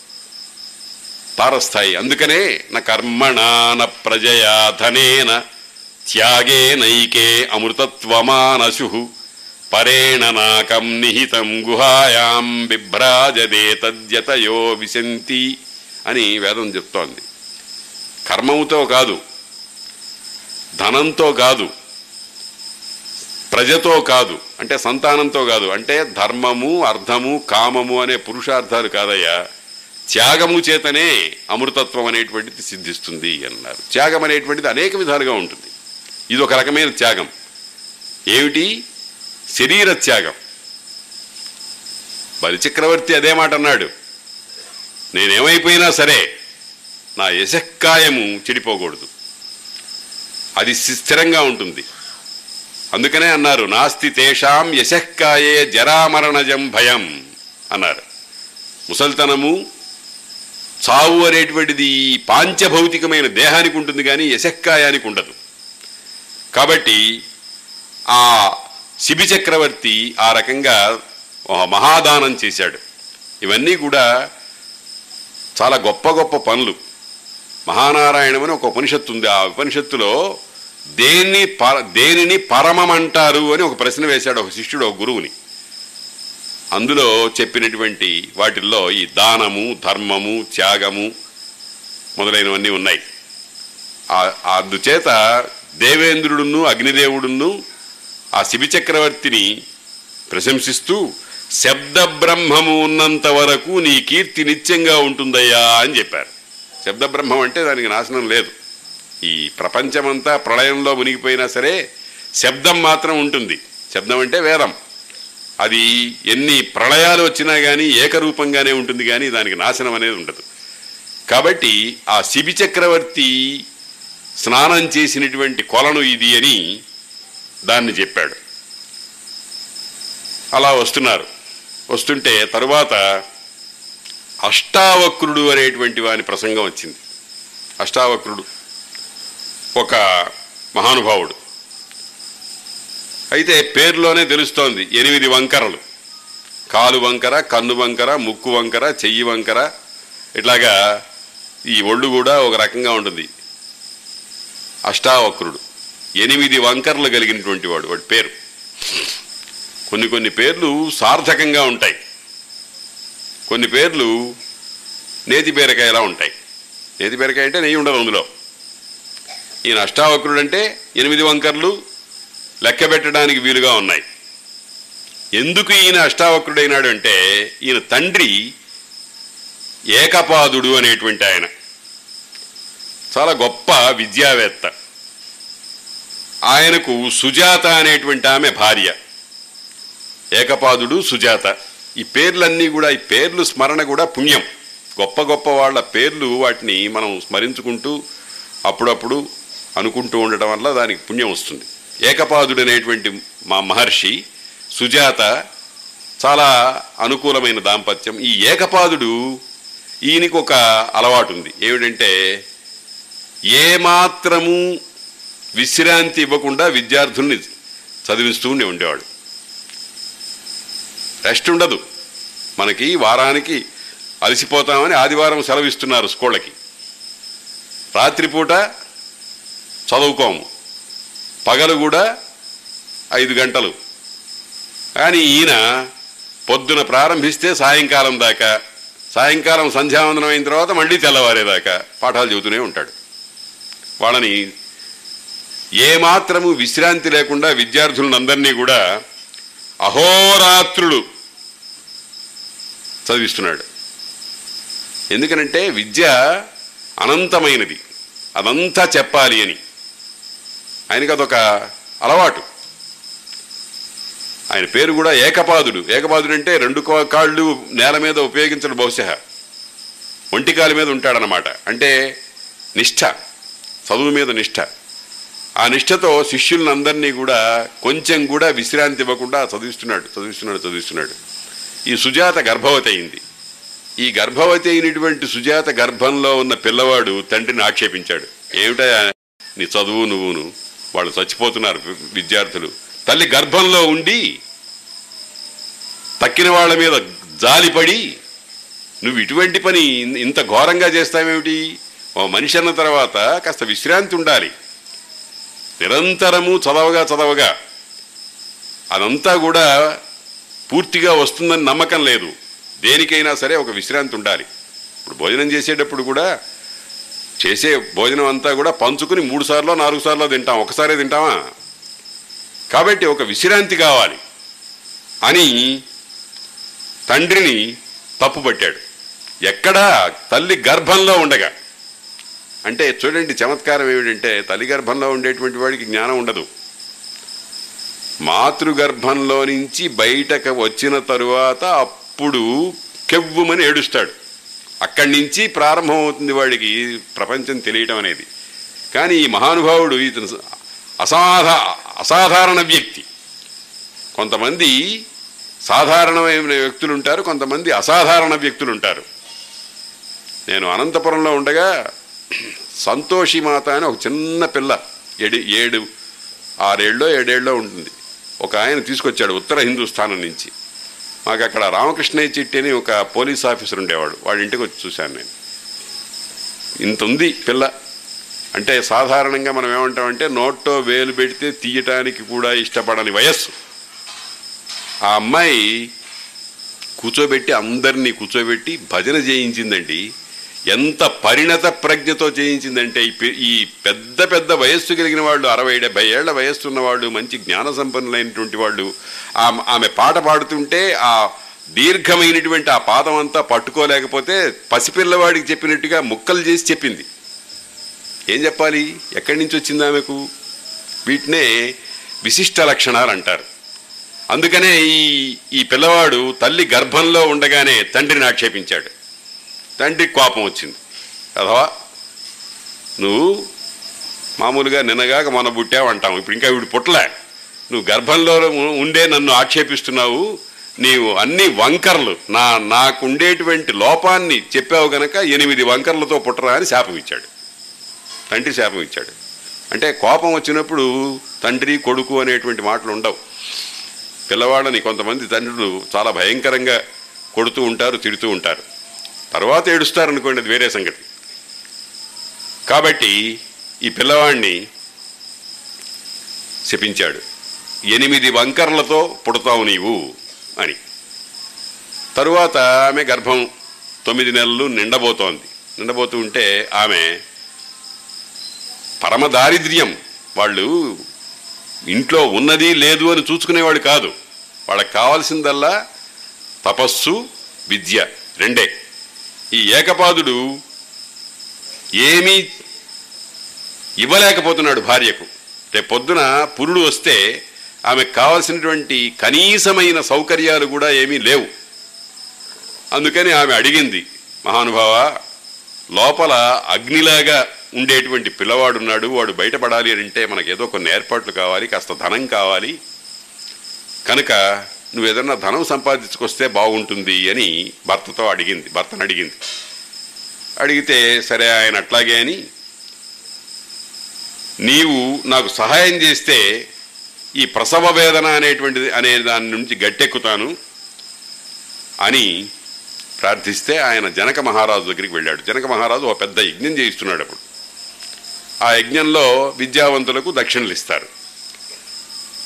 తారస్థాయి. అందుకనే నా కర్మణాన ప్రజయా ధనేన త్యాగే నైకే అమృతత్వమానశు పరేణ నాకం నిహితం గుహాయాం బిభ్రాజదే తద్యతయో విశంతి అని వేదం చెప్తోంది. కర్మముతో కాదు ధనంతో కాదు ప్రజతో కాదు అంటే సంతానంతో కాదు అంటే ధర్మము అర్థము కామము అనే పురుషార్థాలు కాదయ్యా. త్యాగము చేతనే అమృతత్వం అనేటువంటిది సిద్ధిస్తుంది అన్నారు. త్యాగం అనేటువంటిది అనేక విధాలుగా ఉంటుంది. ఇది ఒక రకమైన త్యాగం. ఏమిటి? శరీర త్యాగం. బలిచక్రవర్తి అదే మాట అన్నాడు. నేనేమైపోయినా సరే నా యశక్కాయము చెడిపోకూడదు. అది స్థిరంగా ఉంటుంది. అందుకనే అన్నారు నాస్తి తేషాం యశక్కాయే జరామరణజం భయం అన్నారు. ముసల్తనము చావు అనేటువంటిది పాంచభౌతికమైన దేహానికి ఉంటుంది కానీ యశక్కాయానికి ఉండదు. కాబట్టి ఆ శిబి చక్రవర్తి ఆ రకంగా మహాదానం చేశాడు. ఇవన్నీ కూడా చాలా గొప్ప గొప్ప పనులు. మహానారాయణం అని ఒక ఉపనిషత్తు ఉంది. ఆ ఉపనిషత్తులో దేన్ని పర దేనిని పరమం అంటారు అని ఒక ప్రశ్న వేశాడు ఒక శిష్యుడు ఒక గురువుని. అందులో చెప్పినటువంటి వాటిల్లో ఈ దానము ధర్మము త్యాగము మొదలైనవన్నీ ఉన్నాయి. అందుచేత దేవేంద్రుడును అగ్నిదేవుడును ఆ శిబి చక్రవర్తిని ప్రశంసిస్తూ శబ్ద బ్రహ్మము ఉన్నంత వరకు నీ కీర్తి నిత్యంగా ఉంటుందయ్యా అని చెప్పారు. శబ్ద బ్రహ్మం అంటే దానికి నాశనం లేదు. ఈ ప్రపంచమంతా ప్రళయంలో మునిగిపోయినా సరే శబ్దం మాత్రం ఉంటుంది. శబ్దం అంటే వేదం. అది ఎన్ని ప్రళయాలు వచ్చినా కానీ ఏకరూపంగానే ఉంటుంది కానీ దానికి నాశనం అనేది ఉండదు. కాబట్టి ఆ శిబి చక్రవర్తి స్నానం చేసినటువంటి కొలను ఇది అని దాన్ని చెప్పాడు. అలా వస్తున్నారు. వస్తుంటే తరువాత అష్టావక్రుడు అనేటువంటి వాని ప్రసంగం వచ్చింది. అష్టావక్రుడు ఒక మహానుభావుడు. అయితే పేర్లోనే తెలుస్తోంది ఎనిమిది వంకరలు. కాలు వంకర కన్ను వంకర ముక్కు వంకర చెయ్యి వంకర. ఇట్లాగా ఈ ఒళ్ళు కూడా ఒక రకంగా ఉంటుంది. అష్టావక్రుడు. ఎనిమిది వంకరలు కలిగినటువంటి వాడు వాడి పేరు. కొన్ని కొన్ని పేర్లు సార్థకంగా ఉంటాయి. కొన్ని పేర్లు నేతి బీరకాయలా ఉంటాయి. నేతి బీరకాయ అంటే నెయ్యి ఉండదు అందులో. ఈయన అష్టావక్రుడు అంటే ఎనిమిది వంకర్లు లెక్క పెట్టడానికి వీలుగా ఉన్నాయి. ఎందుకు ఈయన అష్టావక్రుడైనాడు అంటే ఈయన తండ్రి ఏకపాదుడు అనేటువంటి ఆయన. చాలా గొప్ప విద్యావేత్త. ఆయనకు సుజాత అనేటువంటి ఆమె భార్య. ఏకపాదుడు సుజాత. ఈ పేర్లన్నీ కూడా ఈ పేర్లు స్మరణ కూడా పుణ్యం. గొప్ప గొప్ప వాళ్ళ పేర్లు వాటిని మనం స్మరించుకుంటూ అప్పుడప్పుడు అనుకుంటూ ఉండటం వల్ల దానికి పుణ్యం వస్తుంది. ఏకపాదుడనేటువంటి మా మహర్షి సుజాత చాలా అనుకూలమైన దాంపత్యం. ఈ ఏకపాదుడు ఈయనకి ఒక అలవాటు ఉంది ఏమిటంటే ఏమాత్రము విశ్రాంతి ఇవ్వకుండా విద్యార్థుల్ని చదివిస్తూనే ఉండేవాడు. రెస్ట్ ఉండదు. మనకి వారానికి అలసిపోతామని ఆదివారం సెలవిస్తున్నారు స్కూళ్ళకి. రాత్రిపూట చదువుకోము. పగలు కూడా ఐదు గంటలు. కానీ ఈయన పొద్దున ప్రారంభిస్తే సాయంకాలం దాకా. సాయంకాలం సంధ్యావందనం అయిన తర్వాత మళ్ళీ తెల్లవారేదాకా పాఠాలు చెబుతూనే ఉంటాడు. వాళ్ళని ఏమాత్రము విశ్రాంతి లేకుండా విద్యార్థులందరినీ కూడా అహోరాత్రులు చదివిస్తున్నాడు. ఎందుకనంటే విద్య అనంతమైనది. అదంతా చెప్పాలి అని. ఆయనకి అదొక అలవాటు. ఆయన పేరు కూడా ఏకపాదుడు. ఏకపాదుడు అంటే రెండు కాళ్ళు నేల మీద ఉపయోగించడం బహుశా. ఒంటి కాలు మీద ఉంటాడనమాట అంటే నిష్ఠ. చదువు మీద నిష్ఠ. ఆ నిష్ఠతో శిష్యులందరినీ కూడా కొంచెం కూడా విశ్రాంతి ఇవ్వకుండా చదివిస్తున్నాడు చదివిస్తున్నాడు చదివిస్తున్నాడు. ఈ సుజాత గర్భవతి అయింది. ఈ గర్భవతి అయినటువంటి సుజాత గర్భంలో ఉన్న పిల్లవాడు తండ్రిని ఆక్షేపించాడు. ఏమిటా నీ చదువు నువ్వును. వాళ్ళు చచ్చిపోతున్నారు విద్యార్థులు. తల్లి గర్భంలో ఉండి తక్కిన వాళ్ళ మీద జాలిపడి నువ్వు ఇటువంటి పని ఇంత ఘోరంగా చేస్తావేమిటి? ఓ మనిషి అన్న తర్వాత కాస్త విశ్రాంతి ఉండాలి. నిరంతరము చదవగా చదవగా అదంతా కూడా పూర్తిగా వస్తుందని నమ్మకం లేదు. దేనికైనా సరే ఒక విశ్రాంతి ఉండాలి. ఇప్పుడు భోజనం చేసేటప్పుడు కూడా చేసే భోజనం అంతా కూడా పంచుకుని మూడు సార్లు నాలుగు సార్లు తింటాం. ఒకసారే తింటామా? కాబట్టి ఒక విశ్రాంతి కావాలి అని తండ్రిని తప్పుపట్టాడు. ఎక్కడా తల్లి గర్భంలో ఉండగా. అంటే చూడండి చమత్కారం ఏమిటంటే తల్లి గర్భంలో ఉండేటువంటి వాడికి జ్ఞానం ఉండదు. మాతృగర్భంలో నుంచి బయటకు వచ్చిన తరువాత అప్పుడు కెవ్వుమని ఏడుస్తాడు. అక్కడి నుంచి ప్రారంభమవుతుంది వాడికి ప్రపంచం తెలియటం అనేది. కానీ ఈ మహానుభావుడు ఇతను అసాధా అసాధారణ వ్యక్తి. కొంతమంది సాధారణమైన వ్యక్తులు ఉంటారు కొంతమంది అసాధారణ వ్యక్తులు ఉంటారు నేను అనంతపురంలో ఉండగా సంతోషి మాత అని ఒక చిన్న పిల్ల ఏడు ఏడు ఆరేళ్ళో ఏడేళ్ళో ఉంటుంది. ఒక ఆయన తీసుకొచ్చాడు ఉత్తర హిందూస్థానం నుంచి. మాకు అక్కడ రామకృష్ణయ్య చిట్టి అని ఒక పోలీస్ ఆఫీసర్ ఉండేవాడు. వాడి ఇంటికి వచ్చి చూశాను నేను. ఇంత ఉంది పిల్ల. అంటే సాధారణంగా మనం ఏమంటామంటే నోట్లో వేలు పెడితే తీయటానికి కూడా ఇష్టపడని వయస్సు. ఆ అమ్మాయి కూర్చోబెట్టి అందరినీ కూర్చోబెట్టి భజన చేయించిందండి. ఎంత పరిణత ప్రజ్ఞతో చేయించిందంటే ఈ ఈ పెద్ద పెద్ద వయస్సు కలిగిన వాళ్ళు అరవై డెబ్బై ఏళ్ళ వయస్సు ఉన్నవాళ్ళు మంచి జ్ఞాన సంపన్నులైనటువంటి వాళ్ళు ఆమె ఆమె పాట పాడుతుంటే ఆ దీర్ఘమైనటువంటి ఆ పాదం అంతా పట్టుకోలేకపోతే పసిపిల్లవాడికి చెప్పినట్టుగా ముక్కలు చేసి చెప్పింది. ఏం చెప్పాలి? ఎక్కడి నుంచి వచ్చింది ఆమెకు? వీటినే విశిష్ట లక్షణాలు అంటారు. అందుకనే ఈ ఈ పిల్లవాడు తల్లి గర్భంలో ఉండగానే తండ్రిని ఆక్షేపించాడు. తండ్రికి కోపం వచ్చింది. అథవా నువ్వు మామూలుగా నిన్నగాక మన పుట్టావు ఇప్పుడు ఇంకా వీడు పుట్టలే. నువ్వు గర్భంలో ఉండే నన్ను ఆక్షేపిస్తున్నావు. నీవు అన్ని వంకర్లు నా నాకుండేటువంటి లోపాన్ని చెప్పావు గనక ఎనిమిది వంకర్లతో పుట్టరా అని శాపం ఇచ్చాడు. తండ్రి శాపం ఇచ్చాడు. అంటే కోపం వచ్చినప్పుడు తండ్రి కొడుకు అనేటువంటి మాటలు ఉండవు. పిల్లవాళ్ళని కొంతమంది తండ్రులు చాలా భయంకరంగా కొడుతూ ఉంటారు తిడుతూ ఉంటారు. తర్వాత ఏడుస్తారు అనుకోండి అది వేరే సంగతి. కాబట్టి ఈ పిల్లవాడిని శపించాడు. ఎనిమిది వంకర్లతో పుడతావు నీవు అని. తరువాత ఆమె గర్భం తొమ్మిది నెలలు నిండబోతోంది. నిండబోతూ ఉంటే ఆమె పరమ దారిద్ర్యం వాళ్ళు ఇంట్లో ఉన్నది లేదు అని చూసుకునేవాడు కాదు. వాళ్ళకి కావాల్సిందల్లా తపస్సు విద్య రెండే. ఈ ఏకపాదుడు ఏమీ ఇవ్వలేకపోతున్నాడు భార్యకు. రేపు పొద్దున పురుడు వస్తే ఆమెకు కావలసినటువంటి కనీసమైన సౌకర్యాలు కూడా ఏమీ లేవు. అందుకని ఆమె అడిగింది మహానుభావ లోపల అగ్నిలాగా ఉండేటువంటి పిల్లవాడున్నాడు వాడు బయటపడాలి అని అంటే మనకేదో కొన్ని ఏర్పాట్లు కావాలి కాస్త ధనం కావాలి. కనుక నువ్వు ఏదన్నా ధనం సంపాదించుకొస్తే బాగుంటుంది అని భర్తతో అడిగింది భర్తను అడిగింది. అడిగితే సరే ఆయన అట్లాగే అని నీవు నాకు సహాయం చేస్తే ఈ ప్రసవ వేదన అనేటువంటిది అనే దాని నుంచి గట్టెక్కుతాను అని ప్రార్థిస్తే ఆయన జనక మహారాజు దగ్గరికి వెళ్ళాడు. జనక మహారాజు ఒక పెద్ద యజ్ఞం చేయిస్తున్నాడు అప్పుడు. ఆ యజ్ఞంలో విద్యావంతులకు దక్షిణలు ఇస్తారు.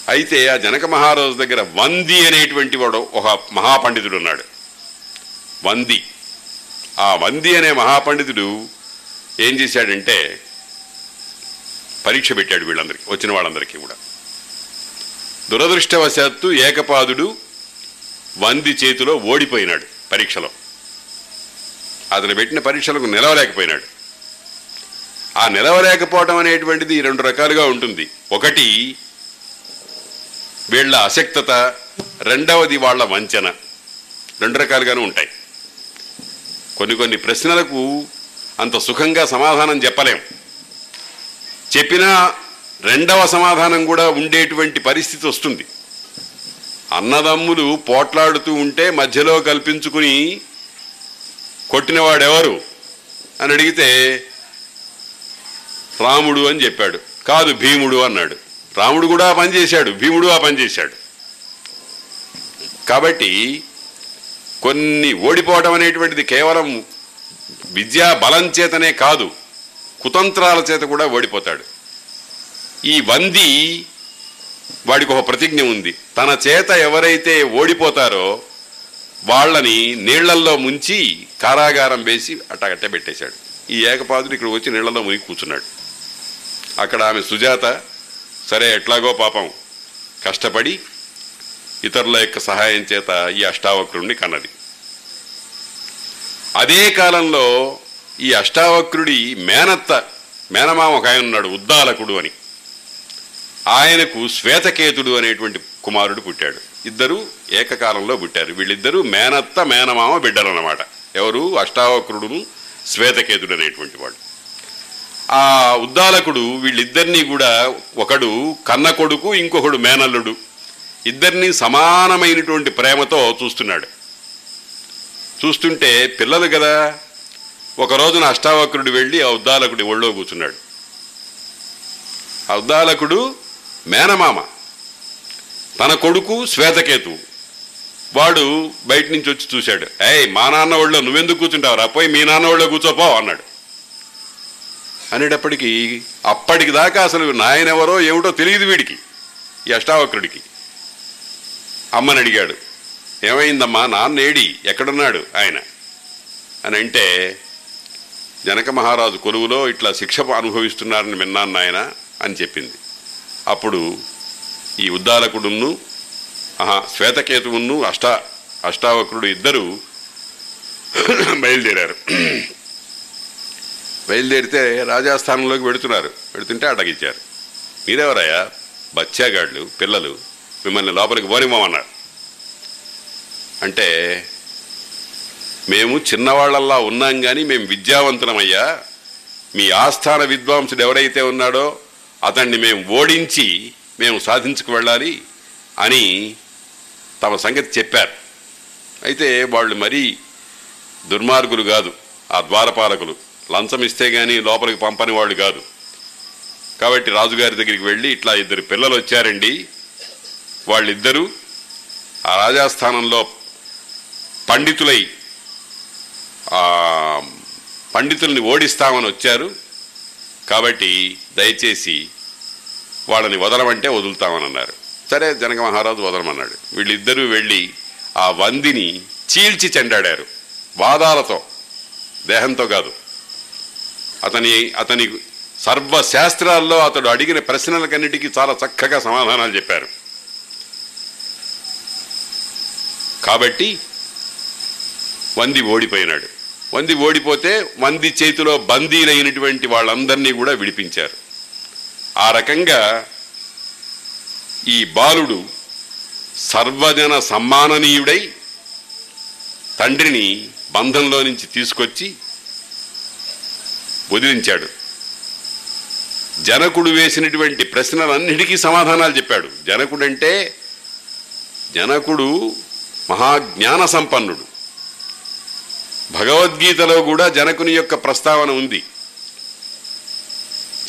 అయితే ఆ జనక మహారాజు దగ్గర వంది అనేటువంటి వాడు ఒక మహాపండితుడు ఉన్నాడు. వంది. ఆ వంది అనే మహాపండితుడు ఏం చేశాడంటే పరీక్ష పెట్టాడు వీళ్ళందరికీ వచ్చిన వాళ్ళందరికీ కూడా. దురదృష్టవశాత్తు ఏకపాదుడు వంది చేతిలో ఓడిపోయినాడు పరీక్షలో. అతను పెట్టిన పరీక్షలకు నిలవలేకపోయినాడు. ఆ నిలవలేకపోవడం అనేటువంటిది రెండు రకాలుగా ఉంటుంది. ఒకటి వీళ్ళ అశక్తత రెండవది వాళ్ళ వంచన. రెండు రకాలుగానే ఉంటాయి. కొన్ని కొన్ని ప్రశ్నలకు అంత సుఖంగా సమాధానం చెప్పలేం. చెప్పినా రెండవ సమాధానం కూడా ఉండేటువంటి పరిస్థితి వస్తుంది. అన్నదమ్ములు పోట్లాడుతూ ఉంటే మధ్యలో కల్పించుకుని కొట్టినవాడెవరు అని అడిగితే రాముడు అని చెప్పాడు. కాదు భీముడు అన్నాడు. రాముడు కూడా ఆ పని చేశాడు భీముడు ఆ పని చేశాడు. కాబట్టి కొన్ని ఓడిపోవడం అనేటువంటిది కేవలం విద్యా బలం చేతనే కాదు కుతంత్రాల చేత కూడా ఓడిపోతాడు. ఈ వంది వాడికి ఒక ప్రతిజ్ఞ ఉంది. తన చేత ఎవరైతే ఓడిపోతారో వాళ్ళని నీళ్ళల్లో ముంచి కారాగారం వేసి అట్టగట్టే పెట్టేశాడు. ఈ ఏకపాదుడు ఇక్కడ వచ్చి నీళ్ళలో మునిగి కూర్చున్నాడు. అక్కడ ఆమె సుజాత సరే ఎట్లాగో పాపం. కష్టపడి ఇతరుల యొక్క సహాయం చేత ఈ అష్టావక్రుడిని కన్నది. అదే కాలంలో ఈ అష్టావక్రుడి మేనత్త మేనమామ ఒక ఆయన ఉన్నాడు ఉద్దాలకుడు అని. ఆయనకు శ్వేతకేతుడు అనేటువంటి కుమారుడు పుట్టాడు. ఇద్దరు ఏకకాలంలో పుట్టారు. వీళ్ళిద్దరూ మేనత్త మేనమామ బిడ్డలన్నమాట. ఎవరు? అష్టావక్రుడును శ్వేతకేతుడు అనేటువంటి వాడు. ఆ ఉద్దాలకుడు వీళ్ళిద్దరినీ కూడా ఒకడు కన్న కొడుకు ఇంకొకడు మేనల్లుడు. ఇద్దరినీ సమానమైనటువంటి ప్రేమతో చూస్తున్నాడు. చూస్తుంటే పిల్లలు కదా. ఒక రోజున అష్టావక్రుడు వెళ్ళి ఆ ఉద్దాలకుడి ఒళ్ళో కూర్చున్నాడు. ఆ ఉద్దాలకుడు మేనమామ. తన కొడుకు శ్వేతకేతు. వాడు బయట నుంచి వచ్చి చూశాడు. ఏయ్ మా నాన్న ఒళ్ళో నువ్వెందుకు కూర్చుంటావురా? పోయి మీ నాన్న ఒళ్ళో కూర్చోపో అన్నాడు. అనేటప్పటికీ అప్పటికి దాకా అసలు నాయనెవరో ఏమిటో తెలియదు వీడికి ఈ అష్టావక్రుడికి. అమ్మని అడిగాడు ఏమైందమ్మా నాన్న ఏడి ఎక్కడున్నాడు ఆయన? అని అంటే జనక మహారాజు కొలువులో ఇట్లా శిక్ష అనుభవిస్తున్నారని విన్నాను నాయన అని చెప్పింది. అప్పుడు ఈ ఉద్దాలకుడును ఆహా శ్వేతకేతువును అష్టా అష్టావక్రుడు ఇద్దరు బయలుదేరారు. బయలుదేరితే రాజాస్థానంలోకి పెడుతున్నారు పెడుతుంటే అటగిచ్చారు మీరెవరయ్యా? బచ్చాగాళ్ళు పిల్లలు మిమ్మల్ని లోపలికి పోనివ్వమన్నారు. అంటే మేము చిన్నవాళ్ళల్లా ఉన్నాం కానీ మేము విద్యావంతులమయ్యా. మీ ఆస్థాన విద్వాంసుడు ఎవరైతే ఉన్నాడో అతన్ని మేము ఓడించి మేము సాధించుకు వెళ్ళాలి అని తమ సంగతి చెప్పారు. అయితే వాళ్ళు మరీ దుర్మార్గులు కాదు ఆ ద్వారపాలకులు. లంచం ఇస్తే కానీ లోపలికి పంపని వాళ్ళు కాదు. కాబట్టి రాజుగారి దగ్గరికి వెళ్ళి ఇట్లా ఇద్దరు పిల్లలు వచ్చారండి. వాళ్ళిద్దరూ ఆ రాజాస్థానంలో పండితులై పండితుల్ని ఓడిస్తామని వచ్చారు. కాబట్టి దయచేసి వాళ్ళని వదలమంటే వదులుతామని అన్నారు. సరే జనక మహారాజు వదలమన్నాడు. వీళ్ళిద్దరూ వెళ్ళి ఆ వందిని చీల్చి చెండాడారు. వాదాలతో దేహంతో కాదు. అతని అతని సర్వశాస్త్రాల్లో అతడు అడిగిన ప్రశ్నలకన్నిటికీ చాలా చక్కగా సమాధానాలు చెప్పారు. కాబట్టి వంది ఓడిపోయినాడు. వంది ఓడిపోతే వంది చేతిలో బందీలైనటువంటి వాళ్ళందరినీ కూడా విడిపించారు. ఆ రకంగా ఈ బాలుడు సర్వజన సమ్మాననీయుడై తండ్రిని బంధంలో నుంచి తీసుకొచ్చి వదిలించాడు. జనకుడు వేసినటువంటి ప్రశ్నలన్నిటికీ సమాధానాలు చెప్పాడు. జనకుడంటే జనకుడు మహాజ్ఞాన సంపన్నుడు. భగవద్గీతలో కూడా జనకుని యొక్క ప్రస్తావన ఉంది.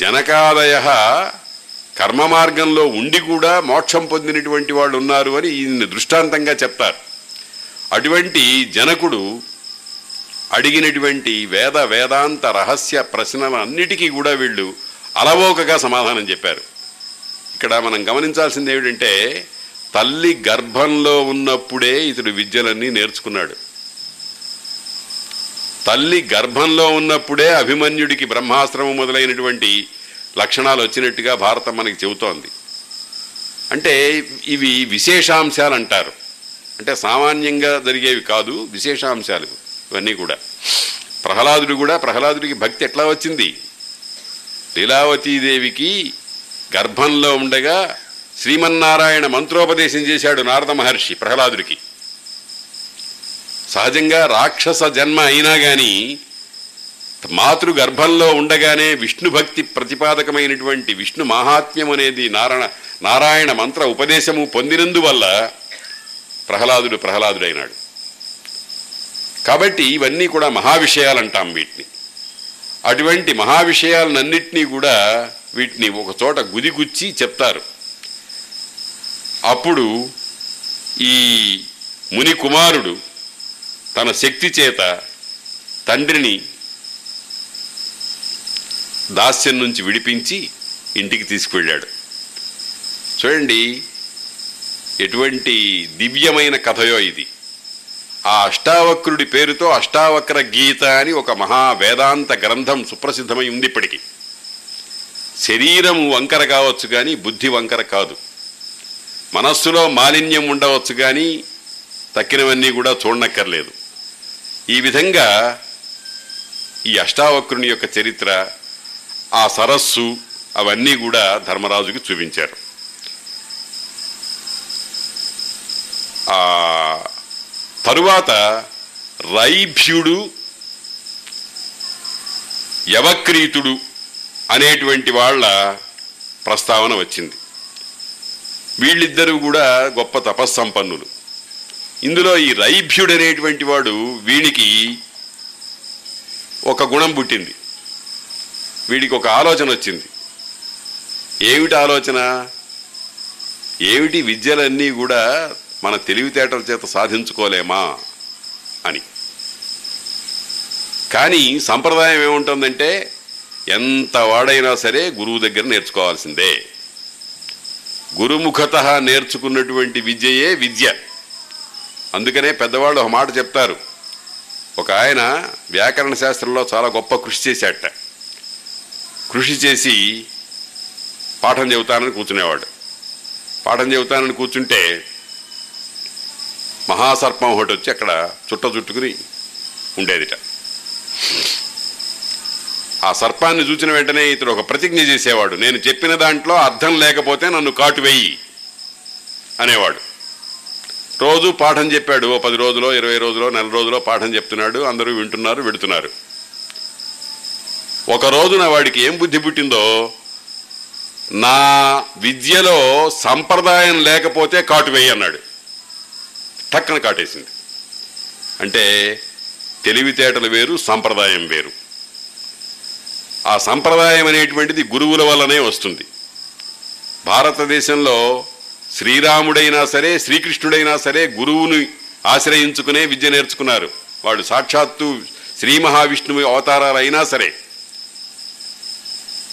జనకాదయ కర్మ మార్గంలో ఉండి కూడా మోక్షం పొందినటువంటి వాళ్ళు ఉన్నారు అని ఈయన్ని దృష్టాంతంగా చెప్తారు. అటువంటి జనకుడు అడిగినటువంటి వేద వేదాంత రహస్య ప్రశ్నలన్నిటికీ కూడా వీళ్ళు అలవోకగా సమాధానం చెప్పారు. ఇక్కడ మనం గమనించాల్సింది ఏమిటంటే తల్లి గర్భంలో ఉన్నప్పుడే ఇతడు విద్యలన్నీ నేర్చుకున్నాడు. తల్లి గర్భంలో ఉన్నప్పుడే అభిమన్యుడికి బ్రహ్మాస్త్రము మొదలైనటువంటి లక్షణాలు వచ్చినట్టుగా భారతం మనకి చెబుతోంది. అంటే ఇవి విశేషాంశాలు అంటారు అంటే సామాన్యంగా జరిగేవి కాదు విశేషాంశాలు. ఇవన్నీ కూడా. ప్రహ్లాదుడు కూడా ప్రహ్లాదుడికి భక్తి ఎట్లా వచ్చింది? లీలావతీదేవికి గర్భంలో ఉండగా శ్రీమన్నారాయణ మంత్రోపదేశం చేశాడు నారద మహర్షి ప్రహ్లాదుడికి. సహజంగా రాక్షస జన్మ అయినా కానీ మాతృ గర్భంలో ఉండగానే విష్ణు భక్తి ప్రతిపాదకమైనటువంటి విష్ణు మహాత్మ్యం అనేది నారాయణ నారాయణ మంత్ర ఉపదేశము పొందినందువల్ల ప్రహ్లాదుడు ప్రహ్లాదుడైనాడు. కాబట్టి ఇవన్నీ కూడా మహావిషయాలు అంటాం వీటిని. అటువంటి మహావిషయాలన్నింటినీ కూడా వీటిని ఒక చోట గుదిగుచ్చి చెప్తారు. అప్పుడు ఈ ముని కుమారుడు తన శక్తి చేత తండ్రిని దాస్యం నుంచి విడిపించి ఇంటికి తీసుకువెళ్ళాడు. చూడండి ఎటువంటి దివ్యమైన కథయో ఇది. ఆ అష్టావక్రుడి పేరుతో అష్టావక్ర గీత అని ఒక మహా వేదాంత గ్రంథం సుప్రసిద్ధమై ఉంది ఇప్పటికీ. శరీరం వంకర కావచ్చు కానీ బుద్ధి వంకర కాదు. మనస్సులో మాలిన్యం ఉండవచ్చు కానీ తక్కినవన్నీ కూడా చూడనక్కర్లేదు. ఈ విధంగా ఈ అష్టావక్రుని యొక్క చరిత్ర ఆ సరస్సు అవన్నీ కూడా ధర్మరాజుకి చూపించారు. ఆ తరువాత రైభ్యుడు యవక్రీతుడు అనేటువంటి వాళ్ళ ప్రస్తావన వచ్చింది. వీళ్ళిద్దరూ కూడా గొప్ప తపస్సంపన్నులు. ఇందులో ఈ రైభ్యుడు అనేటువంటి వాడు వీడికి ఒక గుణం పుట్టింది. వీడికి ఒక ఆలోచన వచ్చింది. ఏమిటి ఆలోచన? ఏమిటి విద్యలన్నీ కూడా మన తెలివితేటల చేత సాధించుకోలేమా అని. కానీ సంప్రదాయం ఏముంటుందంటే ఎంత వాడైనా సరే గురువు దగ్గర నేర్చుకోవాల్సిందే. గురుముఖత నేర్చుకున్నటువంటి విద్యయే విద్య. అందుకనే పెద్దవాళ్ళు ఒక మాట చెప్తారు. ఒక ఆయన వ్యాకరణ శాస్త్రంలో చాలా గొప్ప కృషి చేశాట కృషి చేసి పాఠం చెబుతానని కూర్చునేవాడు. పాఠం చెబుతానని కూర్చుంటే మహాసర్పం ఒకటి వచ్చి అక్కడ చుట్ట చుట్టుకుని ఉండేదిట. ఆ సర్పాన్ని చూసిన వెంటనే ఇతడు ఒక ప్రతిజ్ఞ చేసేవాడు. నేను చెప్పిన దాంట్లో అర్థం లేకపోతే నన్ను కాటు వెయ్యి అనేవాడు. రోజు పాఠం చెప్పాడు. ఓ పది రోజులో ఇరవై రోజులో నెల రోజులో పాఠం చెప్తున్నాడు. అందరూ వింటున్నారు విడుతున్నారు. ఒక రోజున వాడికి ఏం బుద్ధి పుట్టిందో నా విద్యలో సంప్రదాయం లేకపోతే కాటు వెయ్యి అన్నాడు. టక్కన కాటేసింది. అంటే తెలివితేటలు వేరు సంప్రదాయం వేరు. ఆ సంప్రదాయం అనేటువంటిది గురువుల వల్లనే వస్తుంది. భారతదేశంలో శ్రీరాముడైనా సరే శ్రీకృష్ణుడైనా సరే గురువుని ఆశ్రయించుకునే విద్య నేర్చుకున్నారు. వాళ్ళు సాక్షాత్తు శ్రీ మహావిష్ణువు అవతారాలైనా సరే.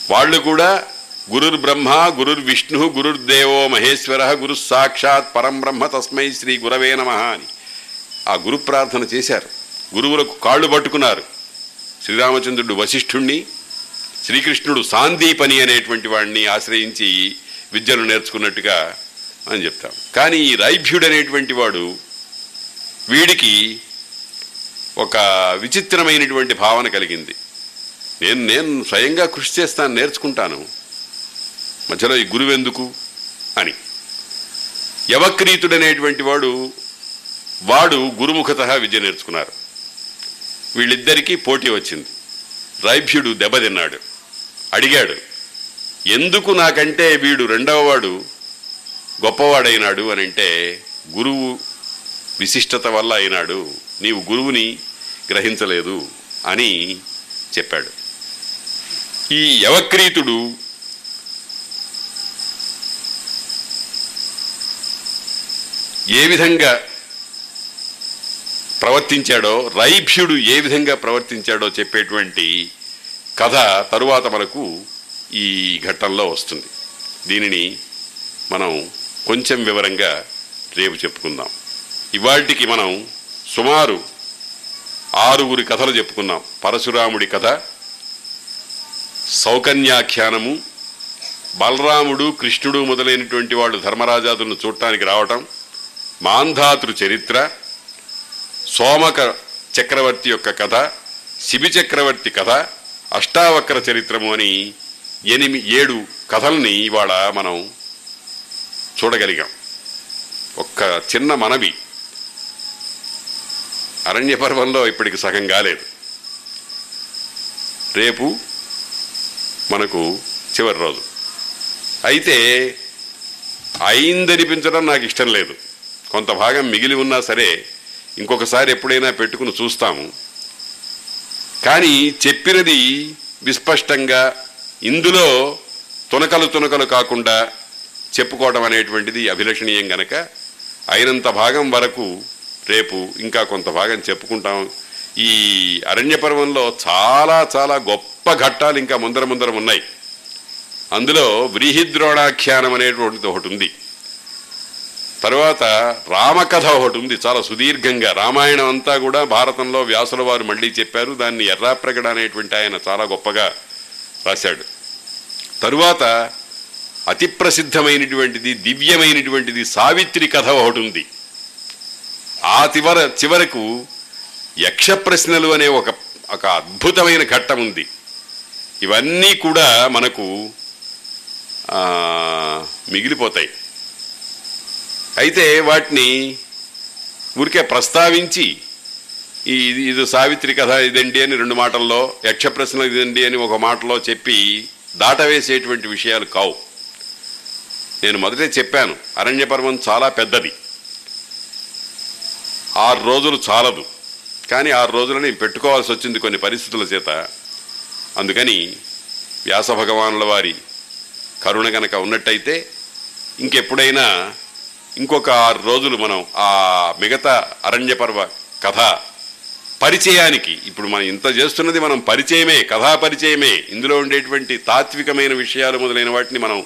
వాళ్ళు కూడా గురుర్ బ్రహ్మ గురుర్ విష్ణు గురుర్దేవో మహేశ్వర గురు సాక్షాత్ పరం బ్రహ్మ తస్మై శ్రీ గురవే నమ అని. ఆ గురు ప్రార్థన చేశారు. గురువులకు కాళ్ళు పట్టుకున్నారు. శ్రీరామచంద్రుడు వశిష్ఠుణ్ణి శ్రీకృష్ణుడు సాందీపని అనేటువంటి వాడిని ఆశ్రయించి విద్యను నేర్చుకున్నట్టుగా అని చెప్తాం. కానీ ఈ రైభ్యుడు అనేటువంటి వాడు వీడికి ఒక విచిత్రమైనటువంటి భావన కలిగింది. నేను నేను స్వయంగా కృషి చేస్తాను నేర్చుకుంటాను. మధ్యలో ఈ గురువెందుకు అని. యవక్రీతుడనేటువంటి వాడు వాడు గురుముఖత విద్య నేర్చుకున్నారు. వీళ్ళిద్దరికీ పోటీ వచ్చింది. రైభ్యుడు దెబ్బతిన్నాడు అడిగాడు ఎందుకు నాకంటే వీడు రెండవవాడు గొప్పవాడైనాడు అని అంటే గురువు విశిష్టత వల్ల అయినాడు నీవు గురువుని గ్రహించలేదు అని చెప్పాడు. ఈ యవక్రీతుడు ఏ విధంగా ప్రవర్తించాడో రైభ్యుడు ఏ విధంగా ప్రవర్తించాడో చెప్పేటువంటి కథ తరువాత మనకు ఈ ఘట్టంలో వస్తుంది. దీనిని మనం కొంచెం వివరంగా రేపు చెప్పుకుందాం. ఇవాటికి మనం సుమారు ఆరుగురి కథలు చెప్పుకున్నాం పరశురాముడి కథ సౌకన్యాఖ్యానము బలరాముడు కృష్ణుడు మొదలైనటువంటి వాళ్ళు ధర్మరాజాదులను చూడటానికి రావటం మాంధాతృ చరిత్ర సోమక చక్రవర్తి యొక్క కథ శిబి చక్రవర్తి కథ అష్టావక్ర చరిత్రము అని ఎనిమి ఏడు కథల్ని ఇవాళ మనం చూడగలిగాం. ఒక్క చిన్న మనవి. అరణ్య పర్వంలో ఇప్పటికి సగం కాలేదు. రేపు మనకు చివరి రోజు. అయితే అయిందనిపించడం నాకు ఇష్టం లేదు. కొంత భాగం మిగిలి ఉన్నా సరే ఇంకొకసారి ఎప్పుడైనా పెట్టుకుని చూస్తాము. కానీ చెప్పినది విస్పష్టంగా ఇందులో తునకలు తునకలు కాకుండా చెప్పుకోవడం అనేటువంటిది అభిలషణీయం గనక అయినంత భాగం వరకు రేపు ఇంకా కొంత భాగం చెప్పుకుంటాం. ఈ అరణ్య పర్వంలో చాలా చాలా గొప్ప ఘట్టాలు ఇంకా ముందర ముందర ఉన్నాయి. అందులో వ్రీహిద్రోణాఖ్యానం అనేటువంటిది ఒకటి ఉంది. తర్వాత రామకథ ఒకటి ఉంది చాలా సుదీర్ఘంగా. రామాయణం అంతా కూడా భారతంలో వ్యాసుల వారు మళ్ళీ చెప్పారు దాన్ని ఎర్రాప్రగడ అనేటువంటి ఆయన చాలా గొప్పగా రాశాడు. తరువాత అతి ప్రసిద్ధమైనటువంటిది దివ్యమైనటువంటిది సావిత్రి కథ ఒకటి ఉంది. ఆ చివర చివరకు యక్ష ప్రశ్నలు అనే ఒక ఒక అద్భుతమైన ఘట్టం ఉంది. ఇవన్నీ కూడా మనకు మిగిలిపోతాయి. అయితే వాటిని ఊరికే ప్రస్తావించి ఈ ఇది ఇది సావిత్రి కథ ఇదండి అని రెండు మాటల్లో యక్ష ప్రశ్న ఇదండి అని ఒక మాటలో చెప్పి దాటవేసేటువంటి విషయాలు కావు. నేను మొదటే చెప్పాను అరణ్య పర్వం చాలా పెద్దది. ఆరు రోజులు చాలదు. కానీ ఆరు రోజులు నేను పెట్టుకోవాల్సి వచ్చింది కొన్ని పరిస్థితుల చేత. అందుకని వ్యాస భగవానుల వారి కరుణ గనక ఉన్నట్టయితే ఇంకెప్పుడైనా ఇంకొక ఆరు రోజులు మనం ఆ మిగతా అరణ్య పర్వ కథ పరిచయానికి ఇప్పుడు మనం ఇంత చేస్తున్నది మనం పరిచయమే కథా పరిచయమే ఇందులో ఉండేటువంటి తాత్వికమైన విషయాలు మొదలైన వాటిని మనం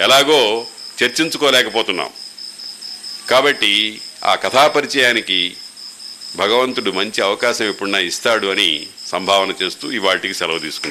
ఎలాగో చర్చించుకోలేకపోతున్నాం. కాబట్టి ఆ కథా పరిచయానికి భగవంతుడు మంచి అవకాశం ఎప్పుడన్నా ఇస్తాడు అని సంభావన చేస్తూ ఇవాటికి సెలవు తీసుకుంటాం